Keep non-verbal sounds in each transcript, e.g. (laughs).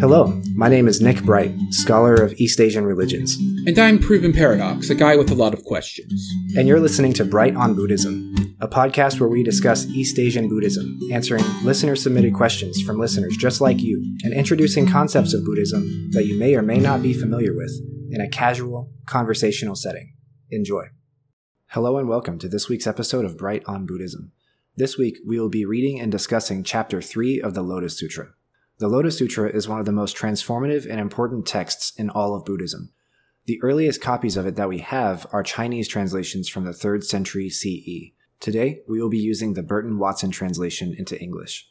Hello, my name is Nick Bright, scholar of East Asian religions. And I'm Proven Paradox, a guy with a lot of questions. And you're listening to Bright on Buddhism, a podcast where we discuss East Asian Buddhism, answering listener submitted questions from listeners just like you, and introducing concepts of Buddhism that you may or may not be familiar with in a casual, conversational setting. Enjoy. Hello and welcome to this week's episode of Bright on Buddhism. This week, we will be reading and discussing Chapter 3 of the Lotus Sutra. The Lotus Sutra is one of the most transformative and important texts in all of Buddhism. The earliest copies of it that we have are Chinese translations from the 3rd century CE. Today, we will be using the Burton Watson translation into English.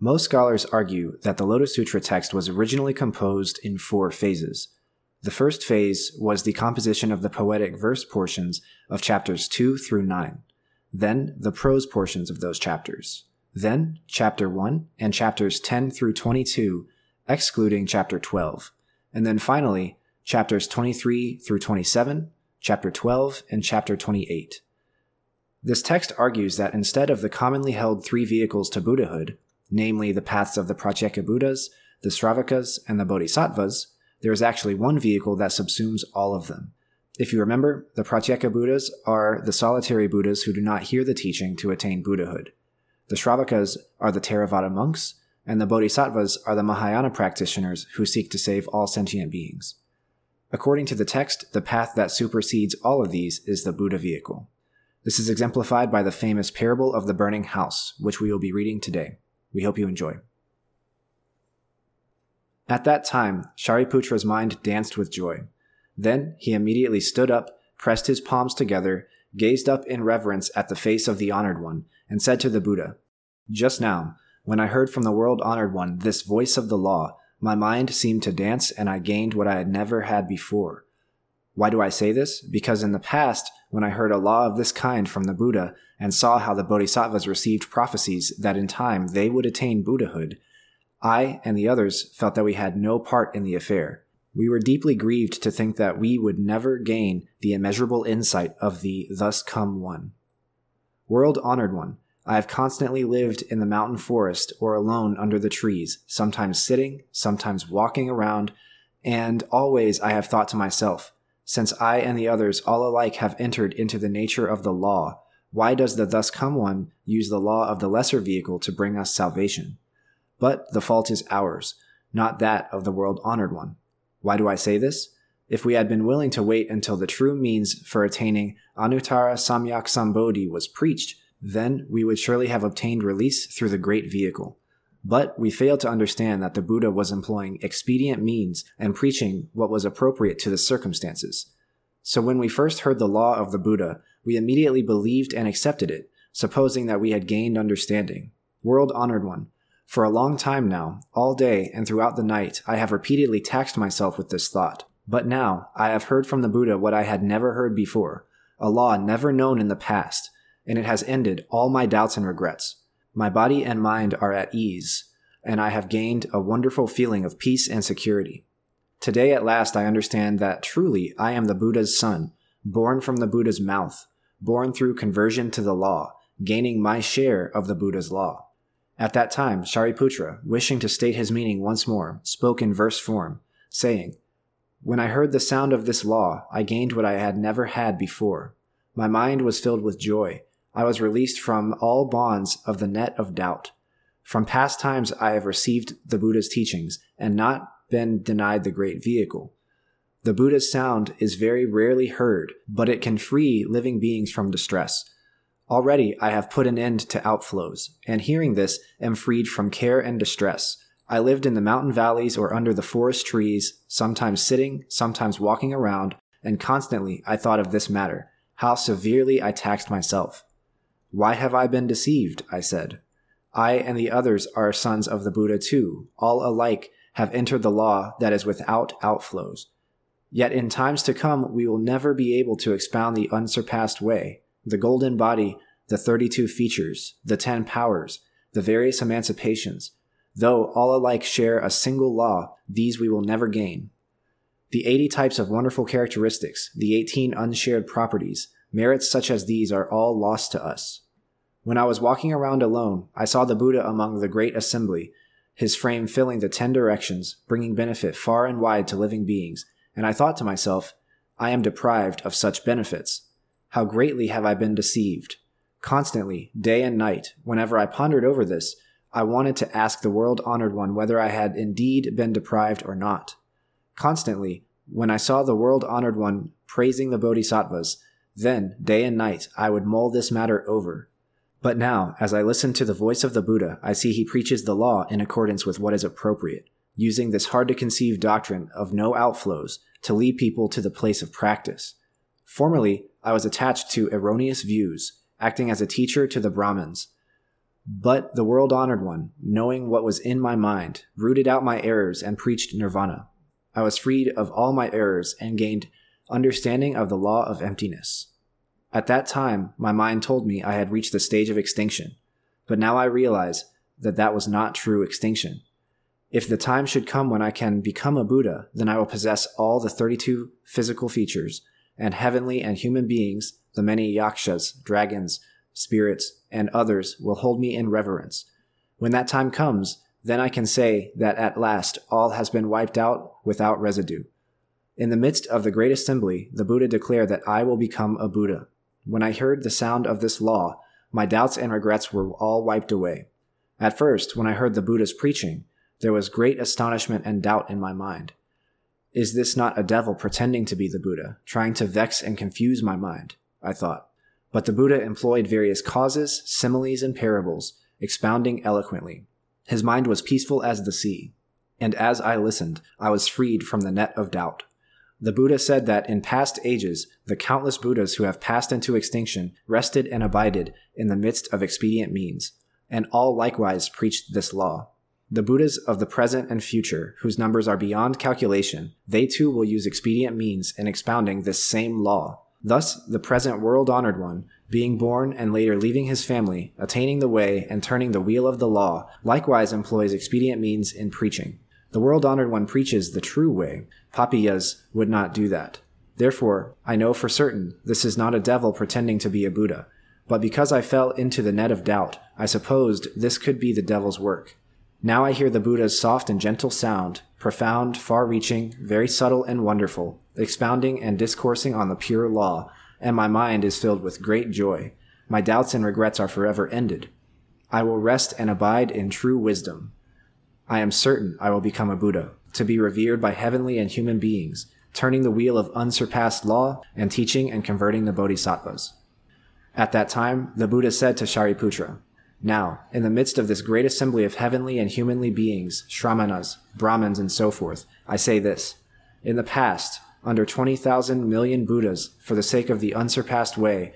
Most scholars argue that the Lotus Sutra text was originally composed in four phases. The first phase was the composition of the poetic verse portions of chapters 2 through 9, then the prose portions of those chapters. Then, chapter 1 and chapters 10 through 22, excluding chapter 12. And then finally, chapters 23 through 27, chapter 12, and chapter 28. This text argues that instead of the commonly held three vehicles to Buddhahood, namely the paths of the Pratyeka Buddhas, the Sravakas, and the Bodhisattvas, there is actually one vehicle that subsumes all of them. If you remember, the Pratyeka Buddhas are the solitary Buddhas who do not hear the teaching to attain Buddhahood. The Shravakas are the Theravada monks, and the Bodhisattvas are the Mahayana practitioners who seek to save all sentient beings. According to the text, the path that supersedes all of these is the Buddha vehicle. This is exemplified by the famous parable of the burning house, which we will be reading today. We hope you enjoy. At that time, Shariputra's mind danced with joy. Then he immediately stood up, pressed his palms together, gazed up in reverence at the face of the Honored One, and said to the Buddha, Just now, when I heard from the world honored one this voice of the law, my mind seemed to dance and I gained what I had never had before. Why do I say this? Because in the past, when I heard a law of this kind from the Buddha and saw how the Bodhisattvas received prophecies that in time they would attain Buddhahood, I and the others felt that we had no part in the affair. We were deeply grieved to think that we would never gain the immeasurable insight of the thus come one. World honored one, I have constantly lived in the mountain forest or alone under the trees, sometimes sitting, sometimes walking around, and always I have thought to myself, since I and the others all alike have entered into the nature of the law, why does the thus come one use the law of the lesser vehicle to bring us salvation? But the fault is ours, not that of the world honored one. Why do I say this? If we had been willing to wait until the true means for attaining Anuttara Samyak Sambodhi was preached, then we would surely have obtained release through the great vehicle. But we failed to understand that the Buddha was employing expedient means and preaching what was appropriate to the circumstances. So when we first heard the law of the Buddha, we immediately believed and accepted it, supposing that we had gained understanding. World honored one, for a long time now, all day and throughout the night, I have repeatedly taxed myself with this thought. But now, I have heard from the Buddha what I had never heard before, a law never known in the past, and it has ended all my doubts and regrets. My body and mind are at ease, and I have gained a wonderful feeling of peace and security. Today, at last, I understand that truly I am the Buddha's son, born from the Buddha's mouth, born through conversion to the law, gaining my share of the Buddha's law. At that time, Shariputra, wishing to state his meaning once more, spoke in verse form, saying, When I heard the sound of this law, I gained what I had never had before. My mind was filled with joy. I was released from all bonds of the net of doubt. From past times I have received the Buddha's teachings and not been denied the great vehicle. The Buddha's sound is very rarely heard, but it can free living beings from distress. Already I have put an end to outflows, and hearing this, am freed from care and distress. I lived in the mountain valleys or under the forest trees, sometimes sitting, sometimes walking around, and constantly I thought of this matter, how severely I taxed myself. Why have I been deceived? I said. I and the others are sons of the Buddha too, all alike have entered the law that is without outflows. Yet in times to come we will never be able to expound the unsurpassed way the golden body, the 32 features, the 10 powers, the various emancipations. Though all alike share a single law, these we will never gain. The 80 types of wonderful characteristics, the 18 unshared properties, merits such as these are all lost to us. When I was walking around alone, I saw the Buddha among the great assembly. his frame filling the ten directions, bringing benefit far and wide to living beings, and I thought to myself, I am deprived of such benefits. How greatly have I been deceived. Constantly, day and night, whenever I pondered over this, I wanted to ask the world honored one whether I had indeed been deprived or not. Constantly, when I saw the world honored one praising the bodhisattvas, then, day and night, I would mull this matter over. But now, as I listen to the voice of the Buddha, I see he preaches the law in accordance with what is appropriate, using this hard to conceive doctrine of no outflows to lead people to the place of practice. Formerly, I was attached to erroneous views, acting as a teacher to the Brahmins. But the world honored one, knowing what was in my mind, rooted out my errors and preached nirvana. I was freed of all my errors and gained understanding of the law of emptiness. At that time, my mind told me I had reached the stage of extinction, but now I realize that that was not true extinction. If the time should come when I can become a Buddha, then I will possess all the 32 physical features, and heavenly and human beings, the many yakshas, dragons, spirits, and others will hold me in reverence. When that time comes, then I can say that at last all has been wiped out without residue. In the midst of the great assembly, the Buddha declared that I will become a Buddha. When I heard the sound of this law, my doubts and regrets were all wiped away. At first, when I heard the Buddha's preaching, there was great astonishment and doubt in my mind. Is this not a devil pretending to be the Buddha, trying to vex and confuse my mind? I thought. But the Buddha employed various causes, similes, and parables, expounding eloquently. His mind was peaceful as the sea. And as I listened, I was freed from the net of doubt. The Buddha said that in past ages, the countless Buddhas who have passed into extinction rested and abided in the midst of expedient means, and all likewise preached this law. The Buddhas of the present and future, whose numbers are beyond calculation, they too will use expedient means in expounding this same law. Thus, the present world honored one, being born and later leaving his family, attaining the way and turning the wheel of the law, likewise employs expedient means in preaching. The world honored one preaches the true way. Papiyas would not do that. Therefore, I know for certain this is not a devil pretending to be a Buddha. But because I fell into the net of doubt, I supposed this could be the devil's work. Now I hear the Buddha's soft and gentle sound, profound, far reaching, very subtle and wonderful, expounding and discoursing on the pure law, and my mind is filled with great joy. My doubts and regrets are forever ended. I will rest and abide in true wisdom. I am certain I will become a Buddha, to be revered by heavenly and human beings, turning the wheel of unsurpassed law and teaching and converting the bodhisattvas. At that time, the Buddha said to Shariputra, Now, in the midst of this great assembly of heavenly and humanly beings, Shramanas, Brahmins, and so forth, I say this. In the past, under 20,000 million Buddhas, for the sake of the unsurpassed way,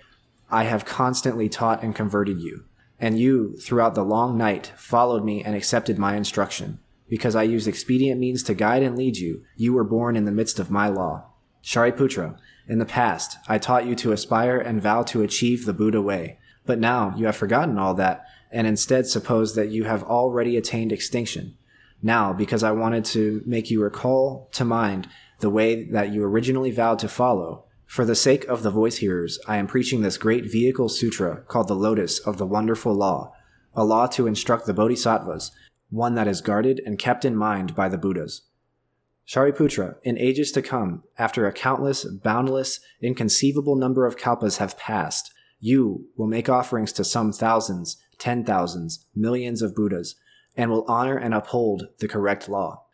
I have constantly taught and converted you. And you, throughout the long night, followed me and accepted my instruction. Because I used expedient means to guide and lead you, you were born in the midst of my law. Shariputra, in the past, I taught you to aspire and vow to achieve the Buddha way. But now you have forgotten all that and instead suppose that you have already attained extinction. Now, because I wanted to make you recall to mind the way that you originally vowed to follow, for the sake of the voice hearers, I am preaching this great vehicle sutra called the Lotus of the Wonderful Law, a law to instruct the Bodhisattvas, one that is guarded and kept in mind by the Buddhas. Shariputra, in ages to come, after a countless, boundless, inconceivable number of kalpas have passed, you will make offerings to some thousands, ten thousands, millions of Buddhas, and will honor and uphold the correct law.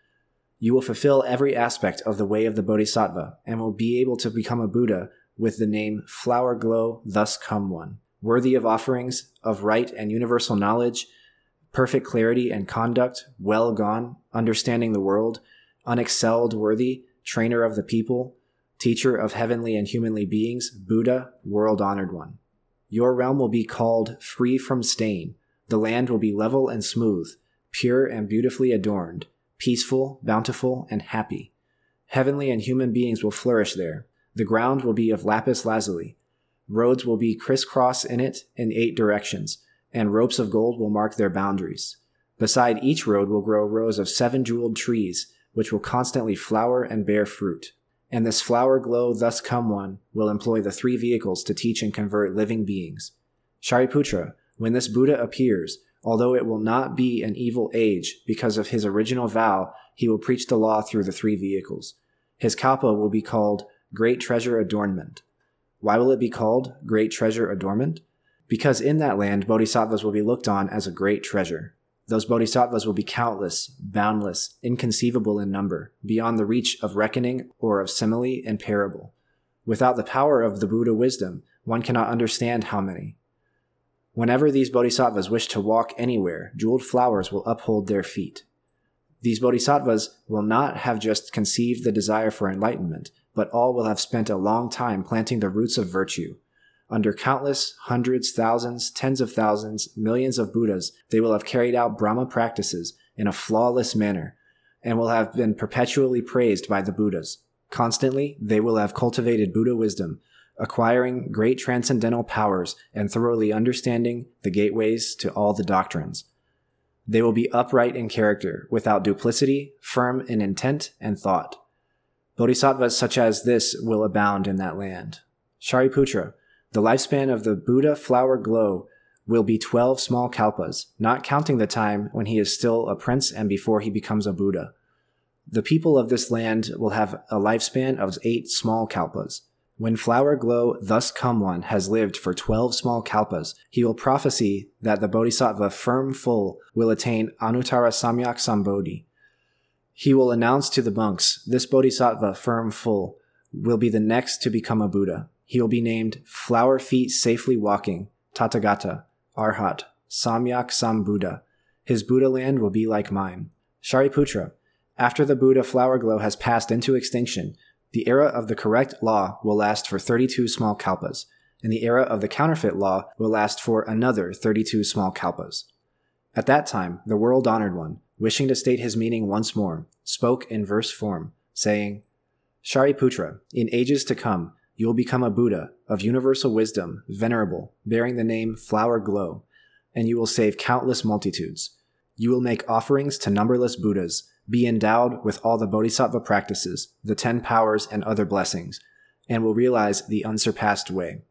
You will fulfill every aspect of the way of the Bodhisattva and will be able to become a Buddha with the name Flower Glow Thus Come One, worthy of offerings of right and universal knowledge, perfect clarity and conduct, well gone, understanding the world, unexcelled worthy, trainer of the people, teacher of heavenly and humanly beings, Buddha, world honored one. Your realm will be called free from stain. The land will be level and smooth, pure and beautifully adorned peaceful, bountiful, and happy. Heavenly and human beings will flourish there. The ground will be of lapis lazuli. Roads will be crisscross in it in eight directions, and ropes of gold will mark their boundaries. Beside each road will grow rows of seven jeweled trees, which will constantly flower and bear fruit. And this flower glow thus come one will employ the three vehicles to teach and convert living beings. Shariputra, when this Buddha appears, Although it will not be an evil age, because of his original vow, he will preach the law through the three vehicles. His kalpa will be called Great Treasure Adornment. Why will it be called Great Treasure Adornment? Because in that land, bodhisattvas will be looked on as a great treasure. Those bodhisattvas will be countless, boundless, inconceivable in number, beyond the reach of reckoning or of simile and parable. Without the power of the Buddha wisdom, one cannot understand how many. Whenever these bodhisattvas wish to walk anywhere, jeweled flowers will uphold their feet. These bodhisattvas will not have just conceived the desire for enlightenment, but all will have spent a long time planting the roots of virtue, under countless hundreds, thousands, tens of thousands, millions of Buddhas, they will have carried out Brahma practices in a flawless manner and will have been perpetually praised by the Buddhas. Constantly, they will have cultivated Buddha wisdom, acquiring great transcendental powers and thoroughly understanding the gateways to all the doctrines. They will be upright in character, without duplicity, firm in intent and thought. Bodhisattvas such as this will abound in that land. Shariputra, the lifespan of the Buddha flower glow will be 12 small kalpas, not counting the time when he is still a prince and before he becomes a Buddha. The people of this land will have a lifespan of eight small kalpas. When Flower Glow Thus Come One has lived for 12 small kalpas, he will prophesy that the Bodhisattva Firm Full will attain Anuttara Samyak Sambodhi. He will announce to the monks, this Bodhisattva Firm Full will be the next to become a Buddha. He will be named Flower Feet Safely Walking, Tathagata, Arhat, Samyak Sambuddha. His Buddha land will be like mine. Shariputra, after the Buddha flower glow has passed into extinction, the era of the correct law will last for 32 small kalpas, and the era of the counterfeit law will last for another 32 small kalpas. At that time, the world honored one, wishing to state his meaning once more, spoke in verse form, saying, Shariputra, in ages to come, you will become a Buddha of universal wisdom, venerable, bearing the name Flower Glow, and you will save countless multitudes. You will make offerings to numberless Buddhas, be endowed with all the Bodhisattva practices, the ten powers, and other blessings, and will realize the unsurpassed way.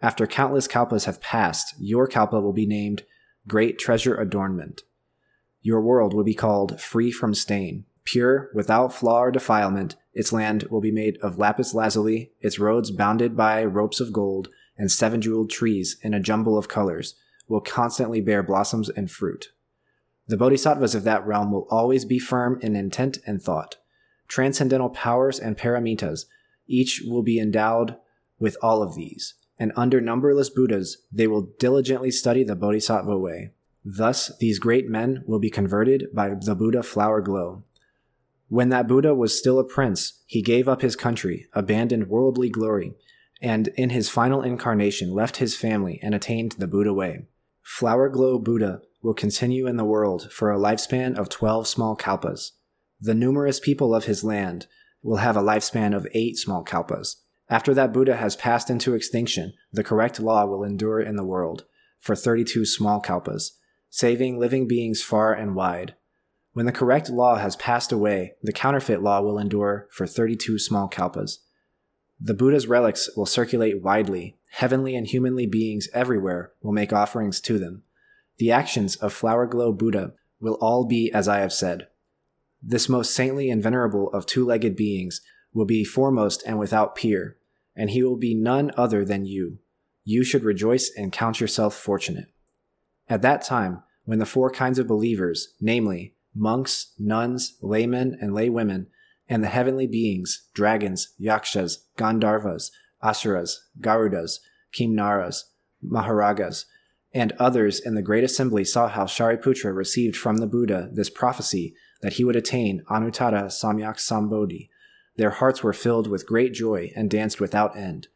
After countless kalpas have passed, your kalpa will be named Great Treasure Adornment. Your world will be called Free from Stain, pure, without flaw or defilement, its land will be made of lapis lazuli, its roads bounded by ropes of gold, and seven jeweled trees in a jumble of colors will constantly bear blossoms and fruit. The bodhisattvas of that realm will always be firm in intent and thought. Transcendental powers and paramitas, each will be endowed with all of these, and under numberless Buddhas, they will diligently study the bodhisattva way. Thus, these great men will be converted by the Buddha flower glow, when that Buddha was still a prince, he gave up his country, abandoned worldly glory, and in his final incarnation left his family and attained the Buddha way. Flower Glow Buddha will continue in the world for a lifespan of 12 small kalpas. The numerous people of his land will have a lifespan of 8 small kalpas. After that Buddha has passed into extinction, the correct law will endure in the world for 32 small kalpas, saving living beings far and wide. When the correct law has passed away, the counterfeit law will endure for 32 small kalpas. The Buddha's relics will circulate widely. Heavenly and humanly beings everywhere will make offerings to them. The actions of Flower Glow Buddha will all be as I have said. This most saintly and venerable of two legged beings will be foremost and without peer, and he will be none other than you. You should rejoice and count yourself fortunate. At that time, when the four kinds of believers, namely, monks, nuns, laymen, and laywomen, and the heavenly beings, dragons, yakshas, gandharvas, asuras, garudas, kimnaras, mahoragas, and others in the great assembly saw how Shariputra received from the Buddha this prophecy that he would attain Anuttara Samyak Sambodhi. Their hearts were filled with great joy and danced without end.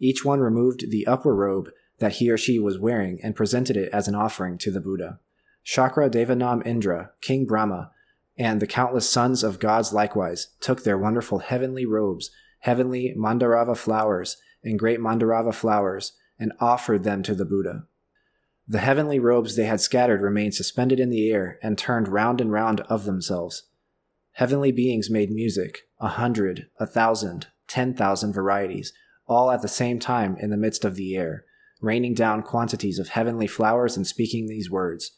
Each one removed the upper robe that he or she was wearing and presented it as an offering to the Buddha. Shakra Devanam Indra, King Brahma, and the countless sons of gods likewise took their wonderful heavenly robes, heavenly Mandarava flowers, and great Mandarava flowers, and offered them to the Buddha. The heavenly robes they had scattered remained suspended in the air and turned round and round of themselves. Heavenly beings made music, a hundred, a thousand, ten thousand varieties, all at the same time in the midst of the air, raining down quantities of heavenly flowers and speaking these words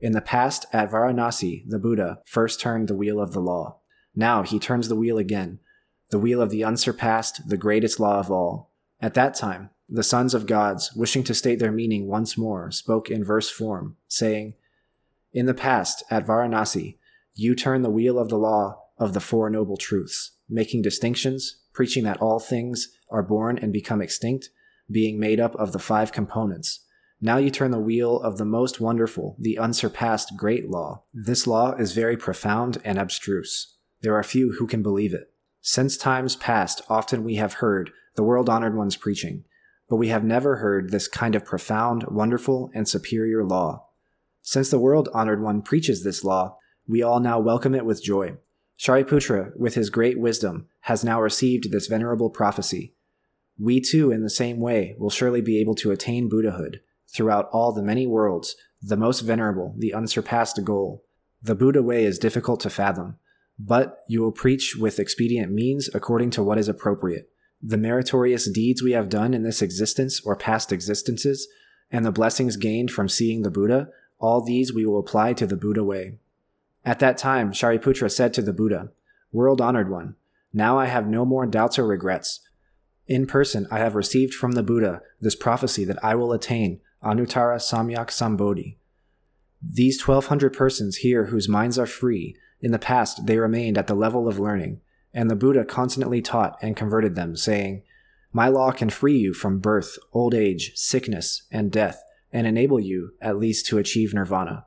In the past, at Varanasi, the Buddha first turned the wheel of the law. Now he turns the wheel again, the wheel of the unsurpassed, the greatest law of all. At that time, the sons of gods, wishing to state their meaning once more, spoke in verse form, saying, In the past, at Varanasi, you turned the wheel of the law of the Four Noble Truths, making distinctions, preaching that all things are born and become extinct, being made up of the five components. Now you turn the wheel of the most wonderful, the unsurpassed great law. This law is very profound and abstruse. There are few who can believe it. Since times past, often we have heard the world honored ones preaching, but we have never heard this kind of profound, wonderful, and superior law. Since the world honored one preaches this law, we all now welcome it with joy. Shariputra, with his great wisdom, has now received this venerable prophecy. We too, in the same way, will surely be able to attain Buddhahood throughout all the many worlds, the most venerable, the unsurpassed goal. The Buddha way is difficult to fathom, but you will preach with expedient means according to what is appropriate. The meritorious deeds we have done in this existence or past existences, and the blessings gained from seeing the Buddha, all these we will apply to the Buddha way. At that time, Shariputra said to the Buddha, World honored one, now I have no more doubts or regrets. In person, I have received from the Buddha this prophecy that I will attain Anuttara Samyak Sambodhi. These 1200 persons here whose minds are free in the past, they remained at the level of learning, and the Buddha constantly taught and converted them, saying, My law can free you from birth, old age, sickness, and death, and enable you, at least, to achieve nirvana.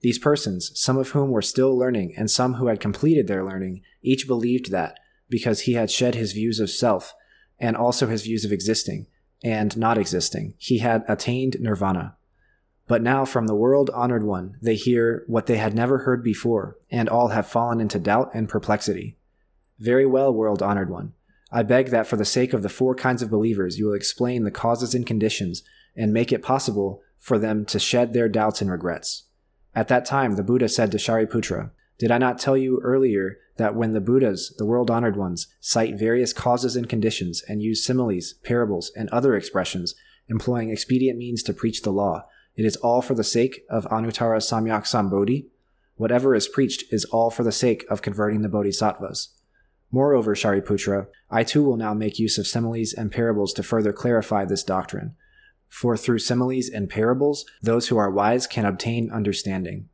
These persons, some of whom were still learning and some who had completed their learning, each believed that, because he had shed his views of self, and also his views of existing and not existing, he had attained nirvana. But now from the world honored one, they hear what they had never heard before, and all have fallen into doubt and perplexity. Very well, world honored one. I beg that for the sake of the four kinds of believers, you will explain the causes and conditions, and make it possible for them to shed their doubts and regrets. At that time, the Buddha said to Shariputra, Did I not tell you earlier that when the Buddhas, the world honored ones, cite various causes and conditions and use similes, parables, and other expressions, employing expedient means to preach the law, it is all for the sake of Anuttara Samyak Sambodhi. Whatever is preached is all for the sake of converting the bodhisattvas. Moreover, Shariputra, I too will now make use of similes and parables to further clarify this doctrine. For through similes and parables, those who are wise can obtain understanding.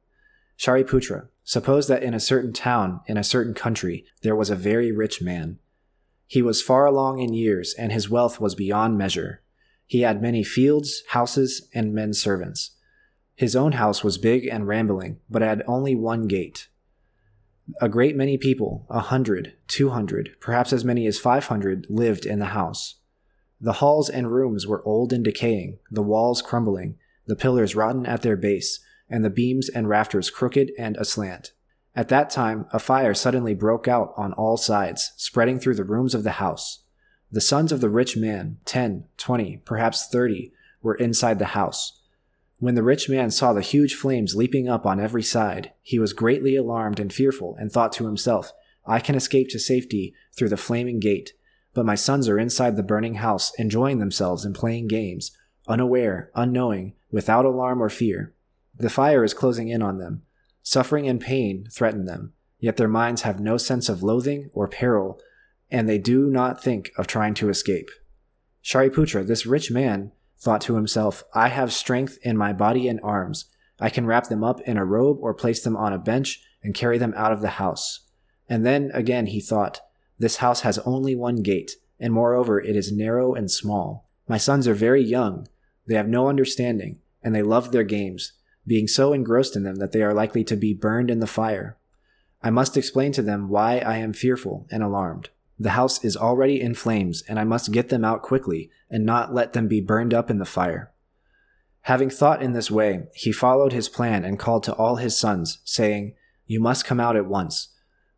Shariputra, suppose that in a certain town, in a certain country, there was a very rich man. He was far along in years, and his wealth was beyond measure. He had many fields, houses, and men servants. His own house was big and rambling, but had only one gate. A great many people, a hundred, two hundred, perhaps as many as five hundred, lived in the house. The halls and rooms were old and decaying, the walls crumbling, the pillars rotten at their base, and the beams and rafters crooked and aslant. At that time, a fire suddenly broke out on all sides, spreading through the rooms of the house. The sons of the rich man, ten, twenty, perhaps thirty, were inside the house. When the rich man saw the huge flames leaping up on every side, he was greatly alarmed and fearful, and thought to himself, I can escape to safety through the flaming gate, but my sons are inside the burning house, enjoying themselves and playing games, unaware, unknowing, without alarm or fear. The fire is closing in on them. Suffering and pain threaten them, yet their minds have no sense of loathing or peril and they do not think of trying to escape. Shariputra, this rich man, thought to himself, I have strength in my body and arms. I can wrap them up in a robe or place them on a bench and carry them out of the house. And then again he thought, This house has only one gate, and moreover it is narrow and small. My sons are very young, they have no understanding, and they love their games, being so engrossed in them that they are likely to be burned in the fire. I must explain to them why I am fearful and alarmed. The house is already in flames, and I must get them out quickly, and not let them be burned up in the fire. Having thought in this way, he followed his plan and called to all his sons, saying, You must come out at once.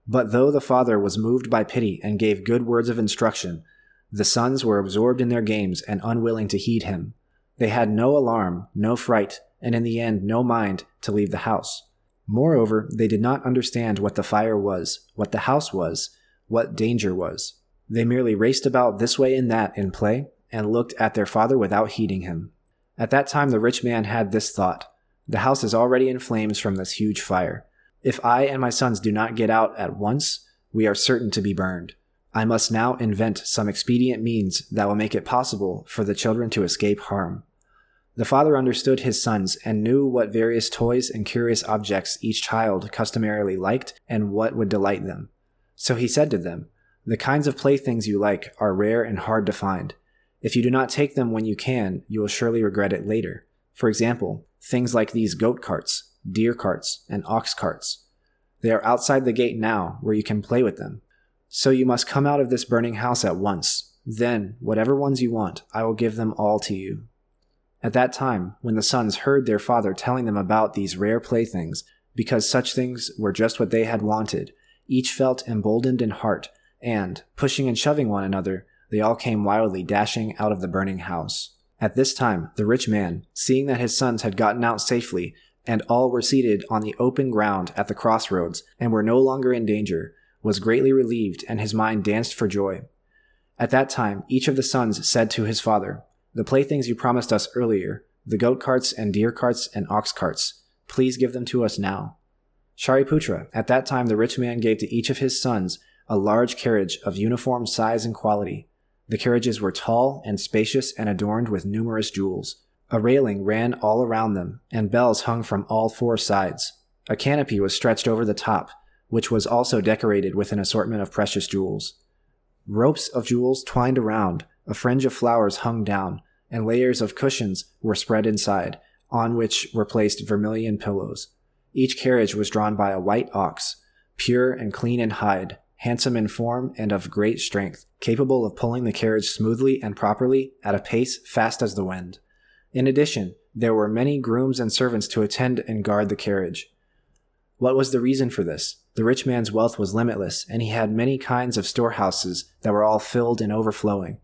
But though the father was moved by pity and gave good words of instruction, the sons were absorbed in their games and unwilling to heed him. They had no alarm, no fright, and in the end no mind to leave the house. Moreover, they did not understand what the fire was, what the house was, what danger was. They merely raced about this way and that in play, and looked at their father without heeding him. At that time the rich man had this thought The house is already in flames from this huge fire. If I and my sons do not get out at once, we are certain to be burned. I must now invent some expedient means that will make it possible for the children to escape harm. The father understood his sons and knew what various toys and curious objects each child customarily liked and what would delight them. So he said to them, The kinds of playthings you like are rare and hard to find. If you do not take them when you can, you will surely regret it later. For example, things like these goat carts, deer carts, and ox carts. They are outside the gate now, where you can play with them. So you must come out of this burning house at once. Then, whatever ones you want, I will give them all to you. At that time, when the sons heard their father telling them about these rare playthings, because such things were just what they had wanted, each felt emboldened in heart, and, pushing and shoving one another, they all came wildly dashing out of the burning house. At this time, the rich man, seeing that his sons had gotten out safely, and all were seated on the open ground at the crossroads, and were no longer in danger, was greatly relieved, and his mind danced for joy. At that time, each of the sons said to his father, the playthings you promised us earlier, the goat carts and deer carts and ox carts, please give them to us now. Shariputra, at that time the rich man gave to each of his sons a large carriage of uniform size and quality. The carriages were tall and spacious and adorned with numerous jewels. A railing ran all around them, and bells hung from all four sides. A canopy was stretched over the top, which was also decorated with an assortment of precious jewels. Ropes of jewels twined around, a fringe of flowers hung down, and layers of cushions were spread inside, on which were placed vermilion pillows. Each carriage was drawn by a white ox, pure and clean in hide, handsome in form and of great strength, capable of pulling the carriage smoothly and properly at a pace fast as the wind. In addition, there were many grooms and servants to attend and guard the carriage. What was the reason for this? The rich man's wealth was limitless, and he had many kinds of storehouses that were all filled and overflowing.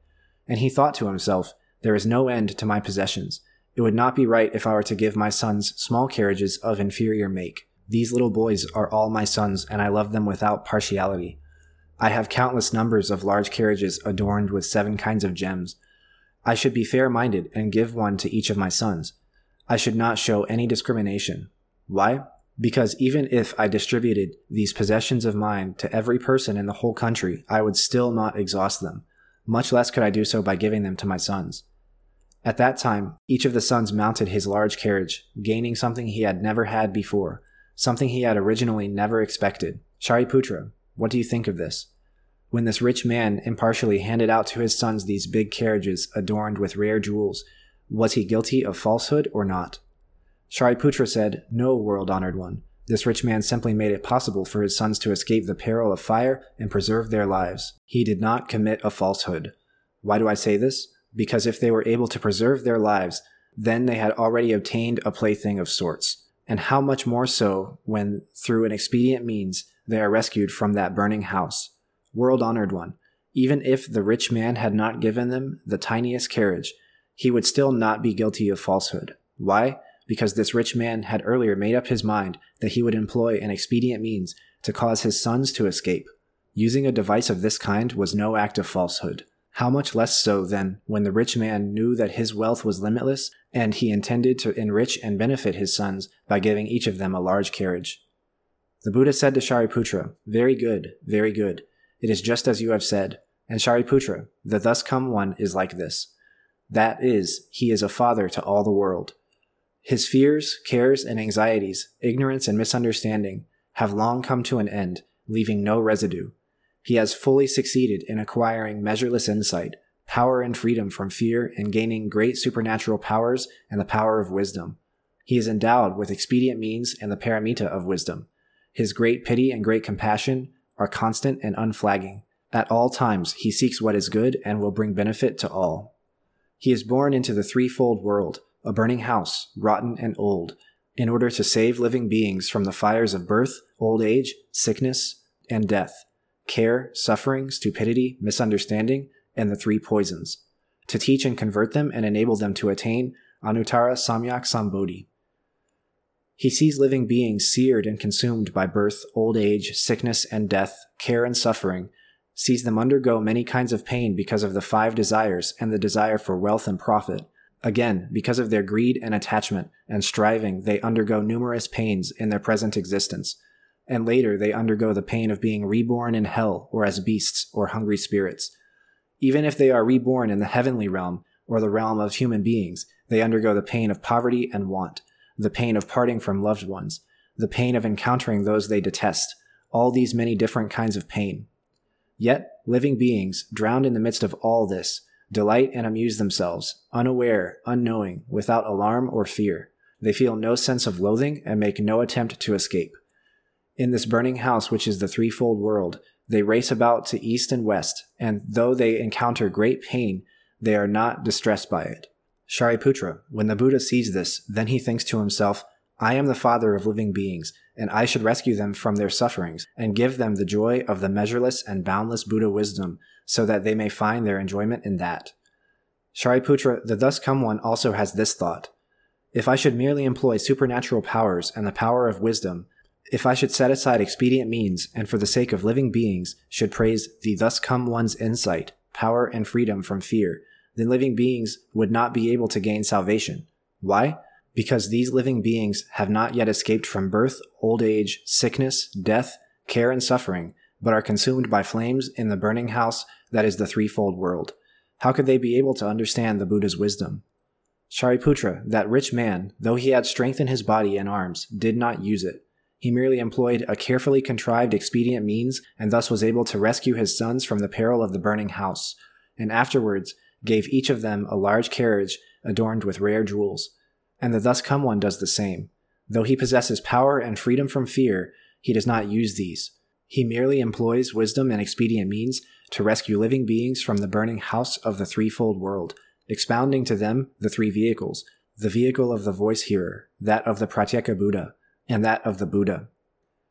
And he thought to himself, There is no end to my possessions. It would not be right if I were to give my sons small carriages of inferior make. These little boys are all my sons, and I love them without partiality. I have countless numbers of large carriages adorned with seven kinds of gems. I should be fair minded and give one to each of my sons. I should not show any discrimination. Why? Because even if I distributed these possessions of mine to every person in the whole country, I would still not exhaust them much less could I do so by giving them to my sons. At that time, each of the sons mounted his large carriage, gaining something he had never had before, something he had originally never expected. Shariputra, what do you think of this? When this rich man impartially handed out to his sons these big carriages adorned with rare jewels, was he guilty of falsehood or not? Shariputra said, No, world honored one. This rich man simply made it possible for his sons to escape the peril of fire and preserve their lives. He did not commit a falsehood. Why do I say this? Because if they were able to preserve their lives, then they had already obtained a plaything of sorts. And how much more so when, through an expedient means, they are rescued from that burning house. World honored one, even if the rich man had not given them the tiniest carriage, he would still not be guilty of falsehood. Why? because this rich man had earlier made up his mind that he would employ an expedient means to cause his sons to escape. Using a device of this kind was no act of falsehood. How much less so, then, when the rich man knew that his wealth was limitless and he intended to enrich and benefit his sons by giving each of them a large carriage. The Buddha said to Shariputra, Very good, very good. It is just as you have said. And Shariputra, the thus come one is like this. That is, he is a father to all the world. His fears, cares, and anxieties, ignorance, and misunderstanding have long come to an end, leaving no residue. He has fully succeeded in acquiring measureless insight, power and freedom from fear, and gaining great supernatural powers and the power of wisdom. He is endowed with expedient means and the paramita of wisdom. His great pity and great compassion are constant and unflagging. At all times, he seeks what is good and will bring benefit to all. He is born into the threefold world, a burning house, rotten and old, in order to save living beings from the fires of birth, old age, sickness, and death, care, suffering, stupidity, misunderstanding, and the three poisons, to teach and convert them and enable them to attain Anuttara Samyak Sambodhi. He sees living beings seared and consumed by birth, old age, sickness, and death, care and suffering, sees them undergo many kinds of pain because of the five desires and the desire for wealth and profit, Again, because of their greed and attachment and striving, they undergo numerous pains in their present existence, and later they undergo the pain of being reborn in hell or as beasts or hungry spirits. Even if they are reborn in the heavenly realm or the realm of human beings, they undergo the pain of poverty and want, the pain of parting from loved ones, the pain of encountering those they detest, all these many different kinds of pain. Yet, living beings, drowned in the midst of all this, delight and amuse themselves, unaware, unknowing, without alarm or fear. They feel no sense of loathing and make no attempt to escape. In this burning house, which is the threefold world, they race about to east and west, and though they encounter great pain, they are not distressed by it. Shariputra, when the Buddha sees this, then he thinks to himself, I am the father of living beings, and I should rescue them from their sufferings and give them the joy of the measureless and boundless Buddha wisdom, so that they may find their enjoyment in that. Shariputra, the thus come one, also has this thought If I should merely employ supernatural powers and the power of wisdom, if I should set aside expedient means and for the sake of living beings should praise the thus come one's insight, power, and freedom from fear, then living beings would not be able to gain salvation. Why? because these living beings have not yet escaped from birth, old age, sickness, death, care, and suffering, but are consumed by flames in the burning house that is the threefold world. How could they be able to understand the Buddha's wisdom? Shariputra, that rich man, though he had strength in his body and arms, did not use it. He merely employed a carefully contrived expedient means and thus was able to rescue his sons from the peril of the burning house, and afterwards gave each of them a large carriage adorned with rare jewels and the thus come one does the same. Though he possesses power and freedom from fear, he does not use these. He merely employs wisdom and expedient means to rescue living beings from the burning house of the threefold world, expounding to them the three vehicles the vehicle of the voice hearer, that of the Pratyeka Buddha, and that of the Buddha.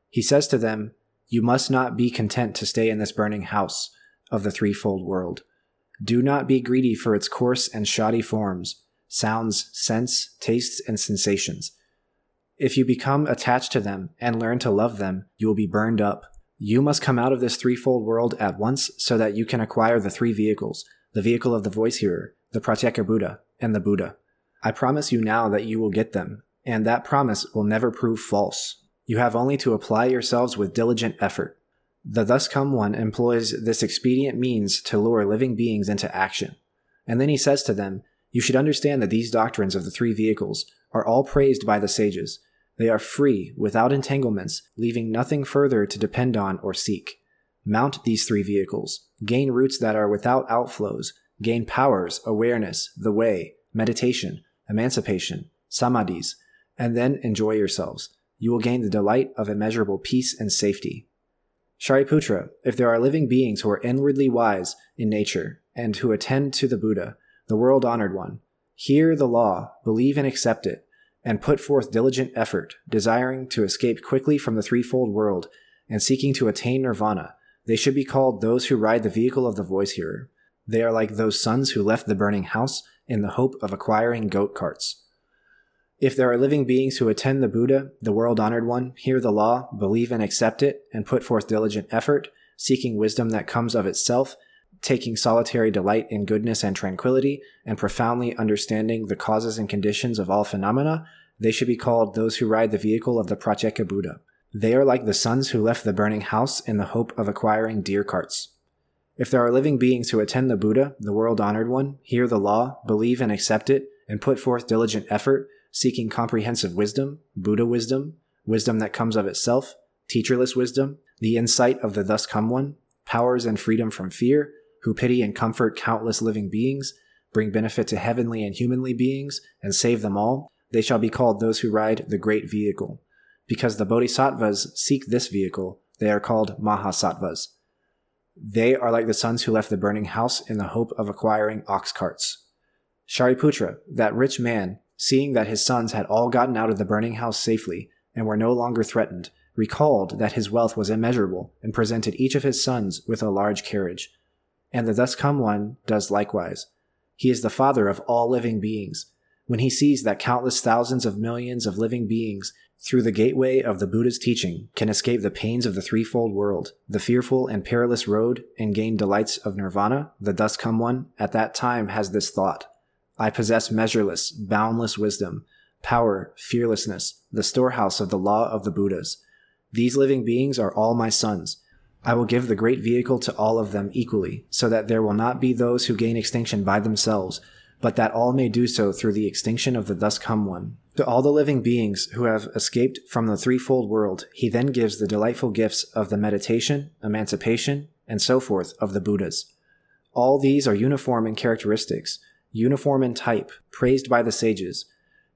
He says to them, You must not be content to stay in this burning house of the threefold world. Do not be greedy for its coarse and shoddy forms sounds, scents, tastes, and sensations. If you become attached to them and learn to love them, you will be burned up. You must come out of this threefold world at once so that you can acquire the three vehicles the vehicle of the voice hearer, the Pratyeka Buddha, and the Buddha. I promise you now that you will get them, and that promise will never prove false. You have only to apply yourselves with diligent effort. The thus come one employs this expedient means to lure living beings into action. And then he says to them, you should understand that these doctrines of the three vehicles are all praised by the sages. They are free, without entanglements, leaving nothing further to depend on or seek. Mount these three vehicles, gain roots that are without outflows, gain powers, awareness, the way, meditation, emancipation, samadhis, and then enjoy yourselves. You will gain the delight of immeasurable peace and safety. Shariputra, if there are living beings who are inwardly wise in nature and who attend to the Buddha, the world honored one, hear the law, believe and accept it, and put forth diligent effort, desiring to escape quickly from the threefold world and seeking to attain nirvana, they should be called those who ride the vehicle of the voice hearer. They are like those sons who left the burning house in the hope of acquiring goat carts. If there are living beings who attend the Buddha, the world honored one, hear the law, believe and accept it, and put forth diligent effort, seeking wisdom that comes of itself, taking solitary delight in goodness and tranquility, and profoundly understanding the causes and conditions of all phenomena, they should be called those who ride the vehicle of the Pratyeka Buddha. They are like the sons who left the burning house in the hope of acquiring deer carts. If there are living beings who attend the Buddha, the world honored one, hear the law, believe and accept it, and put forth diligent effort, seeking comprehensive wisdom, Buddha wisdom, wisdom that comes of itself, teacherless wisdom, the insight of the thus come one, powers and freedom from fear, who pity and comfort countless living beings, bring benefit to heavenly and humanly beings, and save them all, they shall be called those who ride the great vehicle. Because the bodhisattvas seek this vehicle, they are called mahasattvas. They are like the sons who left the burning house in the hope of acquiring ox carts. Shariputra, that rich man, seeing that his sons had all gotten out of the burning house safely and were no longer threatened, recalled that his wealth was immeasurable and presented each of his sons with a large carriage and the thus come one does likewise. He is the father of all living beings. When he sees that countless thousands of millions of living beings through the gateway of the Buddha's teaching can escape the pains of the threefold world, the fearful and perilous road, and gain delights of nirvana, the thus come one at that time has this thought I possess measureless, boundless wisdom, power, fearlessness, the storehouse of the law of the Buddhas. These living beings are all my sons. I will give the great vehicle to all of them equally, so that there will not be those who gain extinction by themselves, but that all may do so through the extinction of the thus come one. To all the living beings who have escaped from the threefold world, he then gives the delightful gifts of the meditation, emancipation, and so forth of the Buddhas. All these are uniform in characteristics, uniform in type, praised by the sages,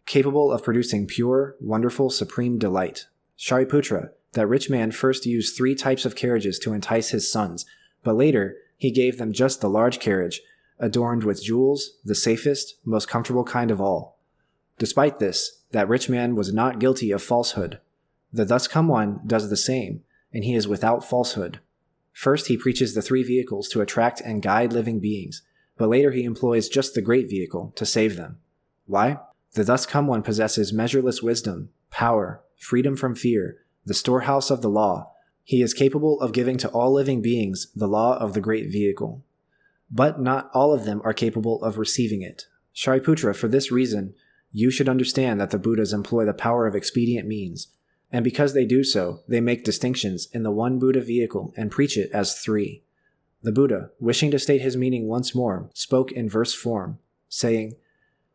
capable of producing pure, wonderful, supreme delight. Shariputra, that rich man first used three types of carriages to entice his sons, but later he gave them just the large carriage, adorned with jewels, the safest, most comfortable kind of all. Despite this, that rich man was not guilty of falsehood. The thus come one does the same, and he is without falsehood. First, he preaches the three vehicles to attract and guide living beings, but later he employs just the great vehicle to save them. Why? The thus come one possesses measureless wisdom, power, freedom from fear, the storehouse of the law. He is capable of giving to all living beings the law of the great vehicle. But not all of them are capable of receiving it. Shariputra, for this reason, you should understand that the Buddhas employ the power of expedient means, and because they do so, they make distinctions in the one Buddha vehicle and preach it as three. The Buddha, wishing to state his meaning once more, spoke in verse form, saying,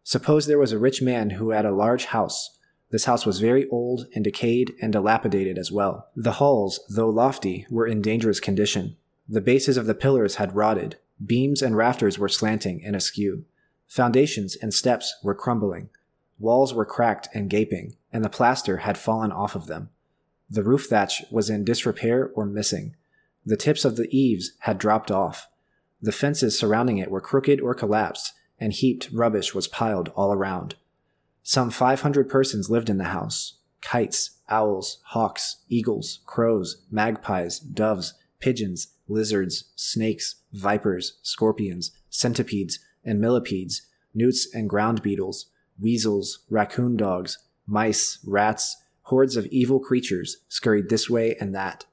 Suppose there was a rich man who had a large house. This house was very old and decayed and dilapidated as well. The halls, though lofty, were in dangerous condition. The bases of the pillars had rotted, beams and rafters were slanting and askew. Foundations and steps were crumbling. Walls were cracked and gaping, and the plaster had fallen off of them. The roof thatch was in disrepair or missing. The tips of the eaves had dropped off. The fences surrounding it were crooked or collapsed, and heaped rubbish was piled all around. Some 500 persons lived in the house kites, owls, hawks, eagles, crows, magpies, doves, pigeons, lizards, snakes, vipers, scorpions, centipedes, and millipedes, newts and ground beetles, weasels, raccoon dogs, mice, rats, hordes of evil creatures scurried this way and that.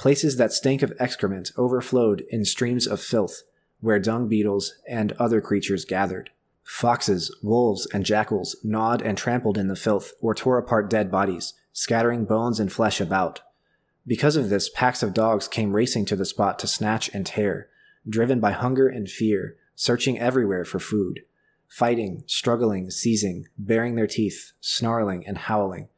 Places that stank of excrement overflowed in streams of filth, where dung beetles and other creatures gathered. Foxes, wolves, and jackals gnawed and trampled in the filth or tore apart dead bodies, scattering bones and flesh about. Because of this, packs of dogs came racing to the spot to snatch and tear, driven by hunger and fear, searching everywhere for food fighting, struggling, seizing, baring their teeth, snarling, and howling.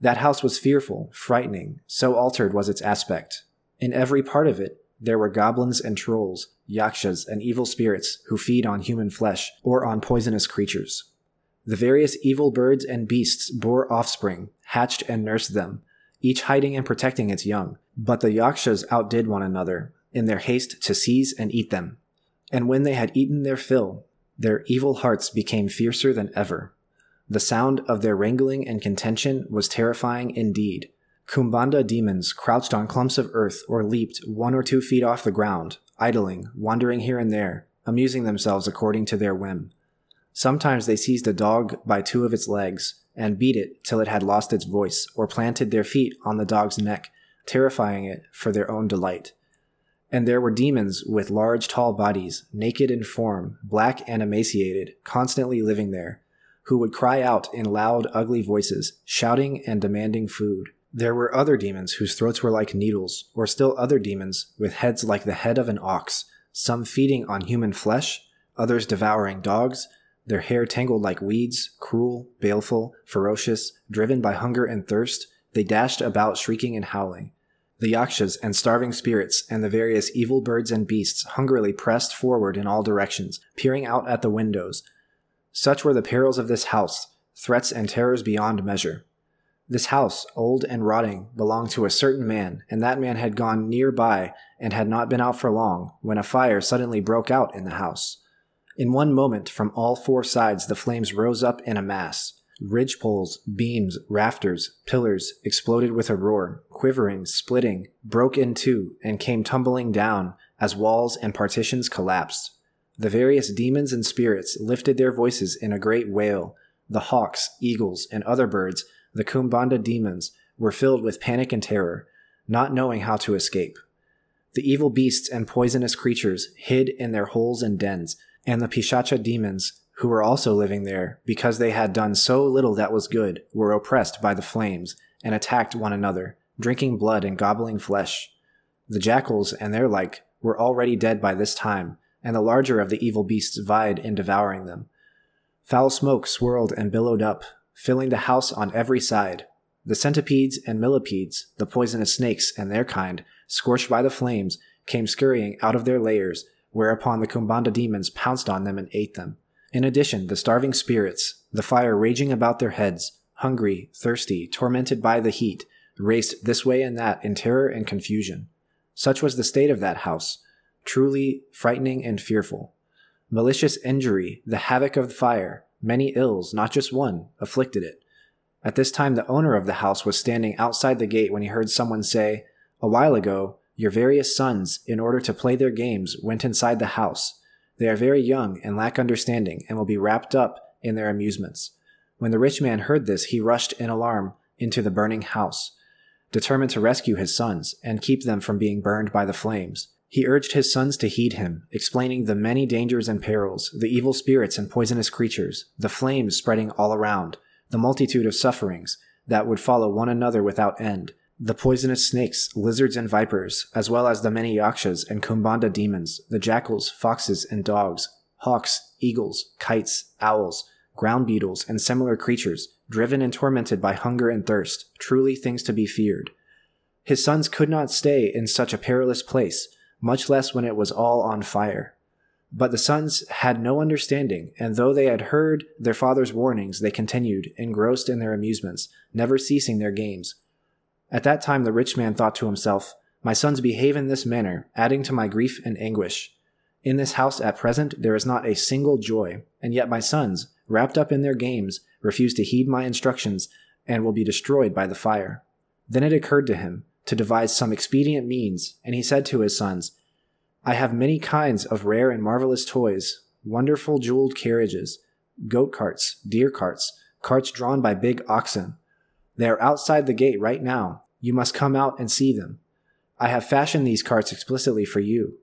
That house was fearful, frightening, so altered was its aspect. In every part of it, there were goblins and trolls, yakshas, and evil spirits who feed on human flesh or on poisonous creatures. The various evil birds and beasts bore offspring, hatched and nursed them, each hiding and protecting its young. But the yakshas outdid one another in their haste to seize and eat them. And when they had eaten their fill, their evil hearts became fiercer than ever. The sound of their wrangling and contention was terrifying indeed. Kumbhanda demons crouched on clumps of earth or leaped one or two feet off the ground, idling, wandering here and there, amusing themselves according to their whim. Sometimes they seized a dog by two of its legs and beat it till it had lost its voice, or planted their feet on the dog's neck, terrifying it for their own delight. And there were demons with large, tall bodies, naked in form, black and emaciated, constantly living there, who would cry out in loud, ugly voices, shouting and demanding food. There were other demons whose throats were like needles, or still other demons with heads like the head of an ox, some feeding on human flesh, others devouring dogs, their hair tangled like weeds, cruel, baleful, ferocious, driven by hunger and thirst, they dashed about shrieking and howling. The yakshas and starving spirits and the various evil birds and beasts hungrily pressed forward in all directions, peering out at the windows. Such were the perils of this house, threats and terrors beyond measure. This house, old and rotting, belonged to a certain man, and that man had gone near by and had not been out for long when a fire suddenly broke out in the house. In one moment, from all four sides, the flames rose up in a mass. Ridge poles, beams, rafters, pillars exploded with a roar, quivering, splitting, broke in two, and came tumbling down as walls and partitions collapsed. The various demons and spirits lifted their voices in a great wail. The hawks, eagles, and other birds, the Kumbhanda demons, were filled with panic and terror, not knowing how to escape. The evil beasts and poisonous creatures hid in their holes and dens, and the Pishacha demons who were also living there, because they had done so little that was good, were oppressed by the flames, and attacked one another, drinking blood and gobbling flesh. The jackals and their like were already dead by this time, and the larger of the evil beasts vied in devouring them. Foul smoke swirled and billowed up, filling the house on every side. The centipedes and millipedes, the poisonous snakes and their kind, scorched by the flames, came scurrying out of their lairs, whereupon the Kumbhanda demons pounced on them and ate them. In addition, the starving spirits, the fire raging about their heads, hungry, thirsty, tormented by the heat, raced this way and that in terror and confusion. Such was the state of that house, truly frightening and fearful. Malicious injury, the havoc of the fire, many ills, not just one, afflicted it. At this time, the owner of the house was standing outside the gate when he heard someone say, A while ago, your various sons, in order to play their games, went inside the house. They are very young and lack understanding, and will be wrapped up in their amusements. When the rich man heard this, he rushed in alarm into the burning house, determined to rescue his sons and keep them from being burned by the flames. He urged his sons to heed him, explaining the many dangers and perils, the evil spirits and poisonous creatures, the flames spreading all around, the multitude of sufferings that would follow one another without end, the poisonous snakes, lizards, and vipers, as well as the many yakshas and kumbhanda demons, the jackals, foxes, and dogs, hawks, eagles, kites, owls, ground beetles, and similar creatures, driven and tormented by hunger and thirst, truly things to be feared. His sons could not stay in such a perilous place, much less when it was all on fire. But the sons had no understanding, and though they had heard their father's warnings, they continued, engrossed in their amusements, never ceasing their games. At that time the rich man thought to himself, My sons behave in this manner, adding to my grief and anguish. In this house at present there is not a single joy, and yet my sons, wrapped up in their games, refuse to heed my instructions and will be destroyed by the fire. Then it occurred to him to devise some expedient means, and he said to his sons, I have many kinds of rare and marvelous toys, wonderful jeweled carriages, goat carts, deer carts, carts drawn by big oxen. They are outside the gate right now. You must come out and see them. I have fashioned these carts explicitly for you.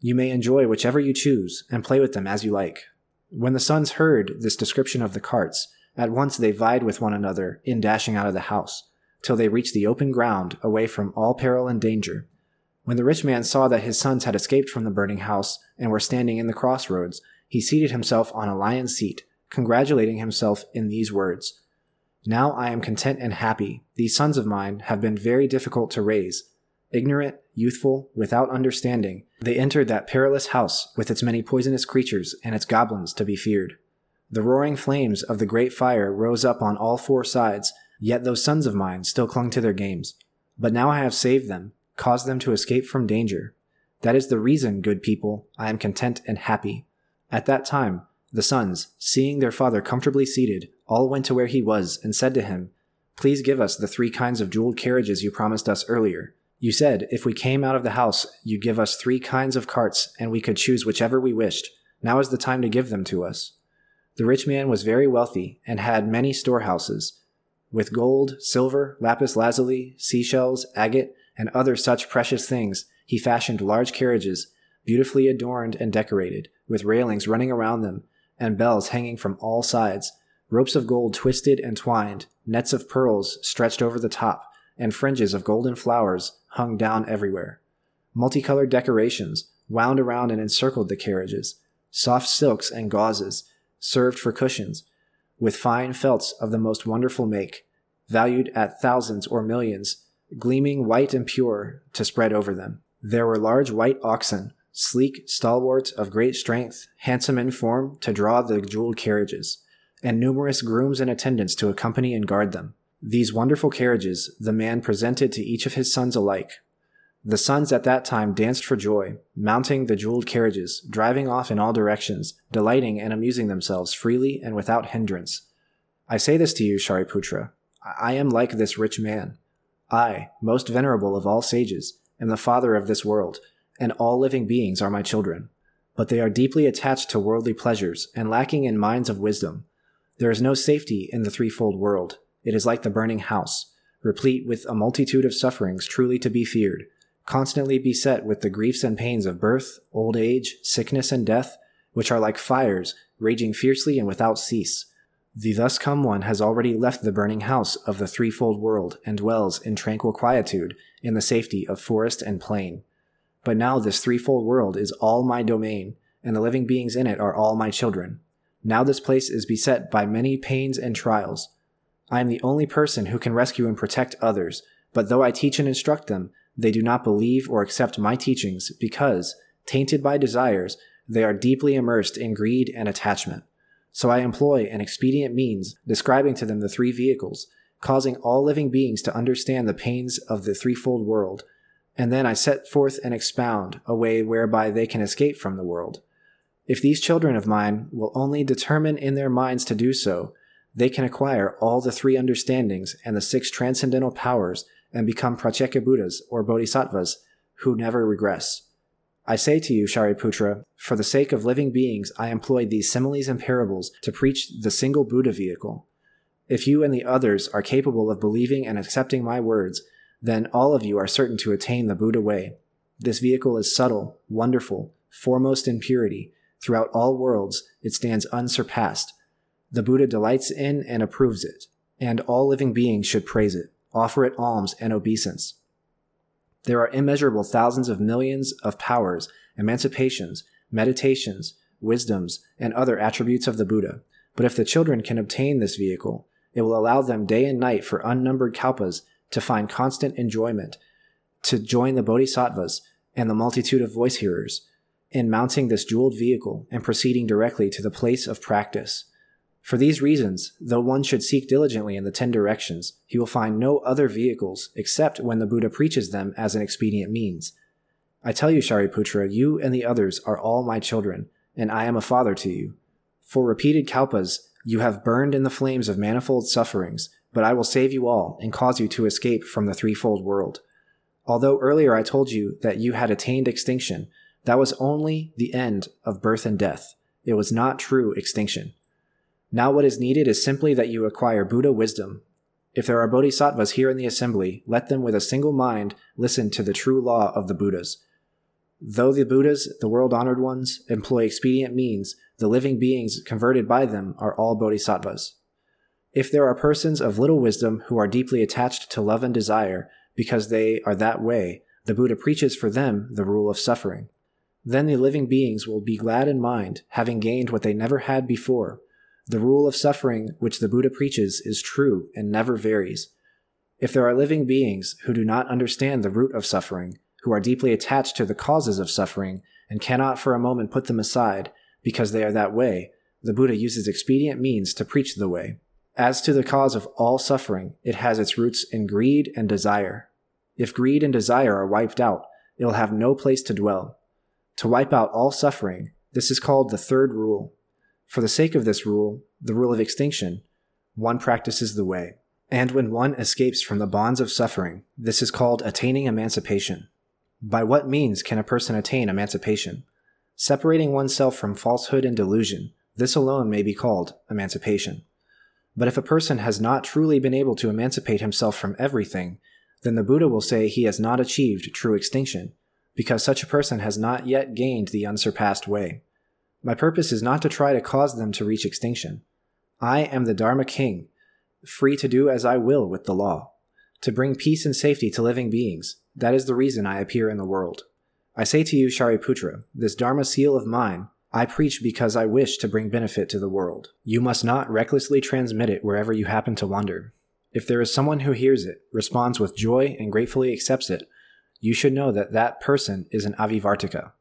You may enjoy whichever you choose and play with them as you like. When the sons heard this description of the carts, at once they vied with one another in dashing out of the house, till they reached the open ground, away from all peril and danger. When the rich man saw that his sons had escaped from the burning house and were standing in the crossroads, he seated himself on a lion's seat, congratulating himself in these words Now I am content and happy. These sons of mine have been very difficult to raise. Ignorant, youthful, without understanding, they entered that perilous house with its many poisonous creatures and its goblins to be feared. The roaring flames of the great fire rose up on all four sides, yet those sons of mine still clung to their games. But now I have saved them, caused them to escape from danger. That is the reason, good people, I am content and happy. At that time, the sons, seeing their father comfortably seated, all went to where he was and said to him, Please give us the three kinds of jeweled carriages you promised us earlier. You said, if we came out of the house, you'd give us three kinds of carts, and we could choose whichever we wished. Now is the time to give them to us. The rich man was very wealthy, and had many storehouses. With gold, silver, lapis lazuli, seashells, agate, and other such precious things, he fashioned large carriages, beautifully adorned and decorated, with railings running around them, and bells hanging from all sides, ropes of gold twisted and twined, nets of pearls stretched over the top, and fringes of golden flowers hung down everywhere. Multicolored decorations wound around and encircled the carriages. Soft silks and gauzes served for cushions, with fine felts of the most wonderful make, valued at thousands or millions, gleaming white and pure to spread over them. There were large white oxen, sleek, stalwart, of great strength, handsome in form, to draw the jeweled carriages, and numerous grooms and attendants to accompany and guard them. These wonderful carriages the man presented to each of his sons alike. The sons at that time danced for joy, mounting the jeweled carriages, driving off in all directions, delighting and amusing themselves freely and without hindrance. I say this to you, Shariputra. I am like this rich man. I, most venerable of all sages, am the father of this world, and all living beings are my children. But they are deeply attached to worldly pleasures and lacking in minds of wisdom. There is no safety in the threefold world, it is like the burning house, replete with a multitude of sufferings truly to be feared, constantly beset with the griefs and pains of birth, old age, sickness, and death, which are like fires, raging fiercely and without cease. The thus come one has already left the burning house of the threefold world and dwells in tranquil quietude in the safety of forest and plain. But now this threefold world is all my domain, and the living beings in it are all my children. Now this place is beset by many pains and trials. I am the only person who can rescue and protect others, but though I teach and instruct them, they do not believe or accept my teachings because, tainted by desires, they are deeply immersed in greed and attachment. So I employ an expedient means, describing to them the three vehicles, causing all living beings to understand the pains of the threefold world, and then I set forth and expound a way whereby they can escape from the world. If these children of mine will only determine in their minds to do so, they can acquire all the three understandings and the six transcendental powers and become Pratyeka Buddhas or Bodhisattvas who never regress. I say to you, Shariputra, for the sake of living beings, I employ these similes and parables to preach the single Buddha vehicle. If you and the others are capable of believing and accepting my words, then all of you are certain to attain the Buddha way. This vehicle is subtle, wonderful, foremost in purity. Throughout all worlds, it stands unsurpassed. The Buddha delights in and approves it, and all living beings should praise it, offer it alms and obeisance. There are immeasurable thousands of millions of powers, emancipations, meditations, wisdoms, and other attributes of the Buddha. But if the children can obtain this vehicle, it will allow them day and night for unnumbered kalpas to find constant enjoyment, to join the bodhisattvas and the multitude of voice hearers in mounting this jeweled vehicle and proceeding directly to the place of practice. For these reasons, though one should seek diligently in the ten directions, he will find no other vehicles except when the Buddha preaches them as an expedient means. I tell you, Shariputra, you and the others are all my children, and I am a father to you. For repeated kalpas, you have burned in the flames of manifold sufferings, but I will save you all and cause you to escape from the threefold world. Although earlier I told you that you had attained extinction, that was only the end of birth and death. It was not true extinction. Now, what is needed is simply that you acquire Buddha wisdom. If there are bodhisattvas here in the assembly, let them with a single mind listen to the true law of the Buddhas. Though the Buddhas, the world honored ones, employ expedient means, the living beings converted by them are all bodhisattvas. If there are persons of little wisdom who are deeply attached to love and desire because they are that way, the Buddha preaches for them the rule of suffering. Then the living beings will be glad in mind, having gained what they never had before, the rule of suffering which the Buddha preaches is true and never varies. If there are living beings who do not understand the root of suffering, who are deeply attached to the causes of suffering, and cannot for a moment put them aside because they are that way, the Buddha uses expedient means to preach the way. As to the cause of all suffering, it has its roots in greed and desire. If greed and desire are wiped out, it will have no place to dwell. To wipe out all suffering, this is called the third rule. For the sake of this rule, the rule of extinction, one practices the way. And when one escapes from the bonds of suffering, this is called attaining emancipation. By what means can a person attain emancipation? Separating oneself from falsehood and delusion, this alone may be called emancipation. But if a person has not truly been able to emancipate himself from everything, then the Buddha will say he has not achieved true extinction, because such a person has not yet gained the unsurpassed way. My purpose is not to try to cause them to reach extinction. I am the Dharma King, free to do as I will with the law, to bring peace and safety to living beings. That is the reason I appear in the world. I say to you, Shariputra, this Dharma seal of mine, I preach because I wish to bring benefit to the world. You must not recklessly transmit it wherever you happen to wander. If there is someone who hears it, responds with joy, and gratefully accepts it, you should know that that person is an Avivartika,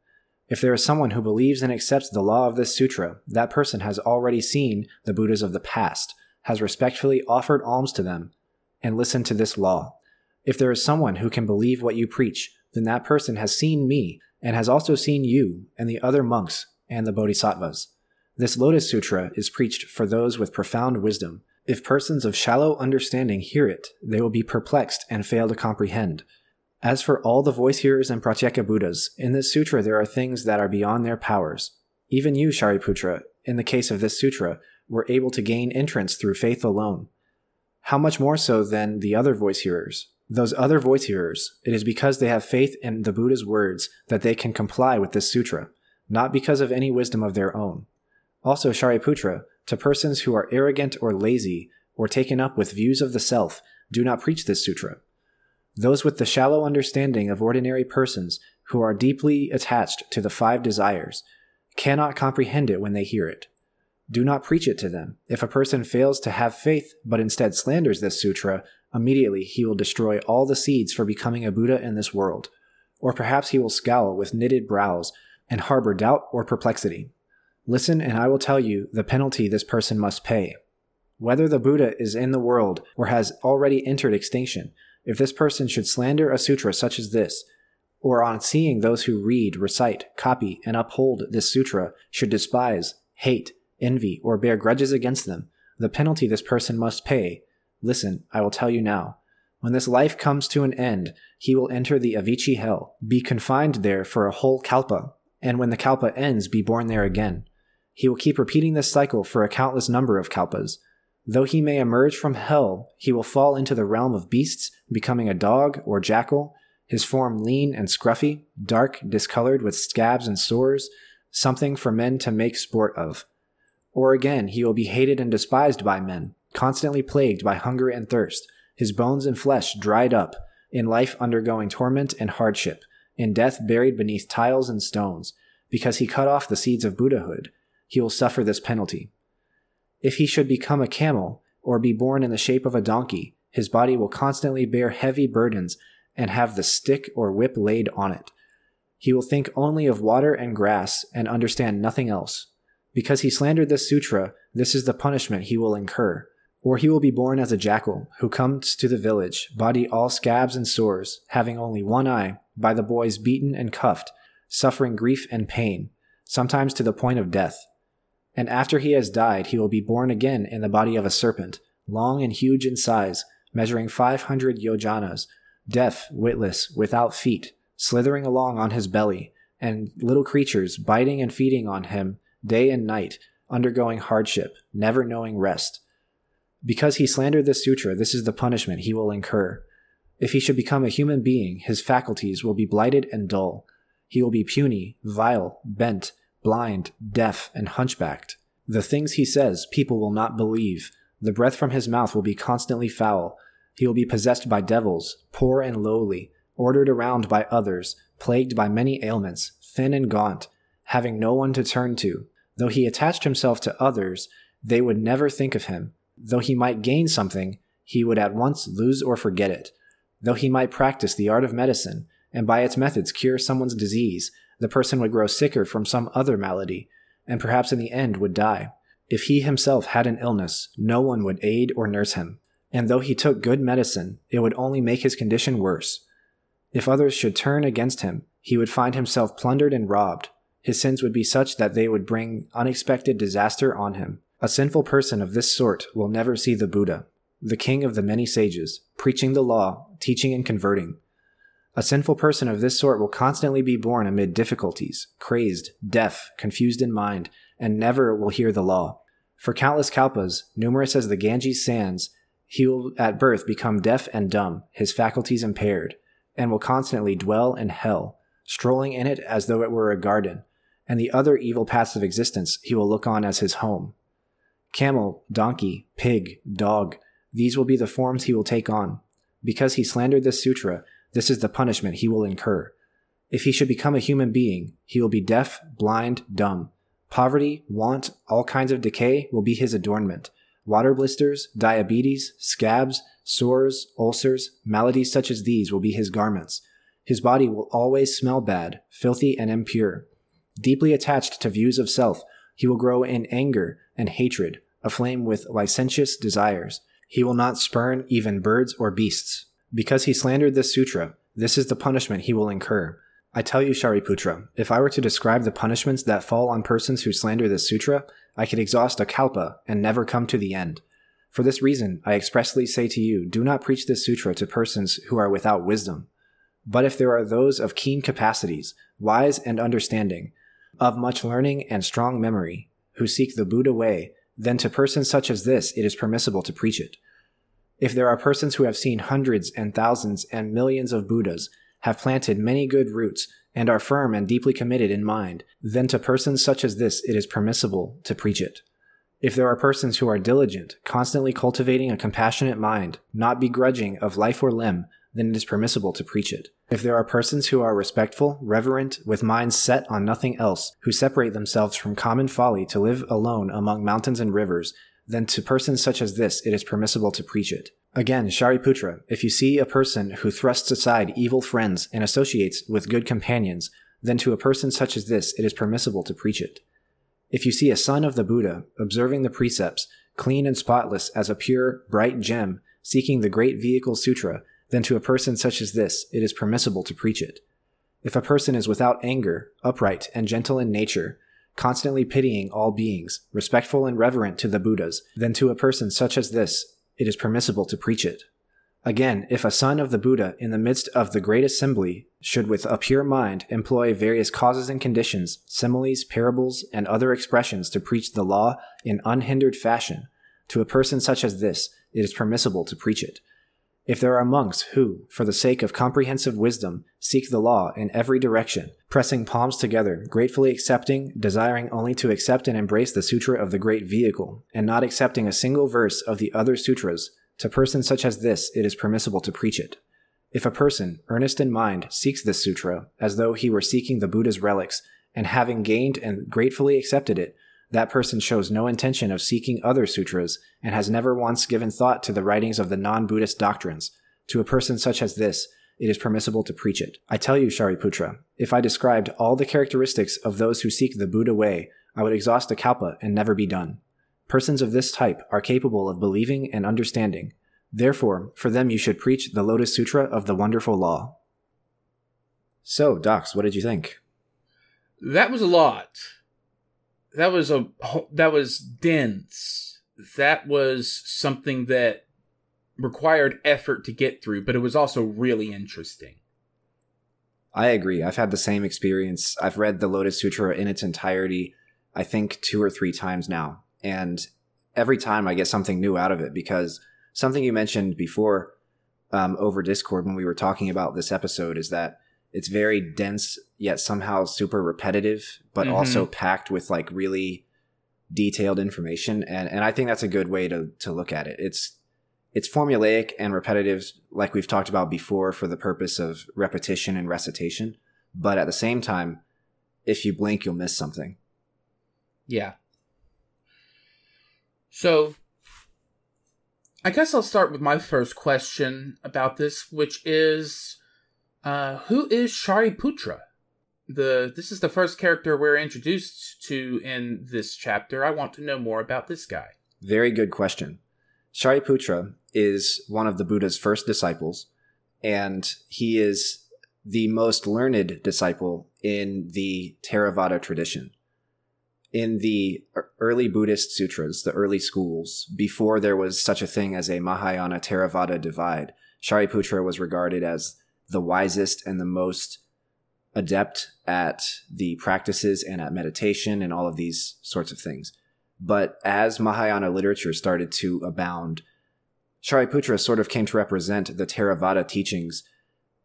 if there is someone who believes and accepts the law of this sutra, that person has already seen the Buddhas of the past, has respectfully offered alms to them, and listened to this law. If there is someone who can believe what you preach, then that person has seen me and has also seen you and the other monks and the bodhisattvas. This Lotus Sutra is preached for those with profound wisdom. If persons of shallow understanding hear it, they will be perplexed and fail to comprehend. As for all the voice hearers and Pratyeka Buddhas, in this sutra there are things that are beyond their powers. Even you, Shariputra, in the case of this sutra, were able to gain entrance through faith alone. How much more so than the other voice hearers? Those other voice hearers, it is because they have faith in the Buddha's words that they can comply with this sutra. not because of any wisdom of their own. Also, Shariputra, to persons who are arrogant or lazy or taken up with views of the self, do not preach this sutra. Those with the shallow understanding of ordinary persons who are deeply attached to the five desires cannot comprehend it when they hear it. Do not preach it to them. If a person fails to have faith but instead slanders this sutra, immediately he will destroy all the seeds for becoming a Buddha in this world. Or perhaps he will scowl with knitted brows and harbor doubt or perplexity. Listen, and I will tell you the penalty this person must pay. Whether the Buddha is in the world or has already entered extinction, if this person should slander a sutra such as this, or on seeing those who read, recite, copy, and uphold this sutra should despise, hate, envy, or bear grudges against them, the penalty this person must pay. Listen, I will tell you now. When this life comes to an end, he will enter the Avici hell, be confined there for a whole kalpa, and when the kalpa ends, be born there again. He will keep repeating this cycle for a countless number of kalpas. Though he may emerge from hell, he will fall into the realm of beasts, becoming a dog or jackal, his form lean and scruffy, dark, discolored with scabs and sores, something for men to make sport of. Or again, he will be hated and despised by men, constantly plagued by hunger and thirst, his bones and flesh dried up, in life undergoing torment and hardship, in death buried beneath tiles and stones, because he cut off the seeds of Buddhahood, he will suffer this penalty. If he should become a camel, or be born in the shape of a donkey, his body will constantly bear heavy burdens and have the stick or whip laid on it. He will think only of water and grass and understand nothing else. Because he slandered this sutra, this is the punishment he will incur. Or he will be born as a jackal, who comes to the village, body all scabs and sores, having only one eye, by the boys beaten and cuffed, suffering grief and pain, sometimes to the point of death. And after he has died, he will be born again in the body of a serpent, long and huge in size, measuring five hundred yojanas, deaf, witless, without feet, slithering along on his belly, and little creatures biting and feeding on him day and night, undergoing hardship, never knowing rest. Because he slandered this sutra, this is the punishment he will incur. If he should become a human being, his faculties will be blighted and dull. He will be puny, vile, bent, blind, deaf, and hunchbacked. The things he says people will not believe. The breath from his mouth will be constantly foul. He will be possessed by devils, poor and lowly, ordered around by others, plagued by many ailments, thin and gaunt, having no one to turn to. Though he attached himself to others, they would never think of him. Though he might gain something, he would at once lose or forget it. Though he might practice the art of medicine, and by its methods cure someone's disease, the person would grow sicker from some other malady, and perhaps in the end would die. If he himself had an illness, no one would aid or nurse him, and though he took good medicine, it would only make his condition worse. If others should turn against him, he would find himself plundered and robbed, his sins would be such that they would bring unexpected disaster on him. A sinful person of this sort will never see the Buddha, the king of the many sages, preaching the law, teaching and converting. A sinful person of this sort will constantly be born amid difficulties, crazed, deaf, confused in mind, and never will hear the law. For countless kalpas, numerous as the Ganges sands, he will at birth become deaf and dumb, his faculties impaired, and will constantly dwell in hell, strolling in it as though it were a garden, and the other evil paths of existence he will look on as his home. Camel, donkey, pig, dog, these will be the forms he will take on. Because he slandered this sutra, this is the punishment he will incur. If he should become a human being, he will be deaf, blind, dumb. Poverty, want, all kinds of decay will be his adornment. Water blisters, diabetes, scabs, sores, ulcers, maladies such as these will be his garments. His body will always smell bad, filthy, and impure. Deeply attached to views of self, he will grow in anger and hatred, aflame with licentious desires. He will not spurn even birds or beasts. Because he slandered this sutra, this is the punishment he will incur. I tell you, Shariputra, if I were to describe the punishments that fall on persons who slander this sutra, I could exhaust a kalpa and never come to the end. For this reason, I expressly say to you, do not preach this sutra to persons who are without wisdom. But if there are those of keen capacities, wise and understanding, of much learning and strong memory, who seek the Buddha way, then to persons such as this it is permissible to preach it. If there are persons who have seen hundreds and thousands and millions of Buddhas, have planted many good roots, and are firm and deeply committed in mind, then to persons such as this it is permissible to preach it. If there are persons who are diligent, constantly cultivating a compassionate mind, not begrudging of life or limb, then it is permissible to preach it. If there are persons who are respectful, reverent, with minds set on nothing else, who separate themselves from common folly to live alone among mountains and rivers, then to persons such as this it is permissible to preach it. Again, Shariputra, if you see a person who thrusts aside evil friends and associates with good companions, then to a person such as this it is permissible to preach it. If you see a son of the Buddha observing the precepts, clean and spotless as a pure, bright gem, seeking the great vehicle sutra, then to a person such as this it is permissible to preach it. If a person is without anger, upright, and gentle in nature, constantly pitying all beings, respectful and reverent to the Buddhas, then to a person such as this it is permissible to preach it. Again, if a son of the Buddha in the midst of the great assembly should with a pure mind employ various causes and conditions, similes, parables, and other expressions to preach the law in unhindered fashion, to a person such as this, it is permissible to preach it. If there are monks who, for the sake of comprehensive wisdom, seek the law in every direction, pressing palms together, gratefully accepting, desiring only to accept and embrace the sutra of the great vehicle, and not accepting a single verse of the other sutras, to persons such as this it is permissible to preach it. If a person, earnest in mind, seeks this sutra, as though he were seeking the Buddha's relics, and having gained and gratefully accepted it, that person shows no intention of seeking other sutras, and has never once given thought to the writings of the non Buddhist doctrines. To a person such as this, it is permissible to preach it. I tell you, Shariputra, if I described all the characteristics of those who seek the Buddha way, I would exhaust a kalpa and never be done. Persons of this type are capable of believing and understanding. Therefore, for them you should preach the Lotus Sutra of the Wonderful Law. So, Docs, what did you think? That was a lot. That was a that was dense. That was something that required effort to get through, but it was also really interesting. I agree. I've had the same experience. I've read the Lotus Sutra in its entirety, I think two or three times now. And every time I get something new out of it because something you mentioned before um, over Discord when we were talking about this episode is that it's very dense yet somehow super repetitive, but mm-hmm. also packed with like really detailed information. And and I think that's a good way to to look at it. It's it's formulaic and repetitive, like we've talked about before, for the purpose of repetition and recitation. But at the same time, if you blink, you'll miss something. Yeah, so, I guess I'll start with my first question about this, which is uh, who is Shariputra? The this is the first character we're introduced to in this chapter. I want to know more about this guy. Very good question. Shariputra is one of the Buddha's first disciples, and he is the most learned disciple in the Theravada tradition in the early Buddhist sutras, the early schools, before there was such a thing as a Mahayana Theravada divide, Shariputra was regarded as the wisest and the most adept at the practices and at meditation and all of these sorts of things. But as Mahayana literature started to abound, Shariputra sort of came to represent the Theravada teachings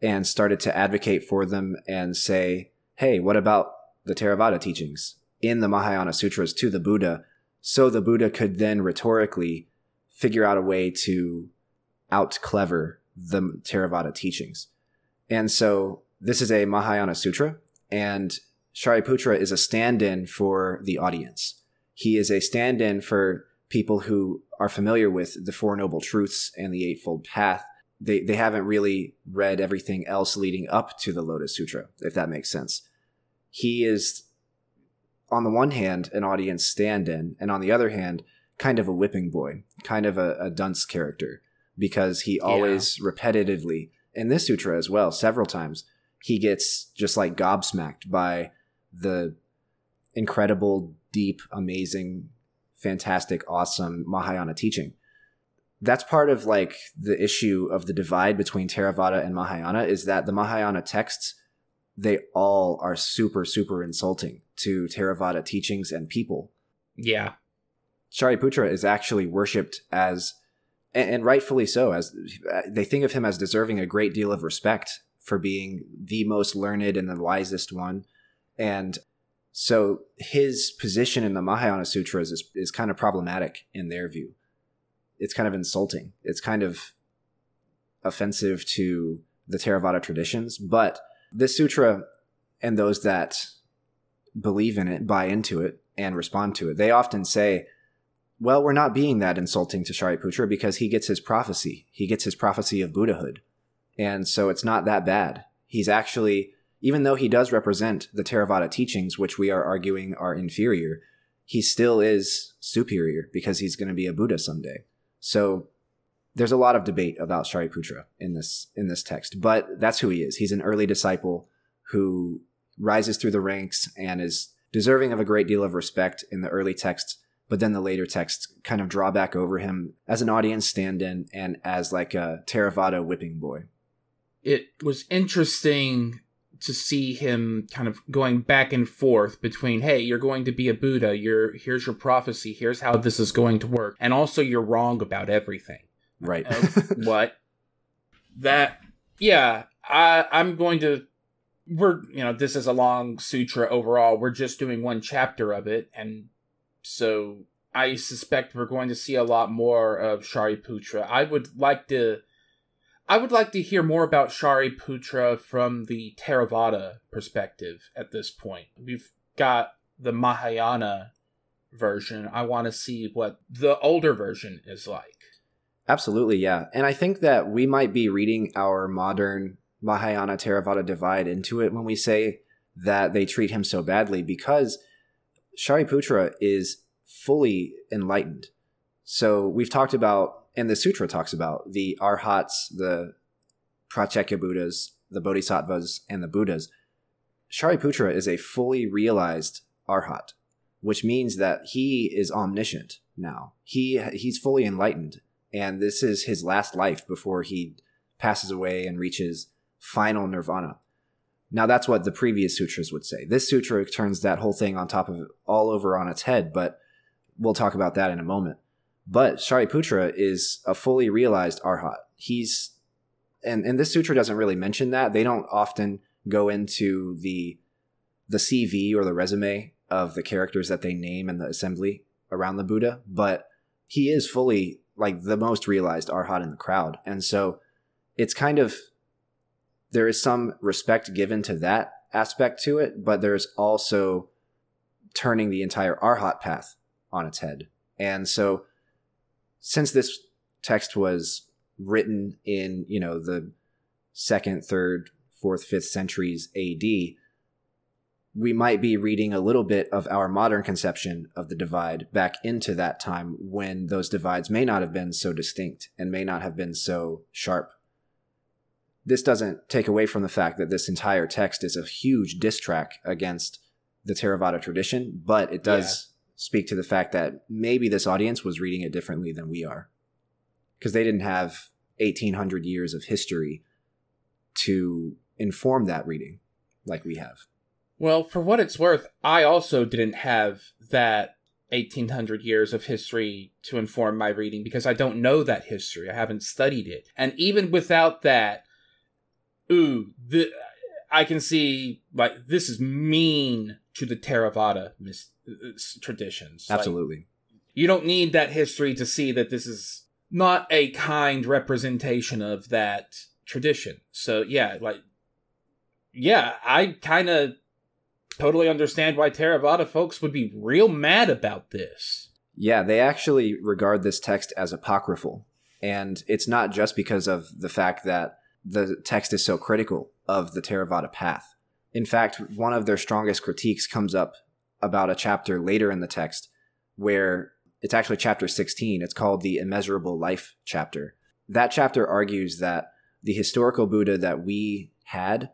and started to advocate for them and say, hey, what about the Theravada teachings? in the Mahayana Sutras to the Buddha, so the Buddha could then rhetorically figure out a way to out clever the Theravada teachings. And so this is a Mahayana Sutra, and Shariputra is a stand in for the audience. He is a stand in for people who are familiar with the Four Noble Truths and the Eightfold Path. They, they haven't really read everything else leading up to the Lotus Sutra, if that makes sense. He is on the one hand, an audience stand in, and on the other hand, kind of a whipping boy, kind of a, a dunce character, because he always yeah. repetitively, in this sutra as well, several times, he gets just like gobsmacked by the incredible, deep, amazing, fantastic, awesome Mahayana teaching. That's part of like the issue of the divide between Theravada and Mahayana is that the Mahayana texts they all are super, super insulting to Theravada teachings and people. Yeah. Shariputra is actually worshipped as, and rightfully so, as uh, they think of him as deserving a great deal of respect for being the most learned and the wisest one. And so his position in the Mahayana Sutras is, is kind of problematic in their view. It's kind of insulting. It's kind of offensive to the Theravada traditions. But this sutra and those that believe in it, buy into it, and respond to it, they often say, well, we're not being that insulting to Shariputra because he gets his prophecy. He gets his prophecy of Buddhahood. And so it's not that bad. He's actually, even though he does represent the Theravada teachings, which we are arguing are inferior, he still is superior because he's going to be a Buddha someday. So there's a lot of debate about Shariputra in this in this text, but that's who he is. He's an early disciple who rises through the ranks and is deserving of a great deal of respect in the early texts, but then the later texts kind of draw back over him as an audience stand-in and as like a Theravada whipping boy. It was interesting to see him kind of going back and forth between hey you're going to be a buddha you're here's your prophecy here's how this is going to work and also you're wrong about everything Right. what? That yeah, I I'm going to we're you know, this is a long sutra overall. We're just doing one chapter of it, and so I suspect we're going to see a lot more of Shariputra. I would like to I would like to hear more about Shariputra from the Theravada perspective at this point. We've got the Mahayana version. I want to see what the older version is like. Absolutely, yeah. And I think that we might be reading our modern Mahayana Theravada divide into it when we say that they treat him so badly because Shariputra is fully enlightened. So we've talked about, and the sutra talks about the arhats, the pratyeka Buddhas, the bodhisattvas, and the Buddhas. Shariputra is a fully realized arhat, which means that he is omniscient now. He he's fully enlightened and this is his last life before he passes away and reaches final nirvana. Now that's what the previous sutras would say. This sutra turns that whole thing on top of all over on its head, but we'll talk about that in a moment. But Shariputra is a fully realized arhat. He's and and this sutra doesn't really mention that. They don't often go into the the CV or the resume of the characters that they name in the assembly around the Buddha, but he is fully like the most realized arhat in the crowd. And so it's kind of there is some respect given to that aspect to it, but there's also turning the entire arhat path on its head. And so since this text was written in, you know, the second, third, fourth, fifth centuries AD, we might be reading a little bit of our modern conception of the divide back into that time when those divides may not have been so distinct and may not have been so sharp. This doesn't take away from the fact that this entire text is a huge diss track against the Theravada tradition, but it does yeah. speak to the fact that maybe this audience was reading it differently than we are. Because they didn't have 1800 years of history to inform that reading like we have. Well, for what it's worth, I also didn't have that 1800 years of history to inform my reading because I don't know that history. I haven't studied it. And even without that, ooh, the, I can see like this is mean to the Theravada mis- uh, traditions. Absolutely. Like, you don't need that history to see that this is not a kind representation of that tradition. So yeah, like yeah, I kind of totally understand why Theravada folks would be real mad about this. Yeah, they actually regard this text as apocryphal. And it's not just because of the fact that the text is so critical of the Theravada path. In fact, one of their strongest critiques comes up about a chapter later in the text where it's actually chapter 16. It's called the Immeasurable Life chapter. That chapter argues that the historical Buddha that we had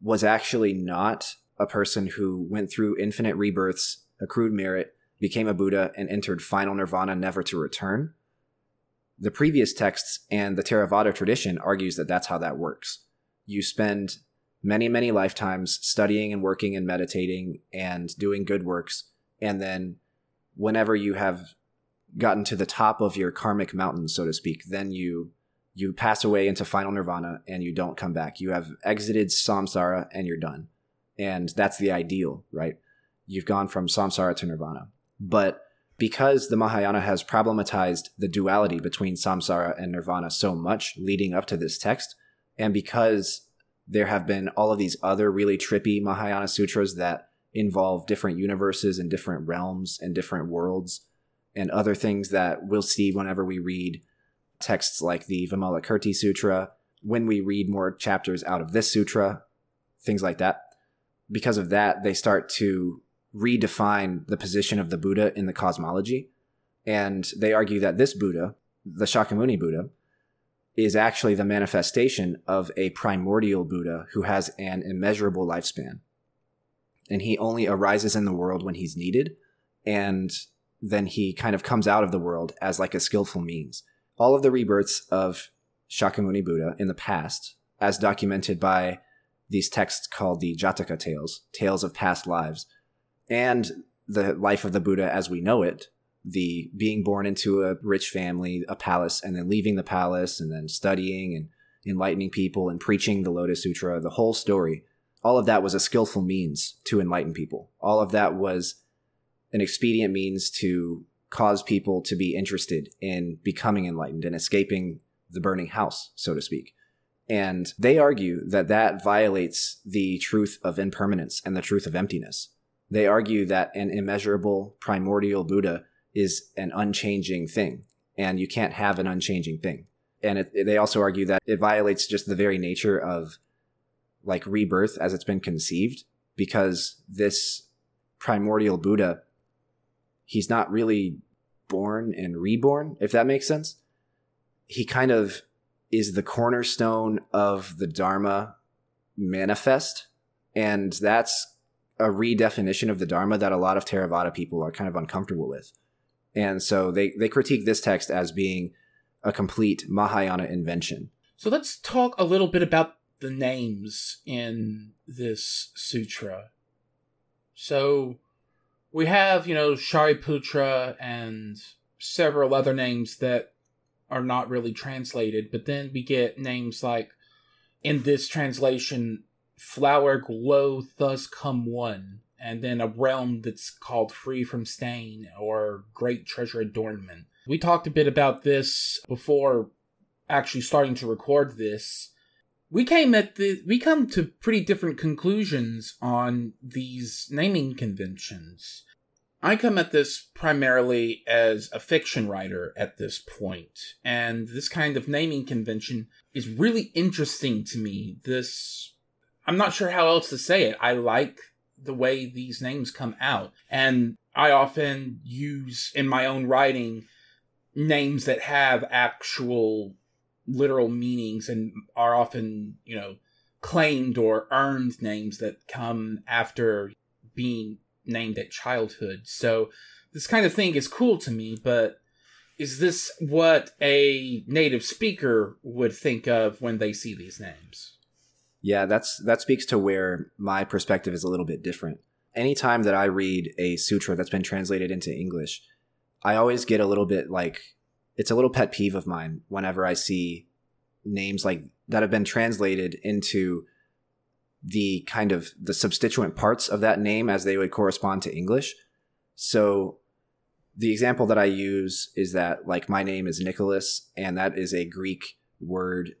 was actually not a person who went through infinite rebirths, accrued merit, became a Buddha, and entered final nirvana never to return. The previous texts and the Theravada tradition argues that that's how that works. You spend many, many lifetimes studying and working and meditating and doing good works, and then whenever you have gotten to the top of your karmic mountain, so to speak, then you you pass away into final nirvana and you don't come back. You have exited samsara and you're done. And that's the ideal, right? You've gone from samsara to nirvana. But because the Mahayana has problematized the duality between samsara and nirvana so much leading up to this text, and because there have been all of these other really trippy Mahayana sutras that involve different universes and different realms and different worlds and other things that we'll see whenever we read texts like the Vimalakirti Sutra, when we read more chapters out of this sutra, things like that. Because of that, they start to redefine the position of the Buddha in the cosmology. And they argue that this Buddha, the Shakyamuni Buddha, is actually the manifestation of a primordial Buddha who has an immeasurable lifespan. And he only arises in the world when he's needed. And then he kind of comes out of the world as like a skillful means all of the rebirths of Shakyamuni Buddha in the past, as documented by these texts called the Jataka tales, tales of past lives, and the life of the Buddha as we know it, the being born into a rich family, a palace, and then leaving the palace, and then studying and enlightening people and preaching the Lotus Sutra, the whole story, all of that was a skillful means to enlighten people. All of that was an expedient means to cause people to be interested in becoming enlightened and escaping the burning house, so to speak. And they argue that that violates the truth of impermanence and the truth of emptiness. They argue that an immeasurable primordial Buddha is an unchanging thing, and you can't have an unchanging thing. And it, they also argue that it violates just the very nature of like rebirth as it's been conceived, because this primordial Buddha he's not really born and reborn, if that makes sense. He kind of is the cornerstone of the Dharma manifest. And that's a redefinition of the Dharma that a lot of Theravada people are kind of uncomfortable with. And so they, they critique this text as being a complete Mahayana invention. So let's talk a little bit about the names in this sutra. So we have, you know, Shariputra and several other names that are not really translated, but then we get names like in this translation, Flower Glow Thus Come One, and then a realm that's called Free from Stain or Great Treasure Adornment. We talked a bit about this before actually starting to record this. We came at the we come to pretty different conclusions on these naming conventions. I come at this primarily as a fiction writer at this point, and this kind of naming convention is really interesting to me. This, I'm not sure how else to say it. I like the way these names come out, and I often use in my own writing names that have actual literal meanings and are often, you know, claimed or earned names that come after being named at childhood. So this kind of thing is cool to me, but is this what a native speaker would think of when they see these names? Yeah, that's that speaks to where my perspective is a little bit different. Anytime that I read a sutra that's been translated into English, I always get a little bit like it's a little pet peeve of mine whenever I see names like that have been translated into the kind of the substituent parts of that name as they would correspond to English. So the example that I use is that like my name is Nicholas and that is a Greek word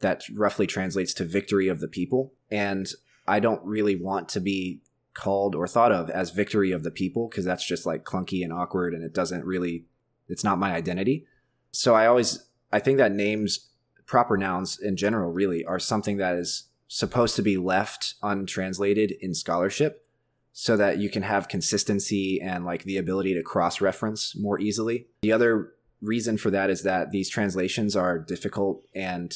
that roughly translates to victory of the people and I don't really want to be called or thought of as victory of the people because that's just like clunky and awkward and it doesn't really it's not my identity. So I always I think that names proper nouns in general really are something that is supposed to be left untranslated in scholarship so that you can have consistency and like the ability to cross reference more easily. The other reason for that is that these translations are difficult and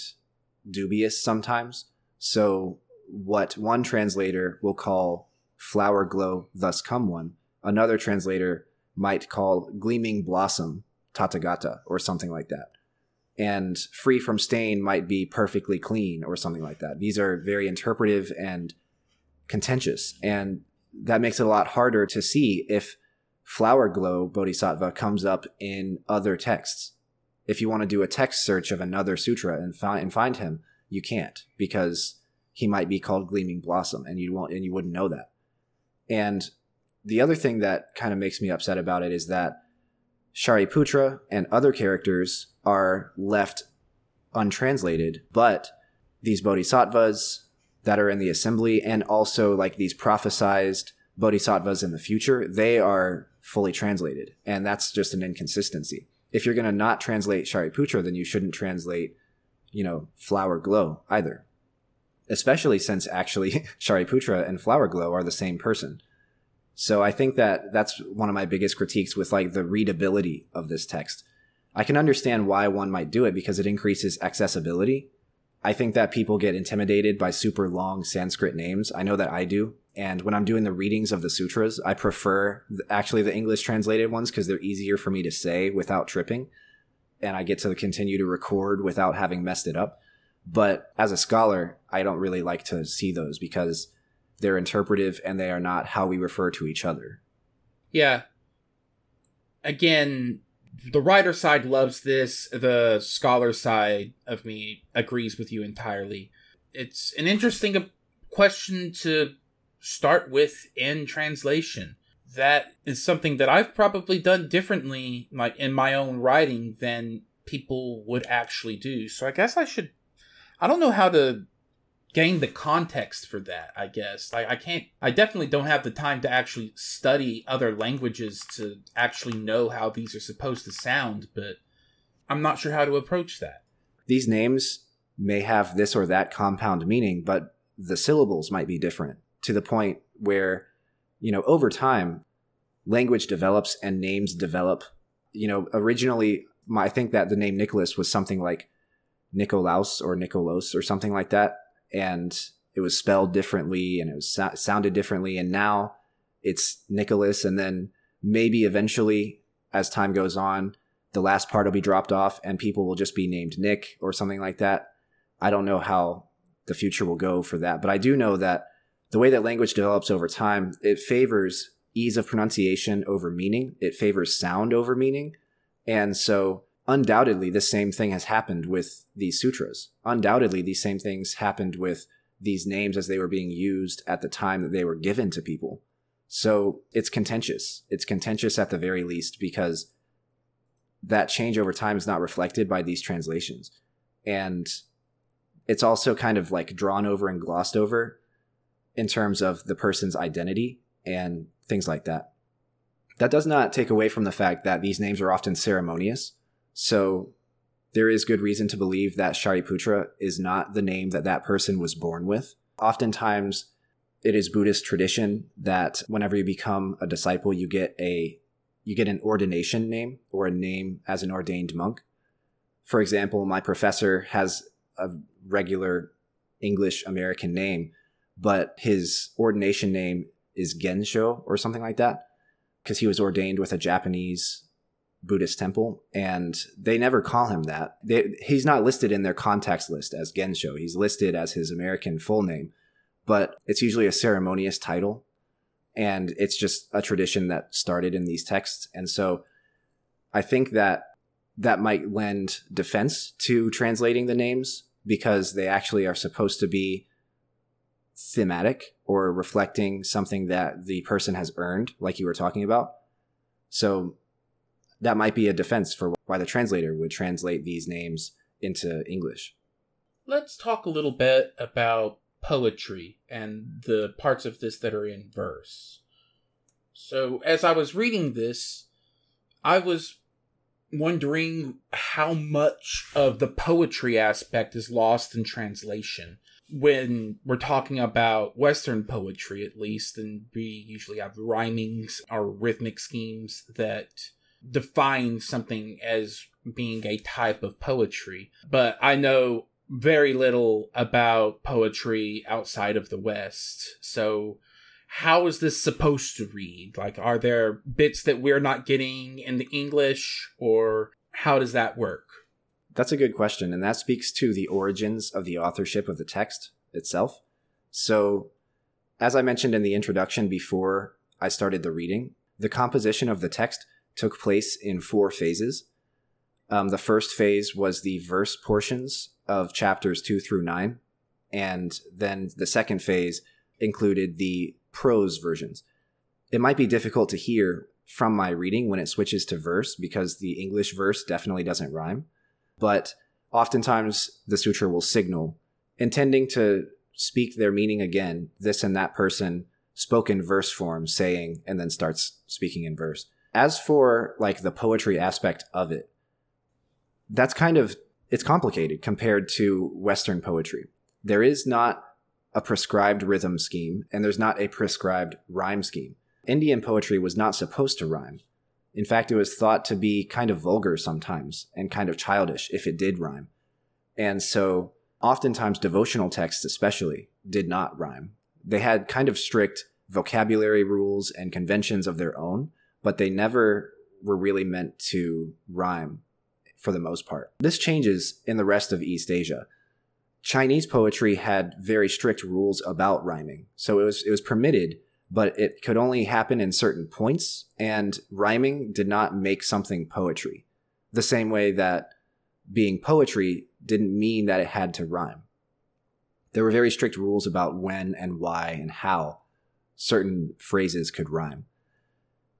dubious sometimes. So what one translator will call flower glow thus come one, another translator might call gleaming blossom tathagata or something like that and free from stain might be perfectly clean or something like that. These are very interpretive and contentious, and that makes it a lot harder to see if flower glow bodhisattva comes up in other texts. If you want to do a text search of another sutra and find and find him, you can't because he might be called Gleaming Blossom, and you won't and you wouldn't know that. And the other thing that kind of makes me upset about it is that Shariputra and other characters are left untranslated, but these bodhisattvas that are in the assembly and also like these prophesized bodhisattvas in the future, they are fully translated. And that's just an inconsistency. If you're going to not translate Shariputra, then you shouldn't translate, you know, Flower Glow either. Especially since actually (laughs) Shariputra and Flower Glow are the same person. So I think that that's one of my biggest critiques with like the readability of this text. I can understand why one might do it because it increases accessibility. I think that people get intimidated by super long Sanskrit names. I know that I do. And when I'm doing the readings of the sutras, I prefer actually the English translated ones because they're easier for me to say without tripping. And I get to continue to record without having messed it up. But as a scholar, I don't really like to see those because they're interpretive and they are not how we refer to each other. Yeah. Again, the writer side loves this, the scholar side of me agrees with you entirely. It's an interesting uh, question to start with in translation. That is something that I've probably done differently like in my own writing than people would actually do. So I guess I should I don't know how to gain the context for that i guess. Like i can't i definitely don't have the time to actually study other languages to actually know how these are supposed to sound but i'm not sure how to approach that. These names may have this or that compound meaning but the syllables might be different to the point where you know over time language develops and names develop. You know originally i think that the name nicholas was something like Nikolaus or Nikolos or something like that and it was spelled differently and it was so- sounded differently and now it's Nicholas and then maybe eventually as time goes on the last part will be dropped off and people will just be named Nick or something like that. I don't know how the future will go for that, but I do know that the way that language develops over time, it favors ease of pronunciation over meaning. It favors sound over meaning. And so undoubtedly the same thing has happened with these sutras. Undoubtedly, these same things happened with these names as they were being used at the time that they were given to people. So it's contentious. It's contentious at the very least because that change over time is not reflected by these translations. And it's also kind of like drawn over and glossed over in terms of the person's identity and things like that. That does not take away from the fact that these names are often ceremonious so there is good reason to believe that Shariputra is not the name that that person was born with. Oftentimes, it is Buddhist tradition that whenever you become a disciple, you get a you get an ordination name or a name as an ordained monk. For example, my professor has a regular English American name, but his ordination name is Gensho or something like that because he was ordained with a Japanese Buddhist temple, and they never call him that. They, he's not listed in their contacts list as Gensho. He's listed as his American full name, but it's usually a ceremonious title, and it's just a tradition that started in these texts. And so, I think that that might lend defense to translating the names because they actually are supposed to be thematic or reflecting something that the person has earned, like you were talking about. So that might be a defense for why the translator would translate these names into English. Let's talk a little bit about poetry and the parts of this that are in verse. So, as I was reading this, I was wondering how much of the poetry aspect is lost in translation when we're talking about Western poetry, at least, and we usually have rhymings or rhythmic schemes that define something as being a type of poetry, but I know very little about poetry outside of the West. So, how is this supposed to read? Like, are there bits that we're not getting in the English, or how does that work? That's a good question, and that speaks to the origins of the authorship of the text itself. So, as I mentioned in the introduction before I started the reading, the composition of the text took place in four phases. Um, the first phase was the verse portions of chapters two through nine, and then the second phase included the prose versions. It might be difficult to hear from my reading when it switches to verse because the English verse definitely doesn't rhyme, but oftentimes the sutra will signal, intending to speak their meaning again, this and that person spoke in verse form, saying, and then starts speaking in verse. As for like the poetry aspect of it, that's kind of it's complicated compared to Western poetry. There is not a prescribed rhythm scheme, and there's not a prescribed rhyme scheme. Indian poetry was not supposed to rhyme. In fact, it was thought to be kind of vulgar sometimes and kind of childish if it did rhyme. And so, oftentimes, devotional texts, especially, did not rhyme. They had kind of strict vocabulary rules and conventions of their own, but they never were really meant to rhyme for the most part. This changes in the rest of East Asia. Chinese poetry had very strict rules about rhyming. So it was it was permitted, but it could only happen in certain points and rhyming did not make something poetry. The same way that being poetry didn't mean that it had to rhyme. There were very strict rules about when and why and how certain phrases could rhyme.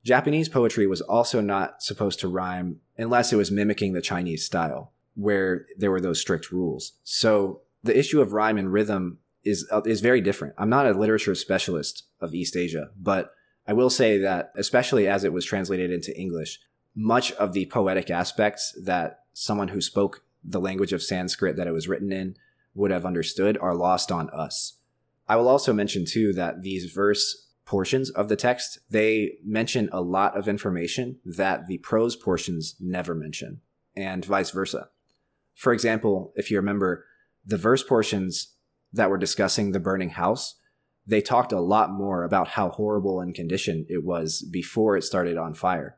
Japanese poetry was also not supposed to rhyme unless it was mimicking the Chinese style, where there were those strict rules. So the issue of rhyme and rhythm is uh, is very different. I'm not a literature specialist of East Asia, but I will say that especially as it was translated into English, much of the poetic aspects that someone who spoke the language of Sanskrit that it was written in would have understood are lost on us. I will also mention too that these verse portions of the text, they mention a lot of information that the prose portions never mention, and vice versa. For example, if you remember, the verse portions that were discussing the burning house, they talked a lot more about how horrible in condition it was before it started on fire.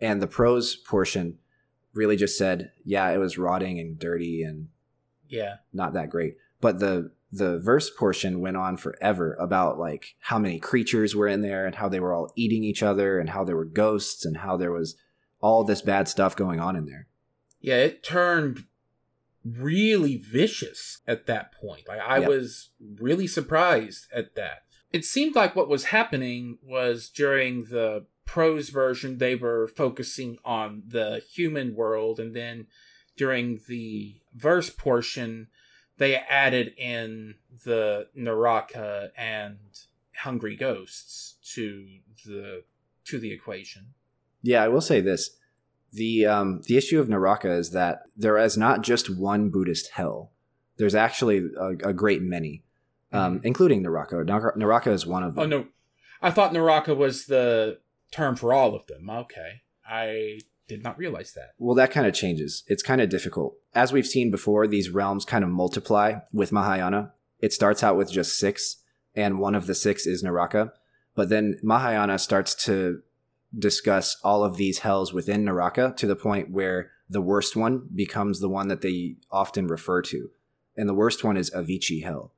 And the prose portion really just said, yeah, it was rotting and dirty and yeah, not that great. But the the verse portion went on forever about like how many creatures were in there and how they were all eating each other and how there were ghosts and how there was all this bad stuff going on in there. Yeah, it turned really vicious at that point. Like I yep. was really surprised at that. It seemed like what was happening was during the prose version they were focusing on the human world and then during the verse portion they added in the Naraka and Hungry Ghosts to the to the equation. Yeah, I will say this: the um, the issue of Naraka is that there is not just one Buddhist hell. There's actually a, a great many, um, mm-hmm. including Naraka. Naraka is one of them. Oh no, I thought Naraka was the term for all of them. Okay, I did not realize that. Well, that kind of changes. It's kind of difficult. As we've seen before, these realms kind of multiply with Mahayana. It starts out with just six, and one of the six is Naraka. But then Mahayana starts to discuss all of these hells within Naraka to the point where the worst one becomes the one that they often refer to. And the worst one is Avici hell.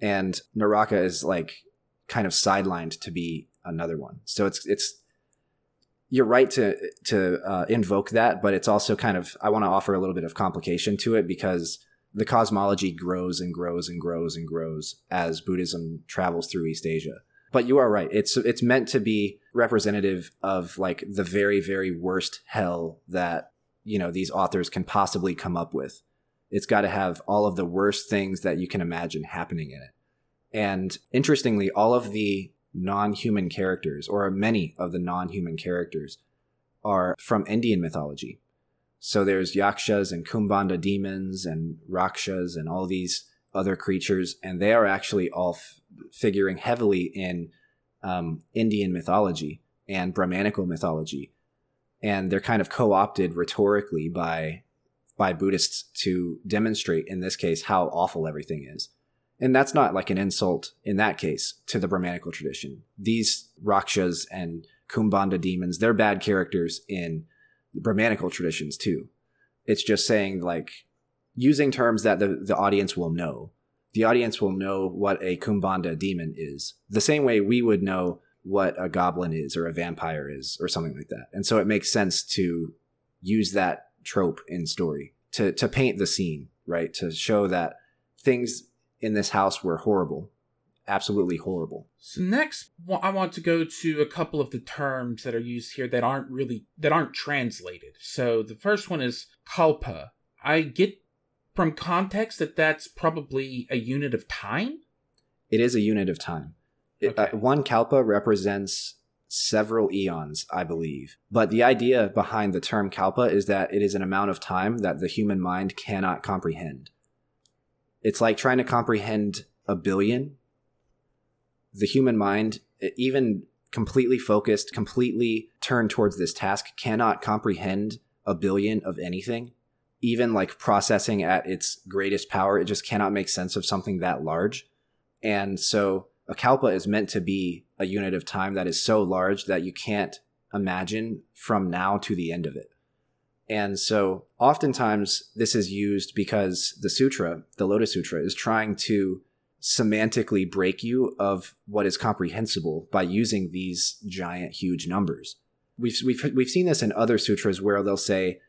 And Naraka is like kind of sidelined to be another one. So it's it's you're right to to uh, invoke that, but it's also kind of I want to offer a little bit of complication to it because the cosmology grows and grows and grows and grows as Buddhism travels through East Asia. But you are right; it's it's meant to be representative of like the very very worst hell that you know these authors can possibly come up with. It's got to have all of the worst things that you can imagine happening in it. And interestingly, all of the non human characters, or many of the non human characters, are from Indian mythology. So there's yakshas and kumbhanda demons and rakshas and all these other creatures, and they are actually all f- figuring heavily in um, Indian mythology and Brahmanical mythology, and they're kind of co-opted rhetorically by by Buddhists to demonstrate, in this case, how awful everything is. And that's not like an insult in that case to the Brahmanical tradition. These Rakshas and Kumbhanda demons, they're bad characters in Brahmanical traditions too. It's just saying like using terms that the, the audience will know. The audience will know what a Kumbhanda demon is. The same way we would know what a goblin is or a vampire is or something like that. And so it makes sense to use that trope in story to to paint the scene, right? To show that things in this house were horrible, absolutely horrible. So next, I want to go to a couple of the terms that are used here that aren't really that aren't translated. So the first one is kalpa. I get from context that that's probably a unit of time. It is a unit of time. Uh, okay. uh, one kalpa represents several eons, I believe. But the idea behind the term kalpa is that it is an amount of time that the human mind cannot comprehend. It's like trying to comprehend a billion. The human mind, even completely focused, completely turned towards this task, cannot comprehend a billion of anything. Even like processing at its greatest power, it just cannot make sense of something that large. And so a kalpa is meant to be a unit of time that is so large that you can't imagine from now to the end of it. And so oftentimes this is used because the sutra, the Lotus Sutra, is trying to semantically break you of what is comprehensible by using these giant, huge numbers. We've, we've, we've seen this in other sutras where they'll say,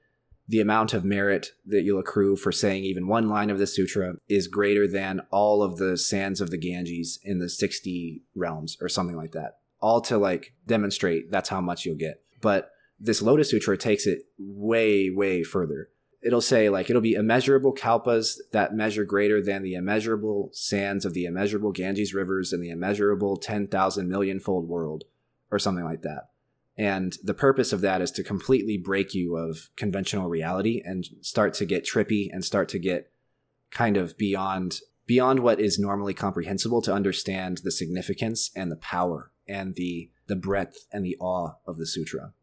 the amount of merit that you'll accrue for saying even one line of the sutra is greater than all of the sands of the Ganges in the 60 realms or something like that. All to like demonstrate that's how much you'll get. But this Lotus Sutra takes it way, way further. It'll say like it'll be immeasurable kalpas that measure greater than the immeasurable sands of the immeasurable Ganges rivers and the immeasurable 10,000 million fold world or something like that. And the purpose of that is to completely break you of conventional reality and start to get trippy and start to get kind of beyond beyond what is normally comprehensible to understand the significance and the power and the the breadth and the awe of the sutra.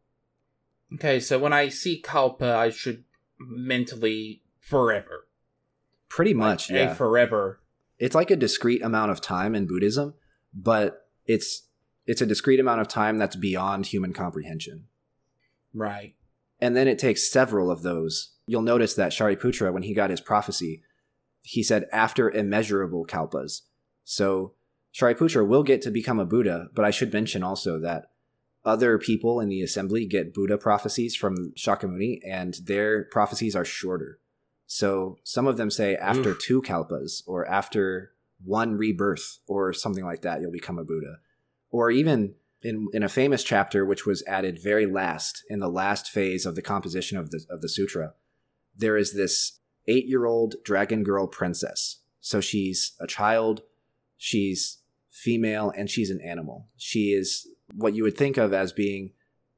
Okay, so when I see kalpa, I should mentally forever. Pretty much, like, yeah. forever. It's like a discrete amount of time in Buddhism, but it's it's a discrete amount of time that's beyond human comprehension. Right. And then it takes several of those. You'll notice that Shariputra, when he got his prophecy, he said after immeasurable kalpas. So Shariputra will get to become a Buddha, but I should mention also that other people in the assembly get Buddha prophecies from Shakyamuni, and their prophecies are shorter. So some of them say after Oof. two kalpas, or after one rebirth, or something like that, you'll become a Buddha or even in, in a famous chapter which was added very last in the last phase of the composition of the of the sutra there is this 8-year-old dragon girl princess so she's a child she's female and she's an animal she is what you would think of as being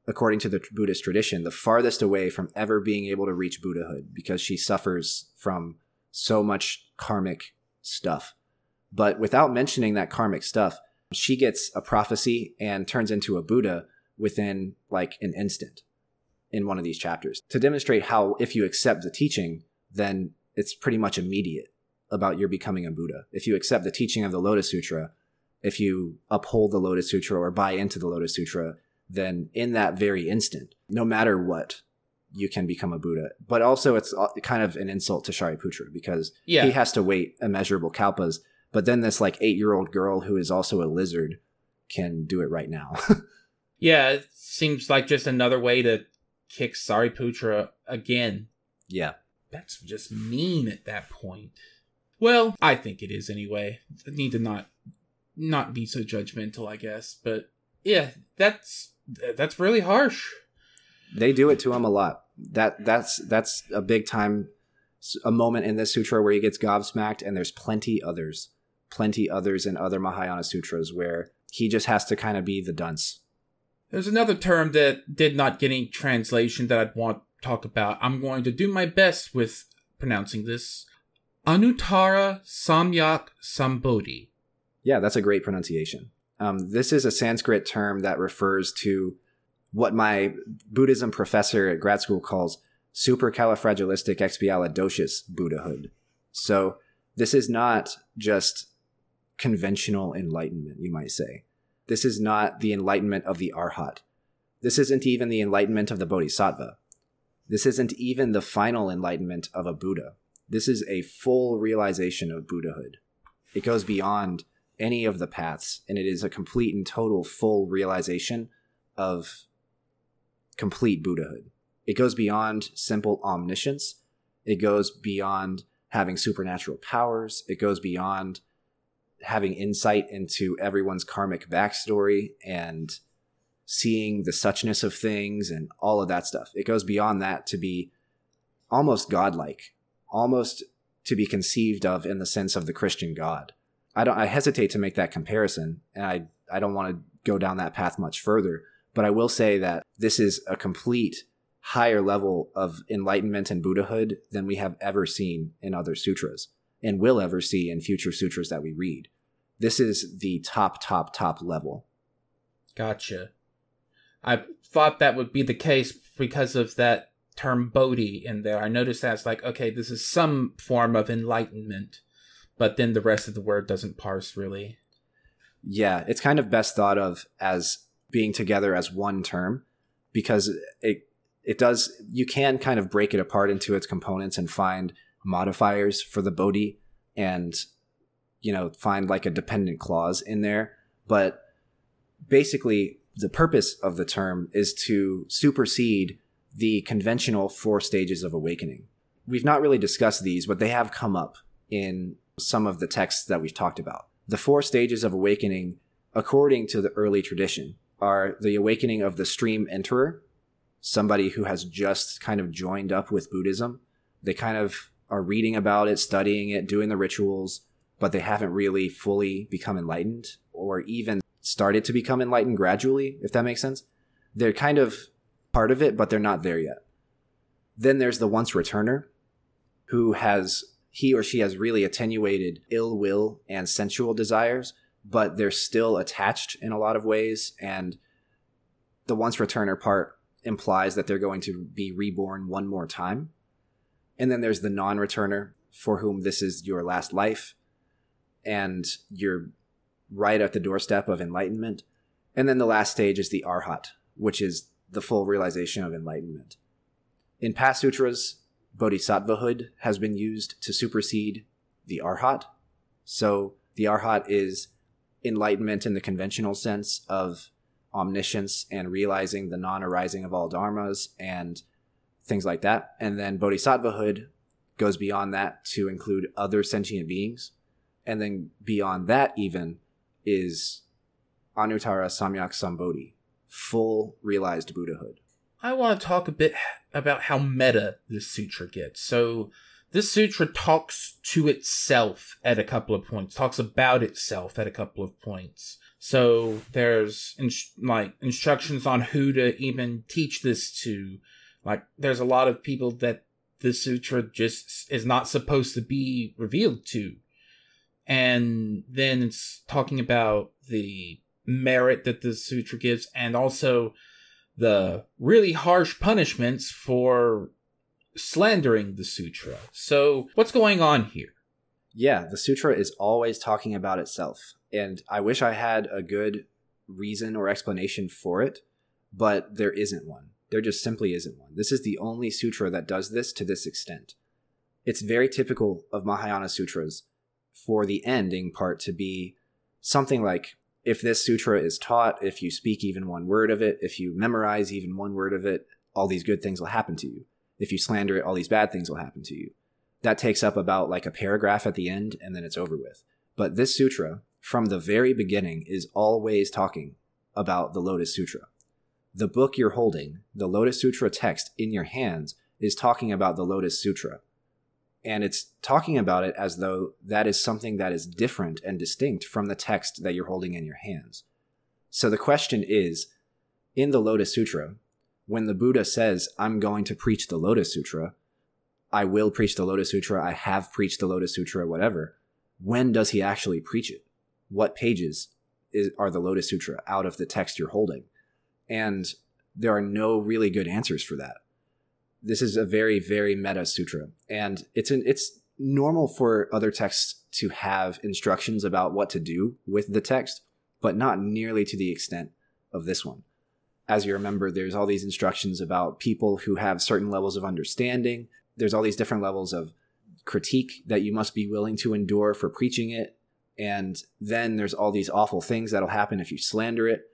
according to the buddhist tradition the farthest away from ever being able to reach buddhahood because she suffers from so much karmic stuff but without mentioning that karmic stuff she gets a prophecy and turns into a Buddha within like an instant in one of these chapters to demonstrate how if you accept the teaching, then it's pretty much immediate about your becoming a Buddha. If you accept the teaching of the Lotus Sutra, if you uphold the Lotus Sutra or buy into the Lotus Sutra, then in that very instant, no matter what, you can become a Buddha. But also, it's uh, kind of an insult to Shariputra because yeah. he has to wait immeasurable kalpas but then this like eight year old girl who is also a lizard can do it right now. (laughs) yeah, it seems like just another way to kick Sariputra again. Yeah. That's just mean at that point. Well, I think it is anyway. I need to not not be so judgmental, I guess. But yeah, that's that's really harsh. They do it to him a lot. That that's that's a big time a moment in this sutra where he gets gobsmacked and there's plenty others plenty others in other Mahayana sutras where he just has to kind of be the dunce. There's another term that did not get any translation that I'd want to talk about. I'm going to do my best with pronouncing this. Anuttara Samyak Sambodhi. Yeah, that's a great pronunciation. Um, this is a Sanskrit term that refers to what my Buddhism professor at grad school calls supercalifragilisticexpialidocious Buddhahood. So this is not just conventional enlightenment, you might say. This is not the enlightenment of the Arhat. This isn't even the enlightenment of the Bodhisattva. This isn't even the final enlightenment of a Buddha. This is a full realization of Buddhahood. It goes beyond any of the paths, and it is a complete and total full realization of complete Buddhahood. It goes beyond simple omniscience. It goes beyond having supernatural powers. It goes beyond having insight into everyone's karmic backstory and seeing the suchness of things and all of that stuff. It goes beyond that to be almost godlike, almost to be conceived of in the sense of the Christian God. I don't I hesitate to make that comparison and I I don't want to go down that path much further, but I will say that this is a complete higher level of enlightenment and Buddhahood than we have ever seen in other sutras and will ever see in future sutras that we read. This is the top, top, top level. Gotcha. I thought that would be the case because of that term Bodhi in there. I noticed that's like, okay, this is some form of enlightenment, but then the rest of the word doesn't parse really. Yeah, it's kind of best thought of as being together as one term because it it does you can kind of break it apart into its components and find modifiers for the Bodhi and you know find like a dependent clause in there but basically the purpose of the term is to supersede the conventional four stages of awakening we've not really discussed these but they have come up in some of the texts that we've talked about the four stages of awakening according to the early tradition are the awakening of the stream enterer somebody who has just kind of joined up with Buddhism. They kind of are reading about it, studying it, doing the rituals, but they haven't really fully become enlightened or even started to become enlightened gradually, if that makes sense. They're kind of part of it, but they're not there yet. Then there's the once returner who has he or she has really attenuated ill will and sensual desires, but they're still attached in a lot of ways. And the once returner part implies that they're going to be reborn one more time. And then there's the non returner for whom this is your last life and you're right at the doorstep of enlightenment. And then the last stage is the arhat, which is the full realization of enlightenment. In past sutras, bodhisattvahood has been used to supersede the arhat. So the arhat is enlightenment in the conventional sense of omniscience and realizing the non arising of all dharmas and things like that. And then bodhisattvahood goes beyond that to include other sentient beings. And then beyond that, even, is Anuttara Samyak Sambodhi, full realized Buddhahood. I want to talk a bit about how meta this sutra gets. So, this sutra talks to itself at a couple of points, talks about itself at a couple of points. So there's in, like instructions on who to even teach this to. Like there's a lot of people that the sutra just is not supposed to be revealed to. And then it's talking about the merit that the sutra gives and also the really harsh punishments for slandering the sutra. So, what's going on here? Yeah, the sutra is always talking about itself and I wish I had a good reason or explanation for it, but there isn't one. There just simply isn't one. This is the only sutra that does this to this extent. It's very typical of Mahayana sutras for the ending part to be something like if this sutra is taught, if you speak even one word of it, if you memorize even one word of it, all these good things will happen to you. If you slander it, all these bad things will happen to you. That takes up about like a paragraph at the end and then it's over with. But this sutra, from the very beginning is always talking about the Lotus Sutra. The book you're holding, the Lotus Sutra text in your hands, is talking about the Lotus Sutra. And it's talking about it as though that is something that is different and distinct from the text that you're holding in your hands. So the question is in the Lotus Sutra, when the Buddha says, I'm going to preach the Lotus Sutra, I will preach the Lotus Sutra, I have preached the Lotus Sutra, whatever, when does he actually preach it? what pages is, are the Lotus Sutra out of the text you're holding? And there are no really good answers for that. This is a very, very meta sutra, and it's an, it's normal for other texts to have instructions about what to do with the text, but not nearly to the extent of this one. As you remember, there's all these instructions about people who have certain levels of understanding. There's all these different levels of critique that you must be willing to endure for preaching it and then there's all these awful things that'll happen if you slander it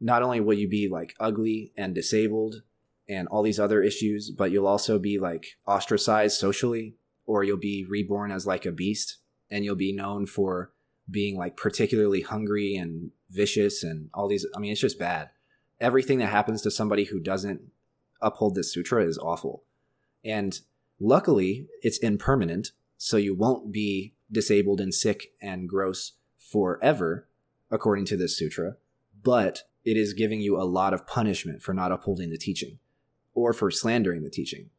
not only will you be like ugly and disabled and all these other issues, but you'll also be like ostracized socially, or you'll be reborn as like a beast, and you'll be known for being like particularly hungry and vicious and all these. I mean, it's just bad. Everything that happens to somebody who doesn't uphold this sutra is awful. And luckily, it's impermanent, so you won't be disabled and sick and gross forever, according to this sutra, but it is giving you a lot of punishment for not upholding the teaching or for slandering the teaching.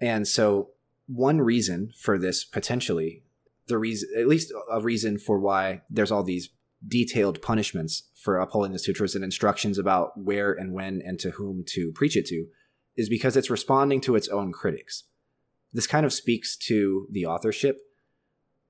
And so, one reason for this potentially, the reason, at least a reason for why there's all these detailed punishments for upholding the sutras and instructions about where and when and to whom to preach it to, is because it's responding to its own critics. This kind of speaks to the authorship.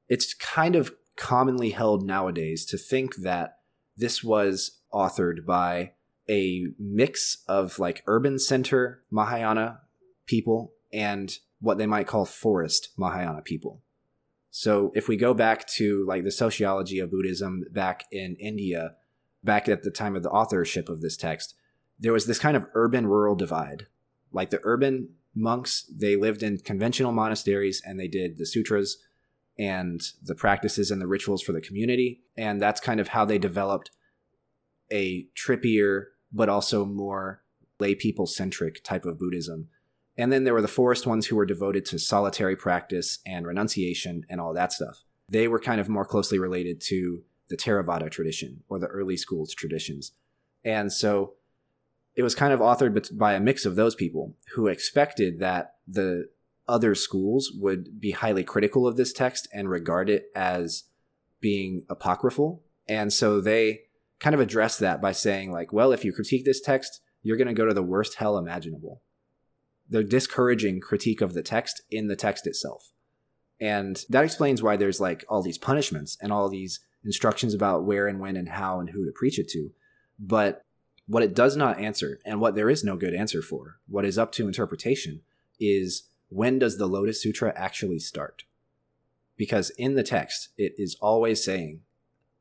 It's kind of commonly held nowadays to think that this was authored by a mix of like urban center Mahayana people and what they might call forest Mahayana people. So if we go back to like the sociology of Buddhism back in India, back at the time of the authorship of this text, there was this kind of urban rural divide. Like the urban monks, they lived in conventional monasteries and they did the sutras and the practices and the rituals for the community. And that's kind of how they developed a trippier, but also more lay people centric type of Buddhism. And then there were the forest ones who were devoted to solitary practice and renunciation and all that stuff. They were kind of more closely related to the Theravada tradition or the early schools traditions. And so it was kind of authored by a mix of those people who expected that the other schools would be highly critical of this text and regard it as being apocryphal. And so they kind of address that by saying, like, well, if you critique this text, you're going to go to the worst hell imaginable. They're discouraging critique of the text in the text itself. And that explains why there's like all these punishments and all these instructions about where and when and how and who to preach it to. But what it does not answer, and what there is no good answer for, what is up to interpretation, is when does the Lotus Sutra actually start? Because in the text, it is always saying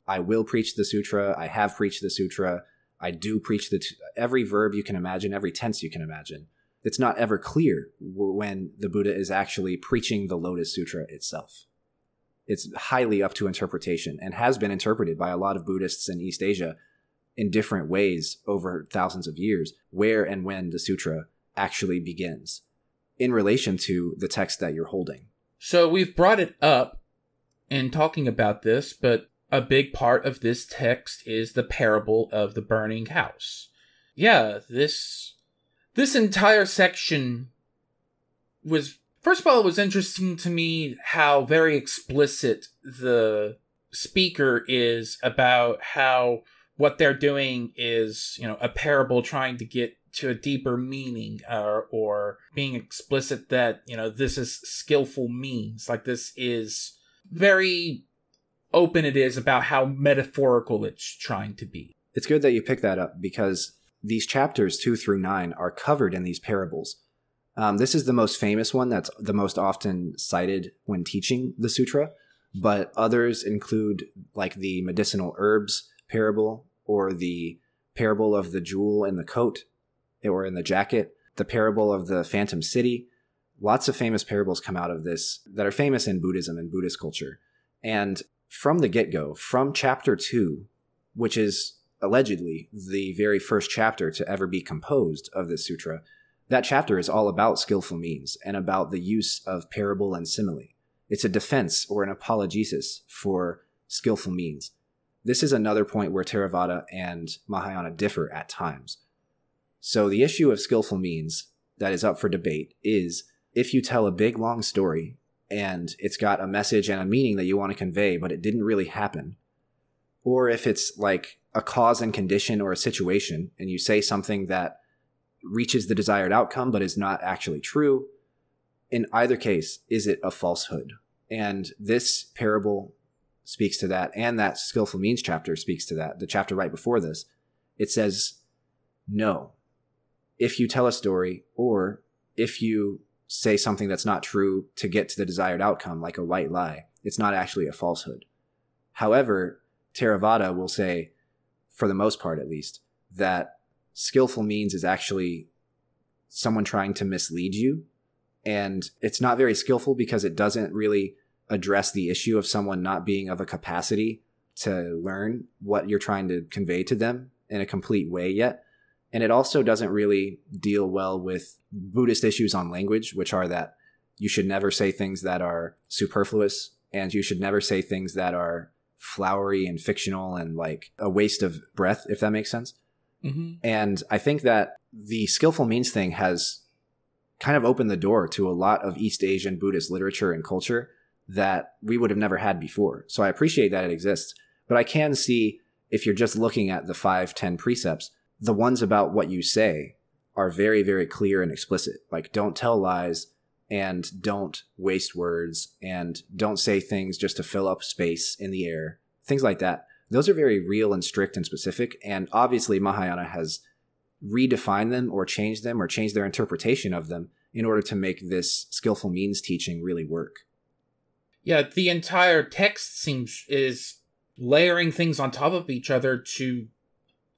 I will preach the sutra. I have preached the sutra. I do preach the t- every verb you can imagine, every tense you can imagine. It's not ever clear when the Buddha is actually preaching the Lotus Sutra itself. It's highly up to interpretation and has been interpreted by a lot of Buddhists in East Asia in different ways over thousands of years, where and when the sutra actually begins in relation to the text that you're holding. So we've brought it up in talking about this, but a big part of this text is the parable of the burning house. Yeah, this this entire section was first of all it was interesting to me how very explicit the speaker is about how what they're doing is, you know, a parable trying to get to a deeper meaning or or being explicit that, you know, this is skillful means. Like this is very open it is about how metaphorical it's trying to be. It's good that you pick that up because these chapters two through nine are covered in these parables. Um, this is the most famous one that's the most often cited when teaching the sutra, but others include like the medicinal herbs parable or the parable of the jewel in the coat or in the jacket, the parable of the phantom city. Lots of famous parables come out of this that are famous in Buddhism and Buddhist culture. And from the get go, from chapter two, which is allegedly the very first chapter to ever be composed of this sutra, that chapter is all about skillful means and about the use of parable and simile. It's a defense or an apologesis for skillful means. This is another point where Theravada and Mahayana differ at times. So, the issue of skillful means that is up for debate is if you tell a big long story and it's got a message and a meaning that you want to convey, but it didn't really happen. Or if it's like a cause and condition or a situation, and you say something that reaches the desired outcome but is not actually true. In either case, is it a falsehood? And this parable speaks to that, and that skillful means chapter speaks to that. The chapter right before this, it says, no. If you tell a story, or if you say something that's not true to get to the desired outcome, like a white lie. It's not actually a falsehood. However, Theravada will say, for the most part at least, that skillful means is actually someone trying to mislead you. And it's not very skillful because it doesn't really address the issue of someone not being of a capacity to learn what you're trying to convey to them in a complete way yet. And it also doesn't really deal well with Buddhist issues on language, which are that you should never say things that are superfluous and you should never say things that are flowery and fictional and like a waste of breath, if that makes sense. Mm-hmm. And I think that the skillful means thing has kind of opened the door to a lot of East Asian Buddhist literature and culture that we would have never had before. So I appreciate that it exists. But I can see if you're just looking at the five, ten precepts, the ones about what you say are very, very clear and explicit. Like, don't tell lies and don't waste words and don't say things just to fill up space in the air, things like that. Those are very real and strict and specific. And obviously, Mahayana has redefined them or changed them or changed their interpretation of them in order to make this skillful means teaching really work. Yeah, the entire text seems is layering things on top of each other to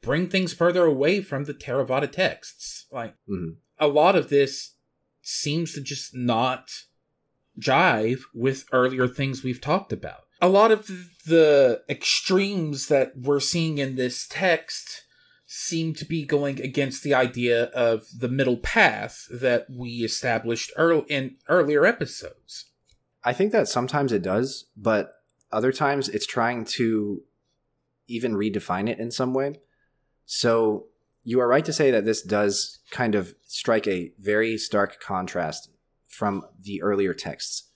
bring things further away from the Theravada texts. Like mm-hmm. a lot of this seems to just not jive with earlier things we've talked about. A lot of the extremes that we're seeing in this text seem to be going against the idea of the middle path that we established early in earlier episodes. I think that sometimes it does, but other times it's trying to even redefine it in some way. So you are right to say that this does kind of strike a very stark contrast from the earlier texts.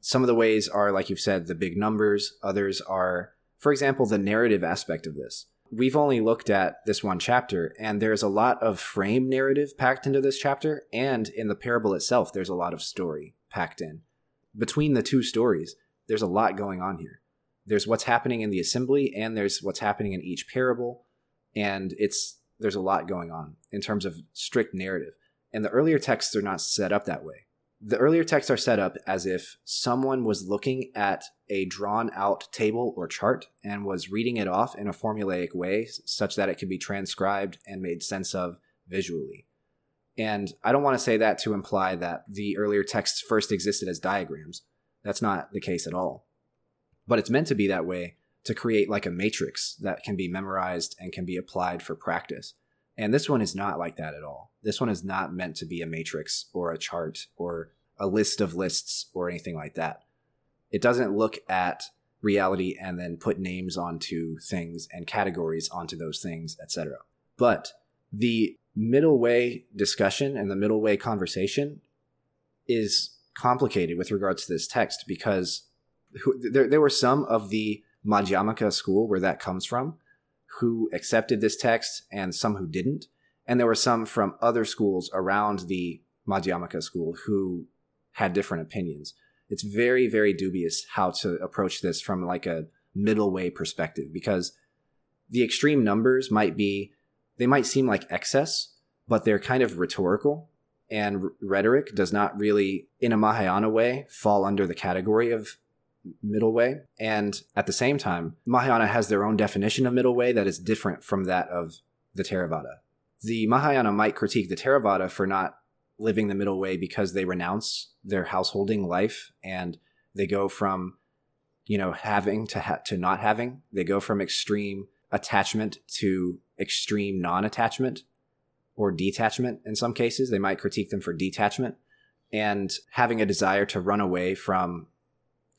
Some of the ways are, like you've said, the big numbers. Others are, for example, the narrative aspect of this. We've only looked at this one chapter, and there's a lot of frame narrative packed into this chapter, and in the parable itself, there's a lot of story packed in. Between the two stories, there's a lot going on here. There's what's happening in the assembly, and there's what's happening in each parable and it's there's a lot going on in terms of strict narrative. And the earlier texts are not set up that way. The earlier texts are set up as if someone was looking at a drawn out table or chart and was reading it off in a formulaic way such that it could be transcribed and made sense of visually. And I don't want to say that to imply that the earlier texts first existed as diagrams. That's not the case at all. But it's meant to be that way to create like a matrix that can be memorized and can be applied for practice. And this one is not like that at all. This one is not meant to be a matrix or a chart or a list of lists or anything like that. It doesn't look at reality and then put names onto things and categories onto those things, etc. But the middle way discussion and the middle way conversation is complicated with regards to this text because there, there were some of the Madhyamaka school, where that comes from, who accepted this text and some who didn't. And there were some from other schools around the Madhyamaka school who had different opinions. It's very, very dubious how to approach this from like a middle way perspective because the extreme numbers might be, they might seem like excess, but they're kind of rhetorical. And rhetoric does not really, in a Mahayana way, fall under the category of middle way. And at the same time, Mahayana has their own definition of middle way that is different from that of the Theravada. The Mahayana might critique the Theravada for not living the middle way because they renounce their householding life and they go from you know having to ha- to not having they go from extreme attachment to extreme non-attachment or detachment in some cases they might critique them for detachment and having a desire to run away from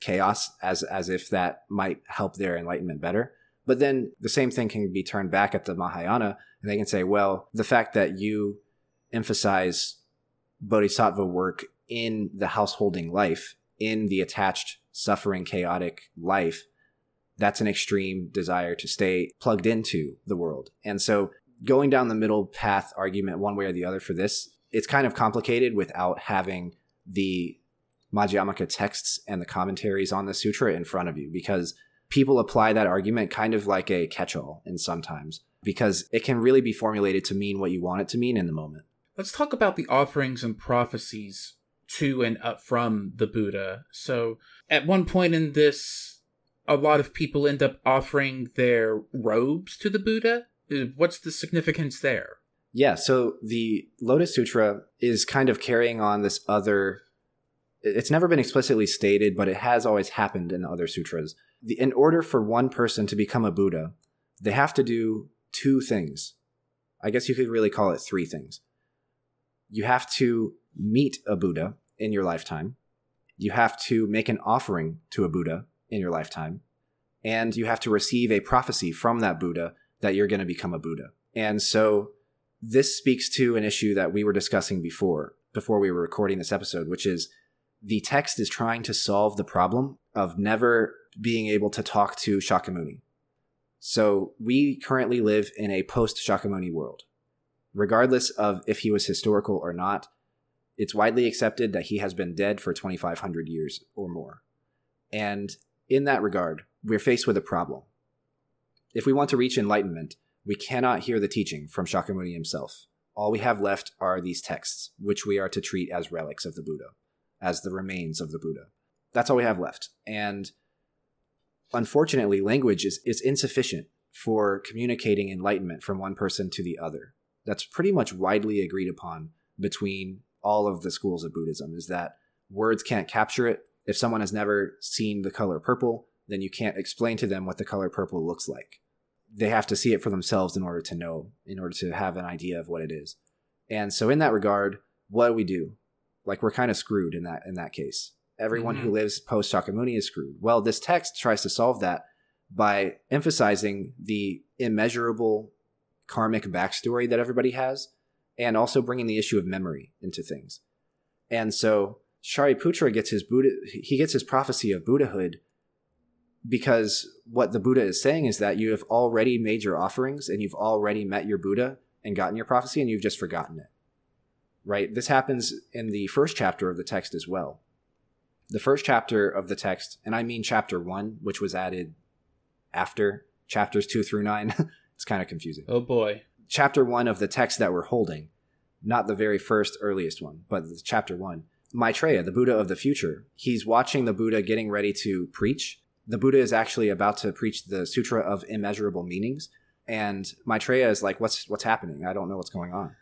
chaos as as if that might help their enlightenment better. But then the same thing can be turned back at the Mahayana, and they can say, well, the fact that you emphasize bodhisattva work in the householding life, in the attached, suffering, chaotic life, that's an extreme desire to stay plugged into the world. And so going down the middle path argument one way or the other for this, it's kind of complicated without having the Madhyamaka texts and the commentaries on the sutra in front of you because people apply that argument kind of like a catch all and sometimes because it can really be formulated to mean what you want it to mean in the moment. Let's talk about the offerings and prophecies to and up from the Buddha. So, at one point in this, a lot of people end up offering their robes to the Buddha. Uh, what's the significance there? Yeah, so the Lotus Sutra is kind of carrying on this other. It's never been explicitly stated, but it has always happened in the other sutras. The, in order for one person to become a Buddha, they have to do two things. I guess you could really call it three things. You have to meet a Buddha in your lifetime, you have to make an offering to a Buddha in your lifetime, and you have to receive a prophecy from that Buddha that you're going to become a Buddha. And so this speaks to an issue that we were discussing before before we were recording this episode, which is the text is trying to solve the problem of never being able to talk to Shakyamuni. So we currently live in a post Shakyamuni world. Regardless of if he was historical or not, it's widely accepted that he has been dead for 2,500 years or more. And in that regard, we're faced with a problem. If we want to reach enlightenment, we cannot hear the teaching from Shakyamuni himself. All we have left are these texts, which we are to treat as relics of the Buddha, as the remains of the Buddha. That's all we have left. And unfortunately, language is, is insufficient for communicating enlightenment from one person to the other. That's pretty much widely agreed upon between all of the schools of Buddhism is that words can't capture it. If someone has never seen the color purple, then you can't explain to them what the color purple looks like they have to see it for themselves in order to know, in order to have an idea of what it is. And so in that regard, what do we do? Like we're kind of screwed in that in that case. Everyone mm-hmm. who lives post Shakyamuni is screwed. Well, this text tries to solve that by emphasizing the immeasurable karmic backstory that everybody has, and also bringing the issue of memory into things. And so Shariputra gets his Buddha, he gets his prophecy of Buddhahood because what the Buddha is saying is that you have already made your offerings and you've already met your Buddha and gotten your prophecy and you've just forgotten it. Right? This happens in the first chapter of the text as well. The first chapter of the text, and I mean chapter one, which was added after chapters two through nine. (laughs) it's kind of confusing. Oh boy. Chapter one of the text that we're holding, not the very first earliest one, but chapter one. Maitreya, the Buddha of the future, he's watching the Buddha getting ready to preach the Buddha is actually about to preach the Sutra of Immeasurable Meanings, and Maitreya is like, "What's what's happening? I don't know what's going on."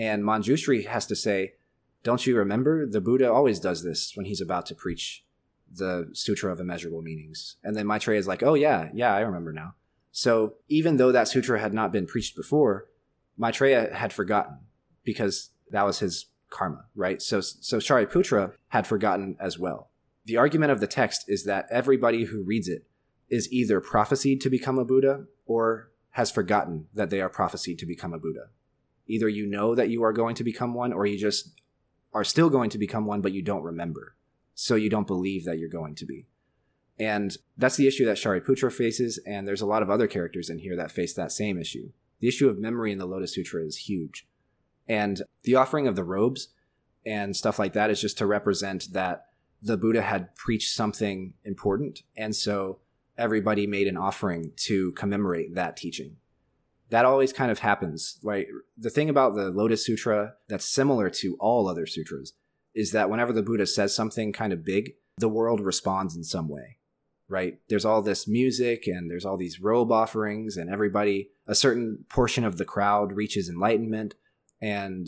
And Manjushri has to say, "Don't you remember? The Buddha always does this when he's about to preach the Sutra of Immeasurable Meanings." And then Maitreya is like, "Oh yeah, yeah, I remember now." So even though that sutra had not been preached before, Maitreya had forgotten because that was his karma, right? So so Shariputra had forgotten as well. The argument of the text is that everybody who reads it is either prophesied to become a Buddha or has forgotten that they are prophesied to become a Buddha. Either you know that you are going to become one or you just are still going to become one, but you don't remember. So you don't believe that you're going to be. And that's the issue that Shariputra faces, and there's a lot of other characters in here that face that same issue. The issue of memory in the Lotus Sutra is huge. And the offering of the robes and stuff like that is just to represent that the Buddha had preached something important. And so everybody made an offering to commemorate that teaching. That always kind of happens, right? The thing about the Lotus Sutra that's similar to all other sutras is that whenever the Buddha says something kind of big, the world responds in some way, right? There's all this music and there's all these robe offerings, and everybody, a certain portion of the crowd reaches enlightenment, and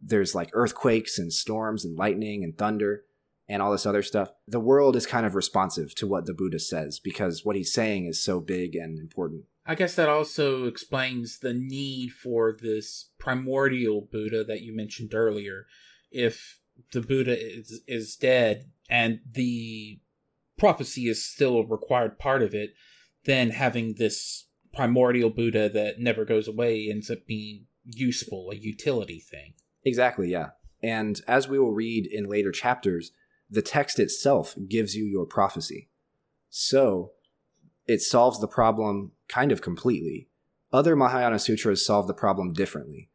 there's like earthquakes and storms and lightning and thunder and all this other stuff, the world is kind of responsive to what the Buddha says because what he's saying is so big and important. I guess that also explains the need for this primordial Buddha that you mentioned earlier. If the Buddha is, is dead and the prophecy is still a required part of it, then having this primordial Buddha that never goes away ends up being useful, a utility thing. Exactly, yeah. And as we will read in later chapters, the text itself gives you your prophecy. So it solves the problem kind of completely. Other Mahayana sutras solve the problem differently.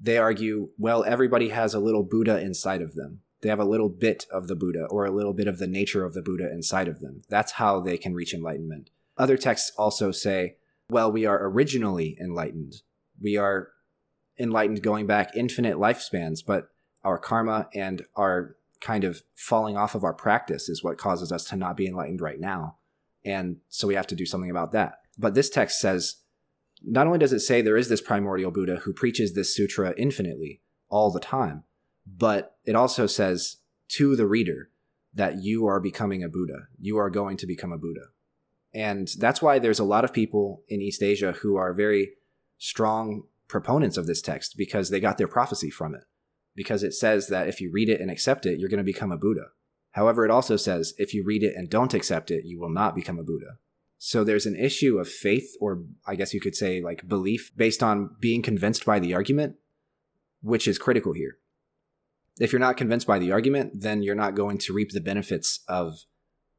They argue, well, everybody has a little Buddha inside of them. They have a little bit of the Buddha or a little bit of the nature of the Buddha inside of them. That's how they can reach enlightenment. Other texts also say, well, we are originally enlightened. We are enlightened going back infinite lifespans, but our karma and our kind of falling off of our practice is what causes us to not be enlightened right now. And so we have to do something about that. But this text says, not only does it say there is this primordial Buddha who preaches this sutra infinitely all the time, but it also says to the reader that you are becoming a Buddha. You are going to become a Buddha. And that's why there's a lot of people in East Asia who are very strong proponents of this text because they got their prophecy from it. Because it says that if you read it and accept it, you're going to become a Buddha. However, it also says if you read it and don't accept it, you will not become a Buddha. So there's an issue of faith, or I guess you could say like belief, based on being convinced by the argument, which is critical here. If you're not convinced by the argument, then you're not going to reap the benefits of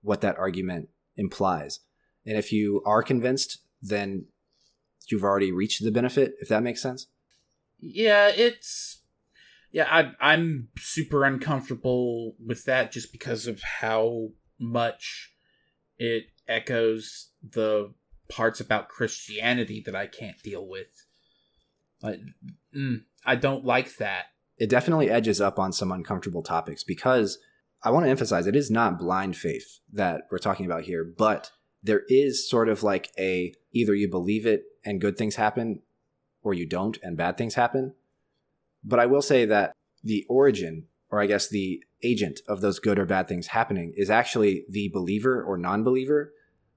what that argument implies. And if you are convinced, then you've already reached the benefit, if that makes sense. Yeah, it's yeah, I I'm super uncomfortable with that just because of how much it echoes the parts about Christianity that I can't deal with. But mm, I don't like that. It definitely edges up on some uncomfortable topics because I want to emphasize it is not blind faith that we're talking about here, but there is sort of like a either you believe it and good things happen or you don't and bad things happen. But I will say that the origin, or I guess the agent of those good or bad things happening, is actually the believer or non believer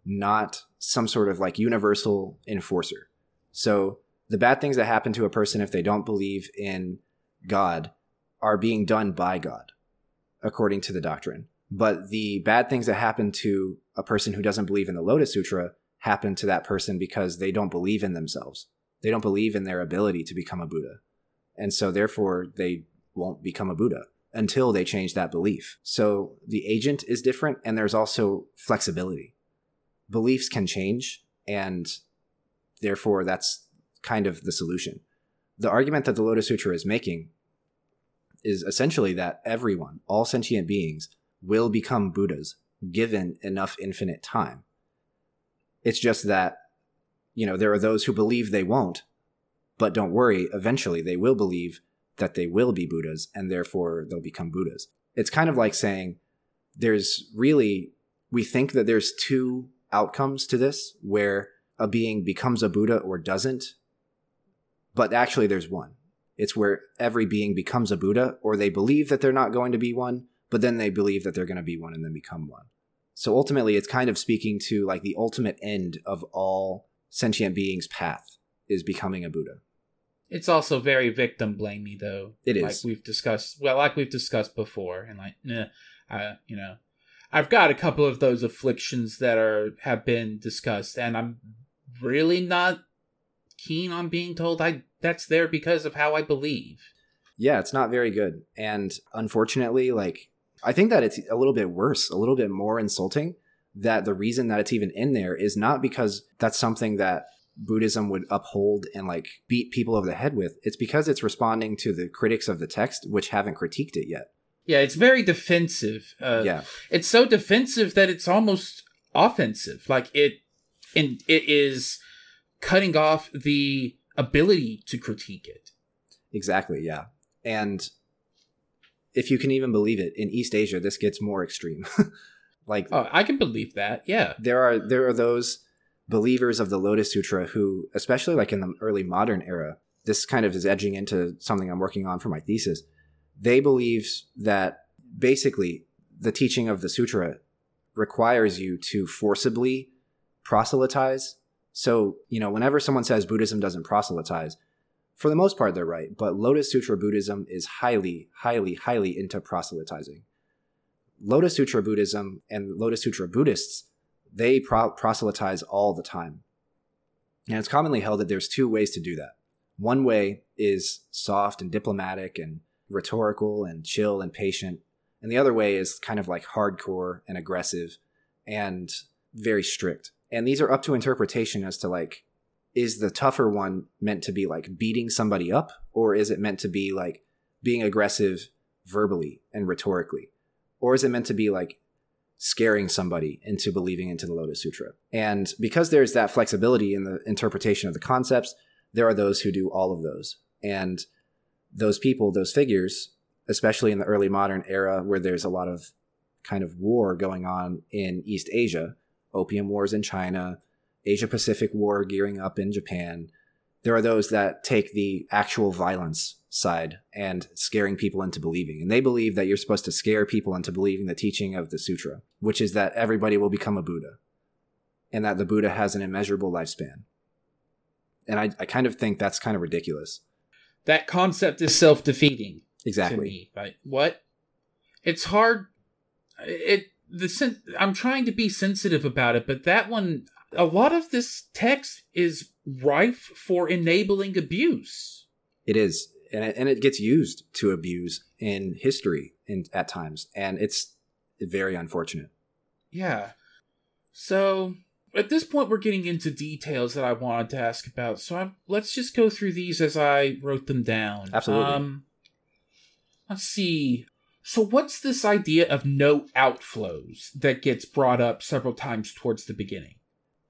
not some sort of like universal enforcer. So the bad things that happen to a person if they don't believe in God are being done by God, according to the doctrine. But the bad things that happen to a person who doesn't believe in the Lotus Sutra happen to that person because they don't believe in themselves. They don't believe in their ability to become a Buddha. And so therefore they won't become a Buddha until they change that belief. So the agent is different and there's also flexibility beliefs can change and therefore that's kind of the solution. The argument that the Lotus Sutra is making is essentially that everyone, all sentient beings, will become Buddhas given enough infinite time. It's just that, you know, there are those who believe they won't, but don't worry, eventually they will believe that they will be Buddhas and therefore they'll become Buddhas. It's kind of like saying there's really, we think that there's two outcomes to this where a being becomes a Buddha or doesn't, but actually there's one. It's where every being becomes a Buddha or they believe that they're not going to be one, but then they believe that they're going to be one and then become one. So ultimately, it's kind of speaking to like the ultimate end of all sentient beings' path is becoming a Buddha. It's also very victim blamey, though. It is. like we've discussed. Well, like we've discussed before, and like, eh, uh, you know, I've got a couple of those afflictions that are have been discussed, and I'm really not keen on being told I that's there because of how I believe. Yeah, it's not very good. And unfortunately, like I think that it's a little bit worse, a little bit more insulting that the reason that it's even in there is not because that's something that Buddhism would uphold and like beat people over the head with. It's because it's responding to the critics of the text which haven't critiqued it yet. Yeah, it's very defensive. Uh, yeah, it's so defensive that it's almost offensive. Like it, and it is cutting off the ability to critique it. Exactly. Yeah, and if you can even believe it, in East Asia, this gets more extreme. (laughs) like, oh, I can believe that. Yeah, there are there are those believers of the Lotus Sutra who, especially like in the early modern era, this kind of is edging into something I'm working on for my thesis they believe that basically the teaching of the sutra requires you to forcibly proselytize. So, you know, whenever someone says Buddhism doesn't proselytize, for the most part, they're right. But Lotus Sutra Buddhism is highly, highly, highly into proselytizing. Lotus Sutra Buddhism and Lotus Sutra Buddhists, they pro- proselytize all the time. And it's commonly held that there's two ways to do that. One way is soft and diplomatic and rhetorical and chill and patient. And the other way is kind of like hardcore and aggressive and very strict. And these are up to interpretation as to like, is the tougher one meant to be like beating somebody up, or is it meant to be like being aggressive verbally and rhetorically? Or is it meant to be like scaring somebody into believing into the Lotus Sutra? And because there's that flexibility in the interpretation of the concepts, there are those who do all of those. And those people, those figures, especially in the early modern era where there's a lot of kind of war going on in East Asia, opium wars in China, Asia Pacific war gearing up in Japan, there are those that take the actual violence side and scaring people into believing. And they believe that you're supposed to scare people into believing the teaching of the sutra, which is that everybody will become a Buddha and that the Buddha has an immeasurable lifespan. And I, I kind of think that's kind of ridiculous. That concept is self defeating. Exactly. Me, right? What? It's hard. It the sen- I'm trying to be sensitive about it, but that one, a lot of this text is rife for enabling abuse. It is, and it, and it gets used to abuse in history in, at times, and it's very unfortunate. Yeah. So at this point, we're getting into details that I wanted to ask about. So I'm, let's just go through these as I wrote them down. Absolutely. Um, let's see. So, what's this idea of no outflows that gets brought up several times towards the beginning?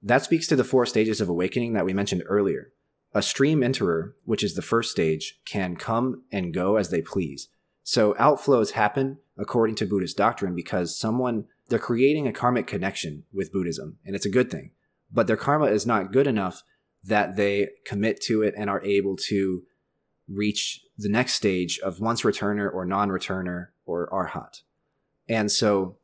That speaks to the four stages of awakening that we mentioned earlier. A stream enterer, which is the first stage, can come and go as they please. So, outflows happen according to Buddhist doctrine because someone, they're creating a karmic connection with Buddhism, and it's a good thing. But their karma is not good enough that they commit to it and are able to reach the next stage of once returner or non returner or arhat. And so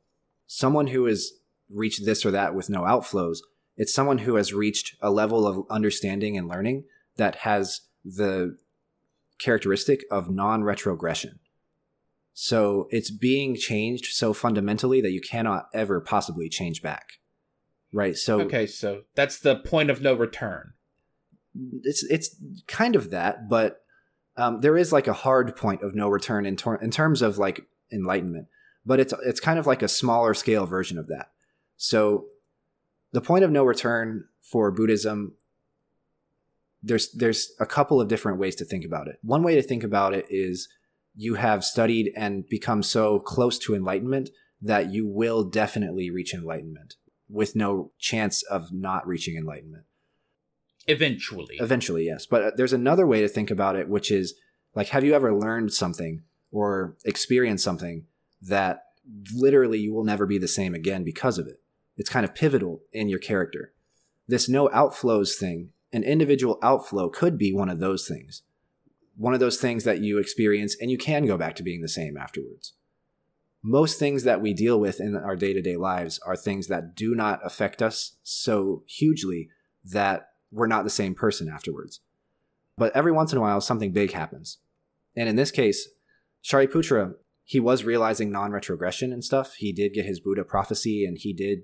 someone who has reached this or that with no outflows, it's someone who has reached a level of understanding and learning that has the characteristic of non retrogression. So it's being changed so fundamentally that you cannot ever possibly change back. Right. So Okay, so that's the point of no return. It's it's kind of that, but um, there is like a hard point of no return in, tor- in terms of like enlightenment, but it's it's kind of like a smaller scale version of that. So the point of no return for Buddhism there's there's a couple of different ways to think about it. One way to think about it is you have studied and become so close to enlightenment that you will definitely reach enlightenment with no chance of not reaching enlightenment. Eventually. Eventually, yes. But uh, there's another way to think about it, which is like, have you ever learned something or experienced something that literally you will never be the same again because of it? It's kind of pivotal in your character. This no outflows thing, an individual outflow could be one of those things. One of those things that you experience and you can go back to being the same afterwards. Most things that we deal with in our day to day lives are things that do not affect us so hugely that we're not the same person afterwards. But every once in a while, something big happens. And in this case, Shariputra, he was realizing non retrogression and stuff. He did get his Buddha prophecy and he did,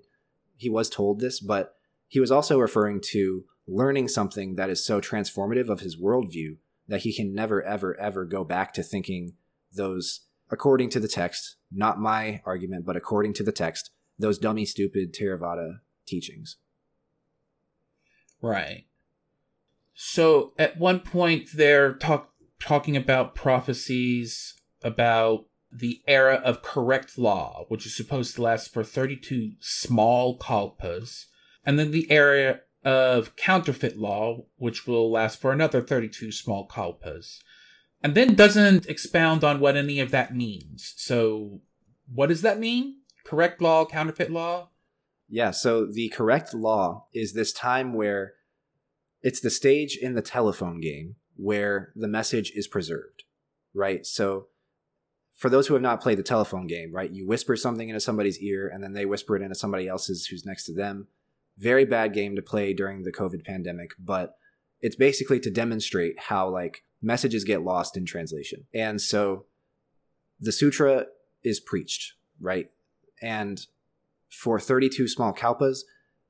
he was told this, but he was also referring to learning something that is so transformative of his worldview that he can never, ever, ever go back to thinking those, according to the text, not my argument, but according to the text, those dummy, stupid Theravada teachings. Right. So at one point they're talk, talking about prophecies about the era of correct law, which is supposed to last for 32 small kalpas, and then the era of counterfeit law, which will last for another 32 small kalpas. And then doesn't expound on what any of that means. So, what does that mean? Correct law, counterfeit law? Yeah, so the correct law is this time where it's the stage in the telephone game where the message is preserved, right? So for those who have not played the telephone game, right, you whisper something into somebody's ear and then they whisper it into somebody else's who's next to them. Very bad game to play during the COVID pandemic, but it's basically to demonstrate how like messages get lost in translation. And so the sutra is preached, right? And for 32 small kalpas,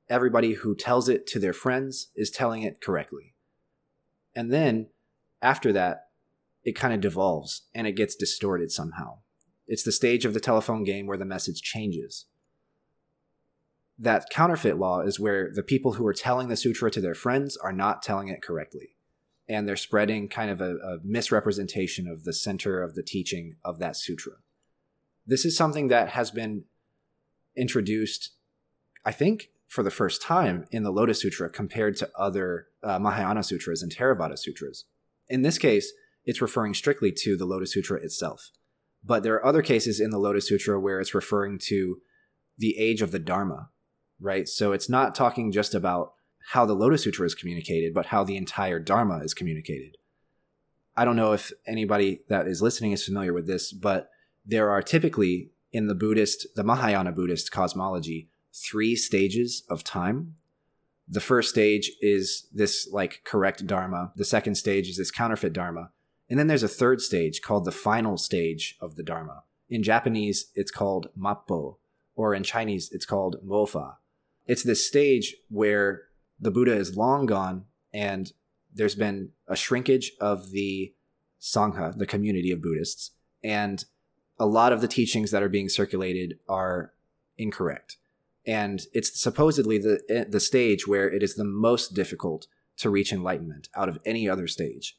everybody who tells it to their friends is telling it correctly. And then after that, it kind of devolves and it gets distorted somehow. It's the stage of the telephone game where the message changes. That counterfeit law is where the people who are telling the sutra to their friends are not telling it correctly. And they're spreading kind of a, a misrepresentation of the center of the teaching of that sutra. This is something that has been introduced, I think, for the first time in the Lotus Sutra compared to other uh, Mahayana sutras and Theravada sutras. In this case, it's referring strictly to the Lotus Sutra itself. But there are other cases in the Lotus Sutra where it's referring to the age of the Dharma, right? So it's not talking just about how the Lotus Sutra is communicated, but how the entire Dharma is communicated. I don't know if anybody that is listening is familiar with this, but there are typically in the Buddhist, the Mahayana Buddhist cosmology, three stages of time. The first stage is this like correct Dharma. The second stage is this counterfeit Dharma. And then there's a third stage called the final stage of the Dharma. In Japanese, it's called Mappo, or in Chinese, it's called Mofa. It's this stage where the Buddha is long gone and there's been a shrinkage of the Sangha, the community of Buddhists, and a lot of the teachings that are being circulated are incorrect. And it's supposedly the eh, the stage where it is the most difficult to reach enlightenment out of any other stage.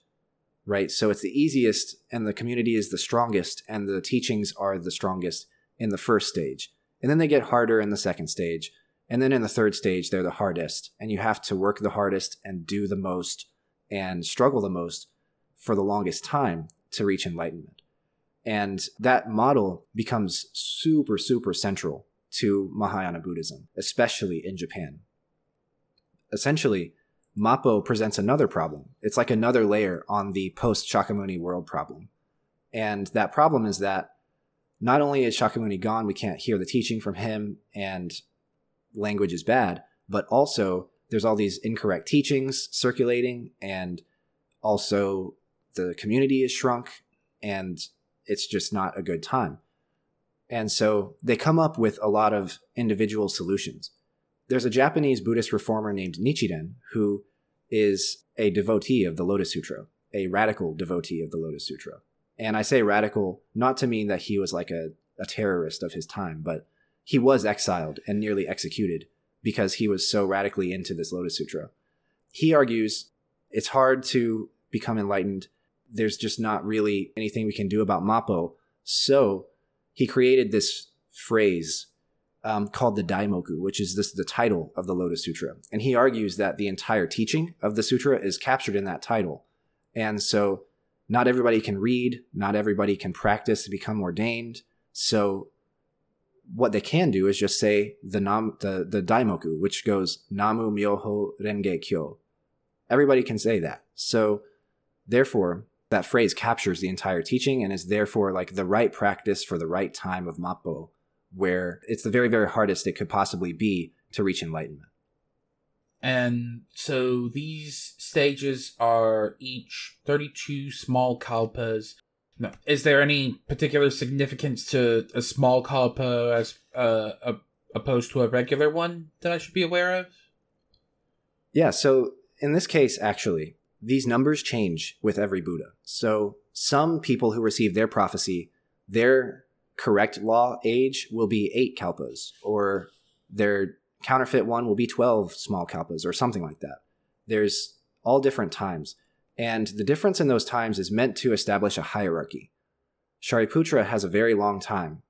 Right? So it's the easiest and the community is the strongest and the teachings are the strongest in the first stage. And then they get harder in the second stage. And then in the third stage, they're the hardest. And you have to work the hardest and do the most and struggle the most for the longest time to reach enlightenment. And that model becomes super, super central to Mahayana Buddhism, especially in Japan. Essentially, Mappo presents another problem. It's like another layer on the post Shakyamuni world problem. And that problem is that not only is Shakyamuni gone, we can't hear the teaching from him, and language is bad, but also there's all these incorrect teachings circulating, and also the community is shrunk, and it's just not a good time. And so they come up with a lot of individual solutions. There's a Japanese Buddhist reformer named Nichiren who is a devotee of the Lotus Sutra, a radical devotee of the Lotus Sutra. And I say radical not to mean that he was like a, a terrorist of his time, but he was exiled and nearly executed because he was so radically into this Lotus Sutra. He argues it's hard to become enlightened. There's just not really anything we can do about Mappo. So he created this phrase um, called the Daimoku, which is this the title of the Lotus Sutra. And he argues that the entire teaching of the sutra is captured in that title. And so not everybody can read, not everybody can practice to become ordained. So what they can do is just say the nam the, the daimoku, which goes Namu Myoho Renge Kyo. Everybody can say that. So therefore, that phrase captures the entire teaching and is therefore like the right practice for the right time of Mappo, where it's the very, very hardest it could possibly be to reach enlightenment. And so these stages are each 32 small kalpas. Now, is there any particular significance to a small kalpa as uh, a, opposed to a regular one that I should be aware of? Yeah, so in this case, actually, these numbers change with every Buddha. So some people who receive their prophecy, their correct law age will be eight kalpas, or their counterfeit one will be 12 small kalpas or something like that. There's all different times. And the difference in those times is meant to establish a hierarchy. Shariputra has a very long time,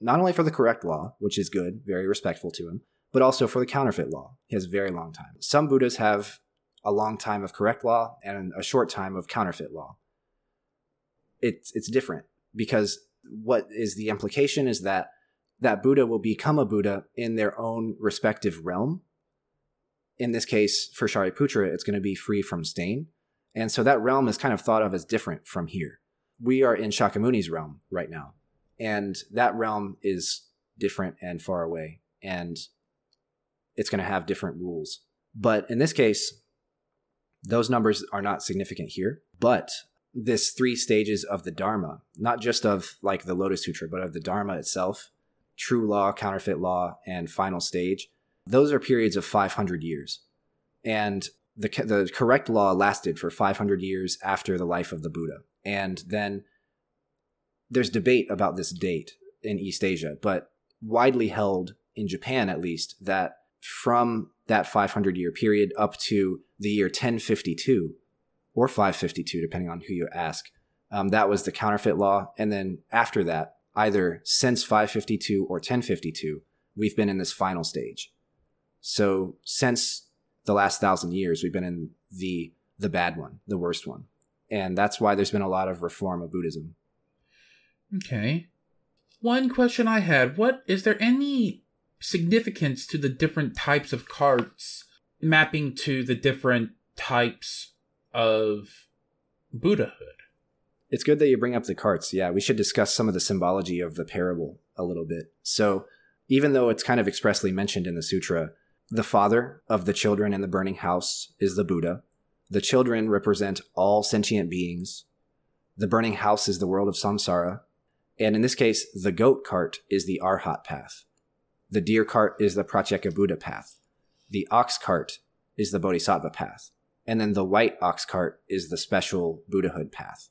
not only for the correct law, which is good, very respectful to him, but also for the counterfeit law. He has a very long time. Some Buddhas have a long time of correct law and a short time of counterfeit law. It's it's different because what is the implication is that that Buddha will become a Buddha in their own respective realm. In this case, for Shariputra, it's going to be free from stain. And so that realm is kind of thought of as different from here. We are in Shakyamuni's realm right now. And that realm is different and far away. And it's going to have different rules. But in this case, those numbers are not significant here. But this three stages of the Dharma, not just of like the Lotus Sutra, but of the Dharma itself, true law, counterfeit law, and final stage, those are periods of 500 years. And the, the correct law lasted for 500 years after the life of the Buddha. And then there's debate about this date in East Asia, but widely held in Japan at least that from that 500 year period up to the year 1052 or 552, depending on who you ask, um, that was the counterfeit law. And then after that, either since 552 or 1052, we've been in this final stage. So since the last thousand years, we've been in the the bad one, the worst one, and that's why there's been a lot of reform of Buddhism. Okay. One question I had: What is there any significance to the different types of carts mapping to the different types of Buddhahood. It's good that you bring up the carts. Yeah, we should discuss some of the symbology of the parable a little bit. So, even though it's kind of expressly mentioned in the sutra, the father of the children in the burning house is the Buddha. The children represent all sentient beings. The burning house is the world of samsara. And in this case, the goat cart is the arhat path. The deer cart is the pratyeka Buddha path. The ox cart is the bodhisattva path. And then the white ox cart is the special Buddhahood path.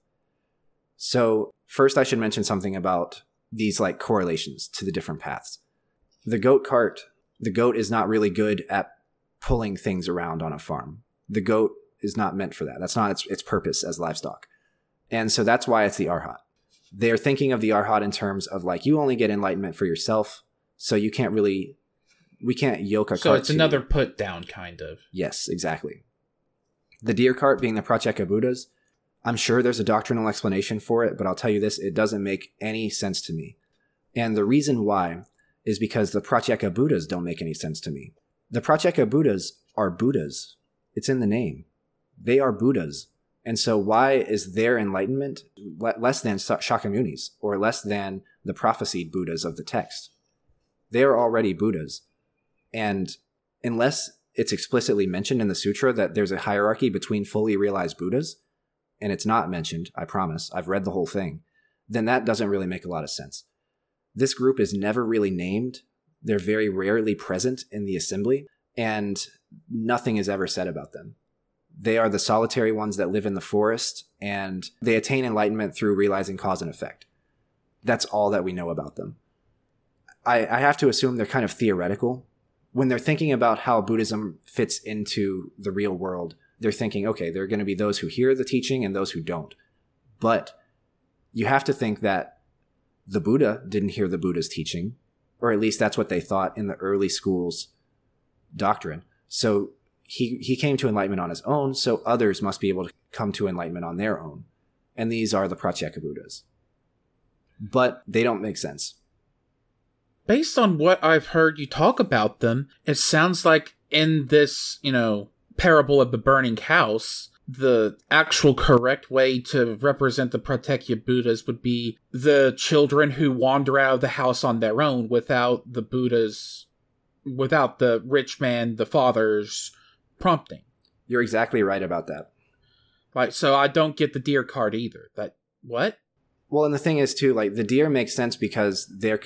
So, first, I should mention something about these like correlations to the different paths. The goat cart, the goat is not really good at pulling things around on a farm. The goat is not meant for that. That's not its, its purpose as livestock. And so that's why it's the arhat. They're thinking of the arhat in terms of like you only get enlightenment for yourself, so you can't really we can't yoke a cart. so cart. it's another put down kind of. Yes, exactly. The deer cart being the Pratyeka Buddhas, I'm sure there's a doctrinal explanation for it, but I'll tell you this, it doesn't make any sense to me. And the reason why is because the Pratyeka Buddhas don't make any sense to me. The Pratyeka Buddhas are Buddhas. It's in the name. They are Buddhas. And so why is their enlightenment less than Shakyamuni's or less than the prophesied Buddhas of the text? They are already Buddhas. And unless it's explicitly mentioned in the sutra that there's a hierarchy between fully realized Buddhas, and it's not mentioned, I promise, I've read the whole thing, then that doesn't really make a lot of sense. This group is never really named. They're very rarely present in the assembly, and nothing is ever said about them. They are the solitary ones that live in the forest, and they attain enlightenment through realizing cause and effect. That's all that we know about them. I, I have to assume they're kind of theoretical. When they're thinking about how Buddhism fits into the real world, they're thinking, okay, there are going to be those who hear the teaching and those who don't. But you have to think that the Buddha didn't hear the Buddha's teaching, or at least that's what they thought in the early schools doctrine. So he he came to enlightenment on his own, so others must be able to come to enlightenment on their own. And these are the Pratyeka Buddhas. But they don't make sense. Based on what I've heard you talk about them, it sounds like in this, you know, parable of the burning house, the actual correct way to represent the Pratyeka Buddhas would be the children who wander out of the house on their own without the Buddha's, without the rich man, the father's prompting. You're exactly right about that. Like, so I don't get the deer card either. That, what? Well, and the thing is too, like the deer makes sense because their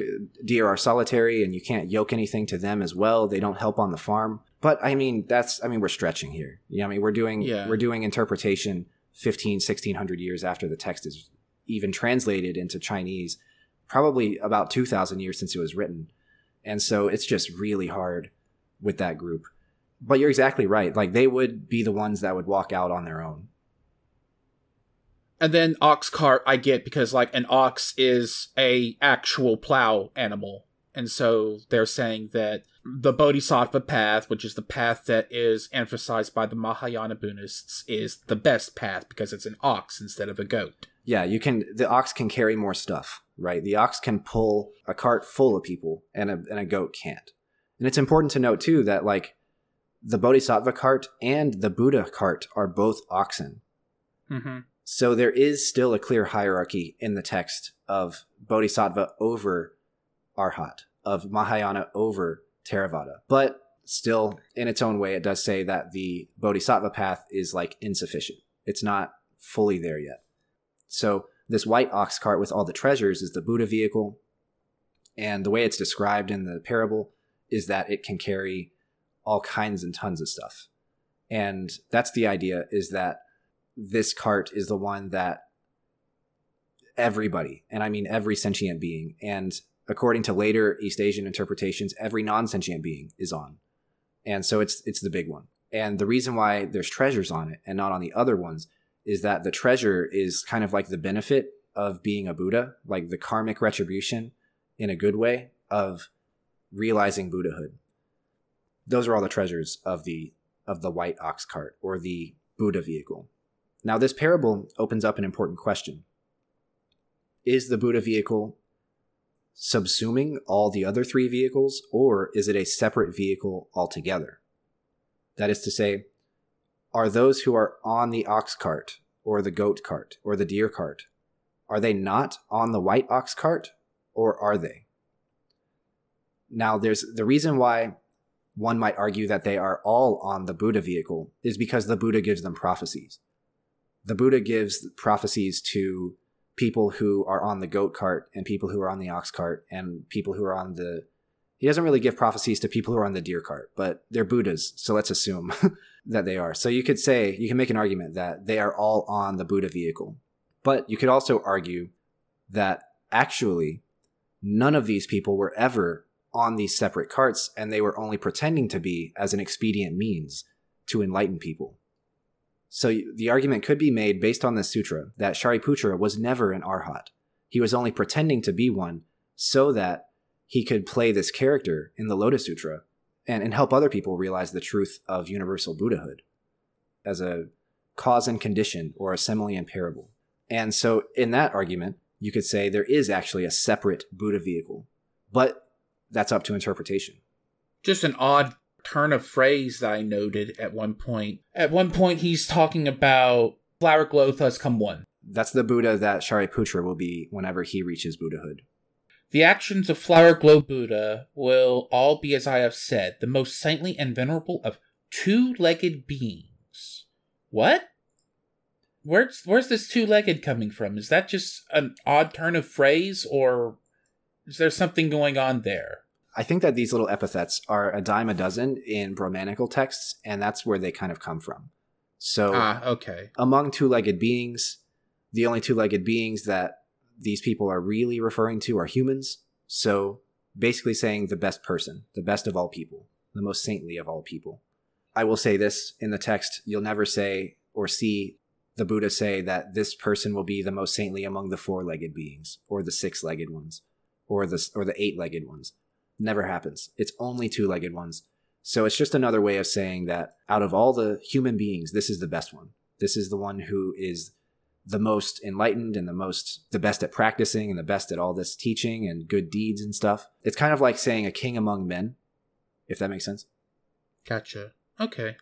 deer are solitary and you can't yoke anything to them as well. They don't help on the farm. But I mean, that's I mean, we're stretching here. You know, I mean, we're doing Yeah. we're doing interpretation 15, 1600 years after the text is even translated into Chinese, probably about 2000 years since it was written. And so it's just really hard with that group. But you're exactly right. Like they would be the ones that would walk out on their own. And then ox cart I get because like an ox is a actual plow animal. And so they're saying that the Bodhisattva path, which is the path that is emphasized by the Mahayana Buddhists, is the best path because it's an ox instead of a goat. Yeah, you can. The ox can carry more stuff, right? The ox can pull a cart full of people, and a and a goat can't. And it's important to note too that like the Bodhisattva cart and the Buddha cart are both oxen. Mm-hmm. So there is still a clear hierarchy in the text of Bodhisattva over Arhat, of Mahayana over Theravada. But still, in its own way, it does say that the Bodhisattva path is like insufficient. It's not fully there yet. So this white ox cart with all the treasures is the Buddha vehicle. And the way it's described in the parable is that it can carry all kinds and tons of stuff. And that's the idea is that this cart is the one that everybody, and I mean every sentient being, and according to later East Asian interpretations, every non-sentient being is on. And so it's it's the big one. And the reason why there's treasures on it and not on the other ones is that the treasure is kind of like the benefit of being a Buddha, like the karmic retribution in a good way of realizing Buddhahood. Those are all the treasures of the of the white ox cart or the Buddha vehicle. Now this parable opens up an important question. Is the Buddha vehicle subsuming all the other three vehicles or is it a separate vehicle altogether? That is to say, are those who are on the ox cart or the goat cart or the deer cart, are they not on the white ox cart or are they? Now, there's the reason why one might argue that they are all on the Buddha vehicle is because the Buddha gives them prophecies. The Buddha gives prophecies to people who are on the goat cart and people who are on the ox cart and people who are on the he doesn't really give prophecies to people who are on the deer cart, but they're Buddhas, so let's assume (laughs) that they are. So you could say, you can make an argument that they are all on the Buddha vehicle. But you could also argue that actually none of these people were ever on these separate carts and they were only pretending to be as an expedient means to enlighten people. So the argument could be made based on this sutra that Shariputra was never an arhat. He was only pretending to be one so that he could play this character in the Lotus Sutra and, and help other people realize the truth of universal Buddhahood as a cause and condition or a simile and parable. And so, in that argument, you could say there is actually a separate Buddha vehicle, but that's up to interpretation. Just an odd turn of phrase that I noted at one point. At one point, he's talking about flower glow, Thus Come One. That's the Buddha that Shariputra will be whenever he reaches Buddhahood. The actions of Flower Glow Buddha will all be, as I have said, the most saintly and venerable of two legged beings. What? Where's where's this two legged coming from? Is that just an odd turn of phrase, or is there something going on there? I think that these little epithets are a dime a dozen in Brahmanical texts, and that's where they kind of come from. So, ah, okay. Among two legged beings, the only two legged beings that these people are really referring to are humans. So basically saying the best person, the best of all people, the most saintly of all people. I will say this in the text, you'll never say or see the Buddha say that this person will be the most saintly among the four-legged beings or the six-legged ones or the or the eight-legged ones. Never happens. It's only two-legged ones. So it's just another way of saying that out of all the human beings, this is the best one. This is the one who is the most enlightened and the most the best at practicing and the best at all this teaching and good deeds and stuff. It's kind of like saying a king among men, if that makes sense. Gotcha. Okay.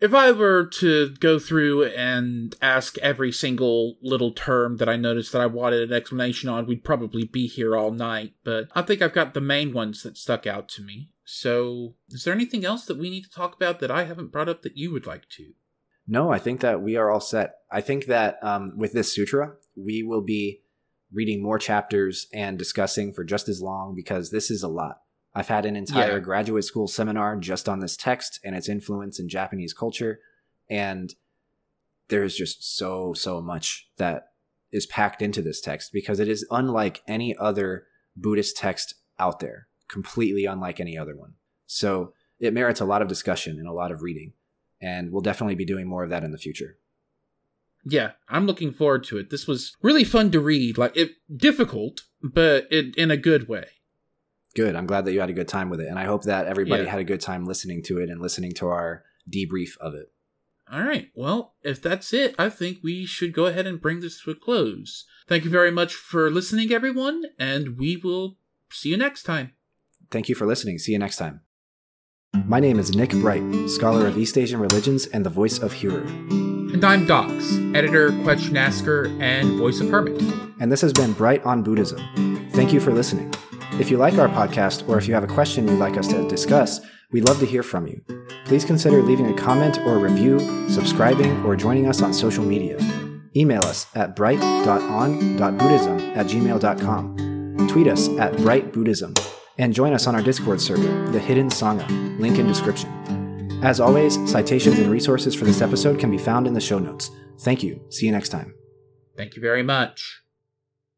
If I were to go through and ask every single little term that I noticed that I wanted an explanation on, we'd probably be here all night, but I think I've got the main ones that stuck out to me. So, is there anything else that we need to talk about that I haven't brought up that you would like to? No, I think that we are all set. I think that um, with this sutra, we will be reading more chapters and discussing for just as long because this is a lot. I've had an entire yeah. graduate school seminar just on this text and its influence in Japanese culture. And there's just so, so much that is packed into this text because it is unlike any other Buddhist text out there, completely unlike any other one. So it merits a lot of discussion and a lot of reading and we'll definitely be doing more of that in the future. Yeah, I'm looking forward to it. This was really fun to read, like it difficult, but it, in a good way. Good. I'm glad that you had a good time with it, and I hope that everybody yeah. had a good time listening to it and listening to our debrief of it. All right. Well, if that's it, I think we should go ahead and bring this to a close. Thank you very much for listening, everyone, and we will see you next time. Thank you for listening. See you next time. My name is Nick Bright, scholar of East Asian religions and the voice of Hearer. And I'm Docs, editor, question asker, and voice of Hermit. And this has been Bright on Buddhism. Thank you for listening. If you like our podcast or if you have a question you'd like us to discuss, we'd love to hear from you. Please consider leaving a comment or a review, subscribing, or joining us on social media. Email us at bright.on.buddhism at gmail.com. Tweet us at brightbuddhism and join us on our Discord server, The Hidden Sangha, link in description. As always, citations and resources for this episode can be found in the show notes. Thank you. See you next time. Thank you very much.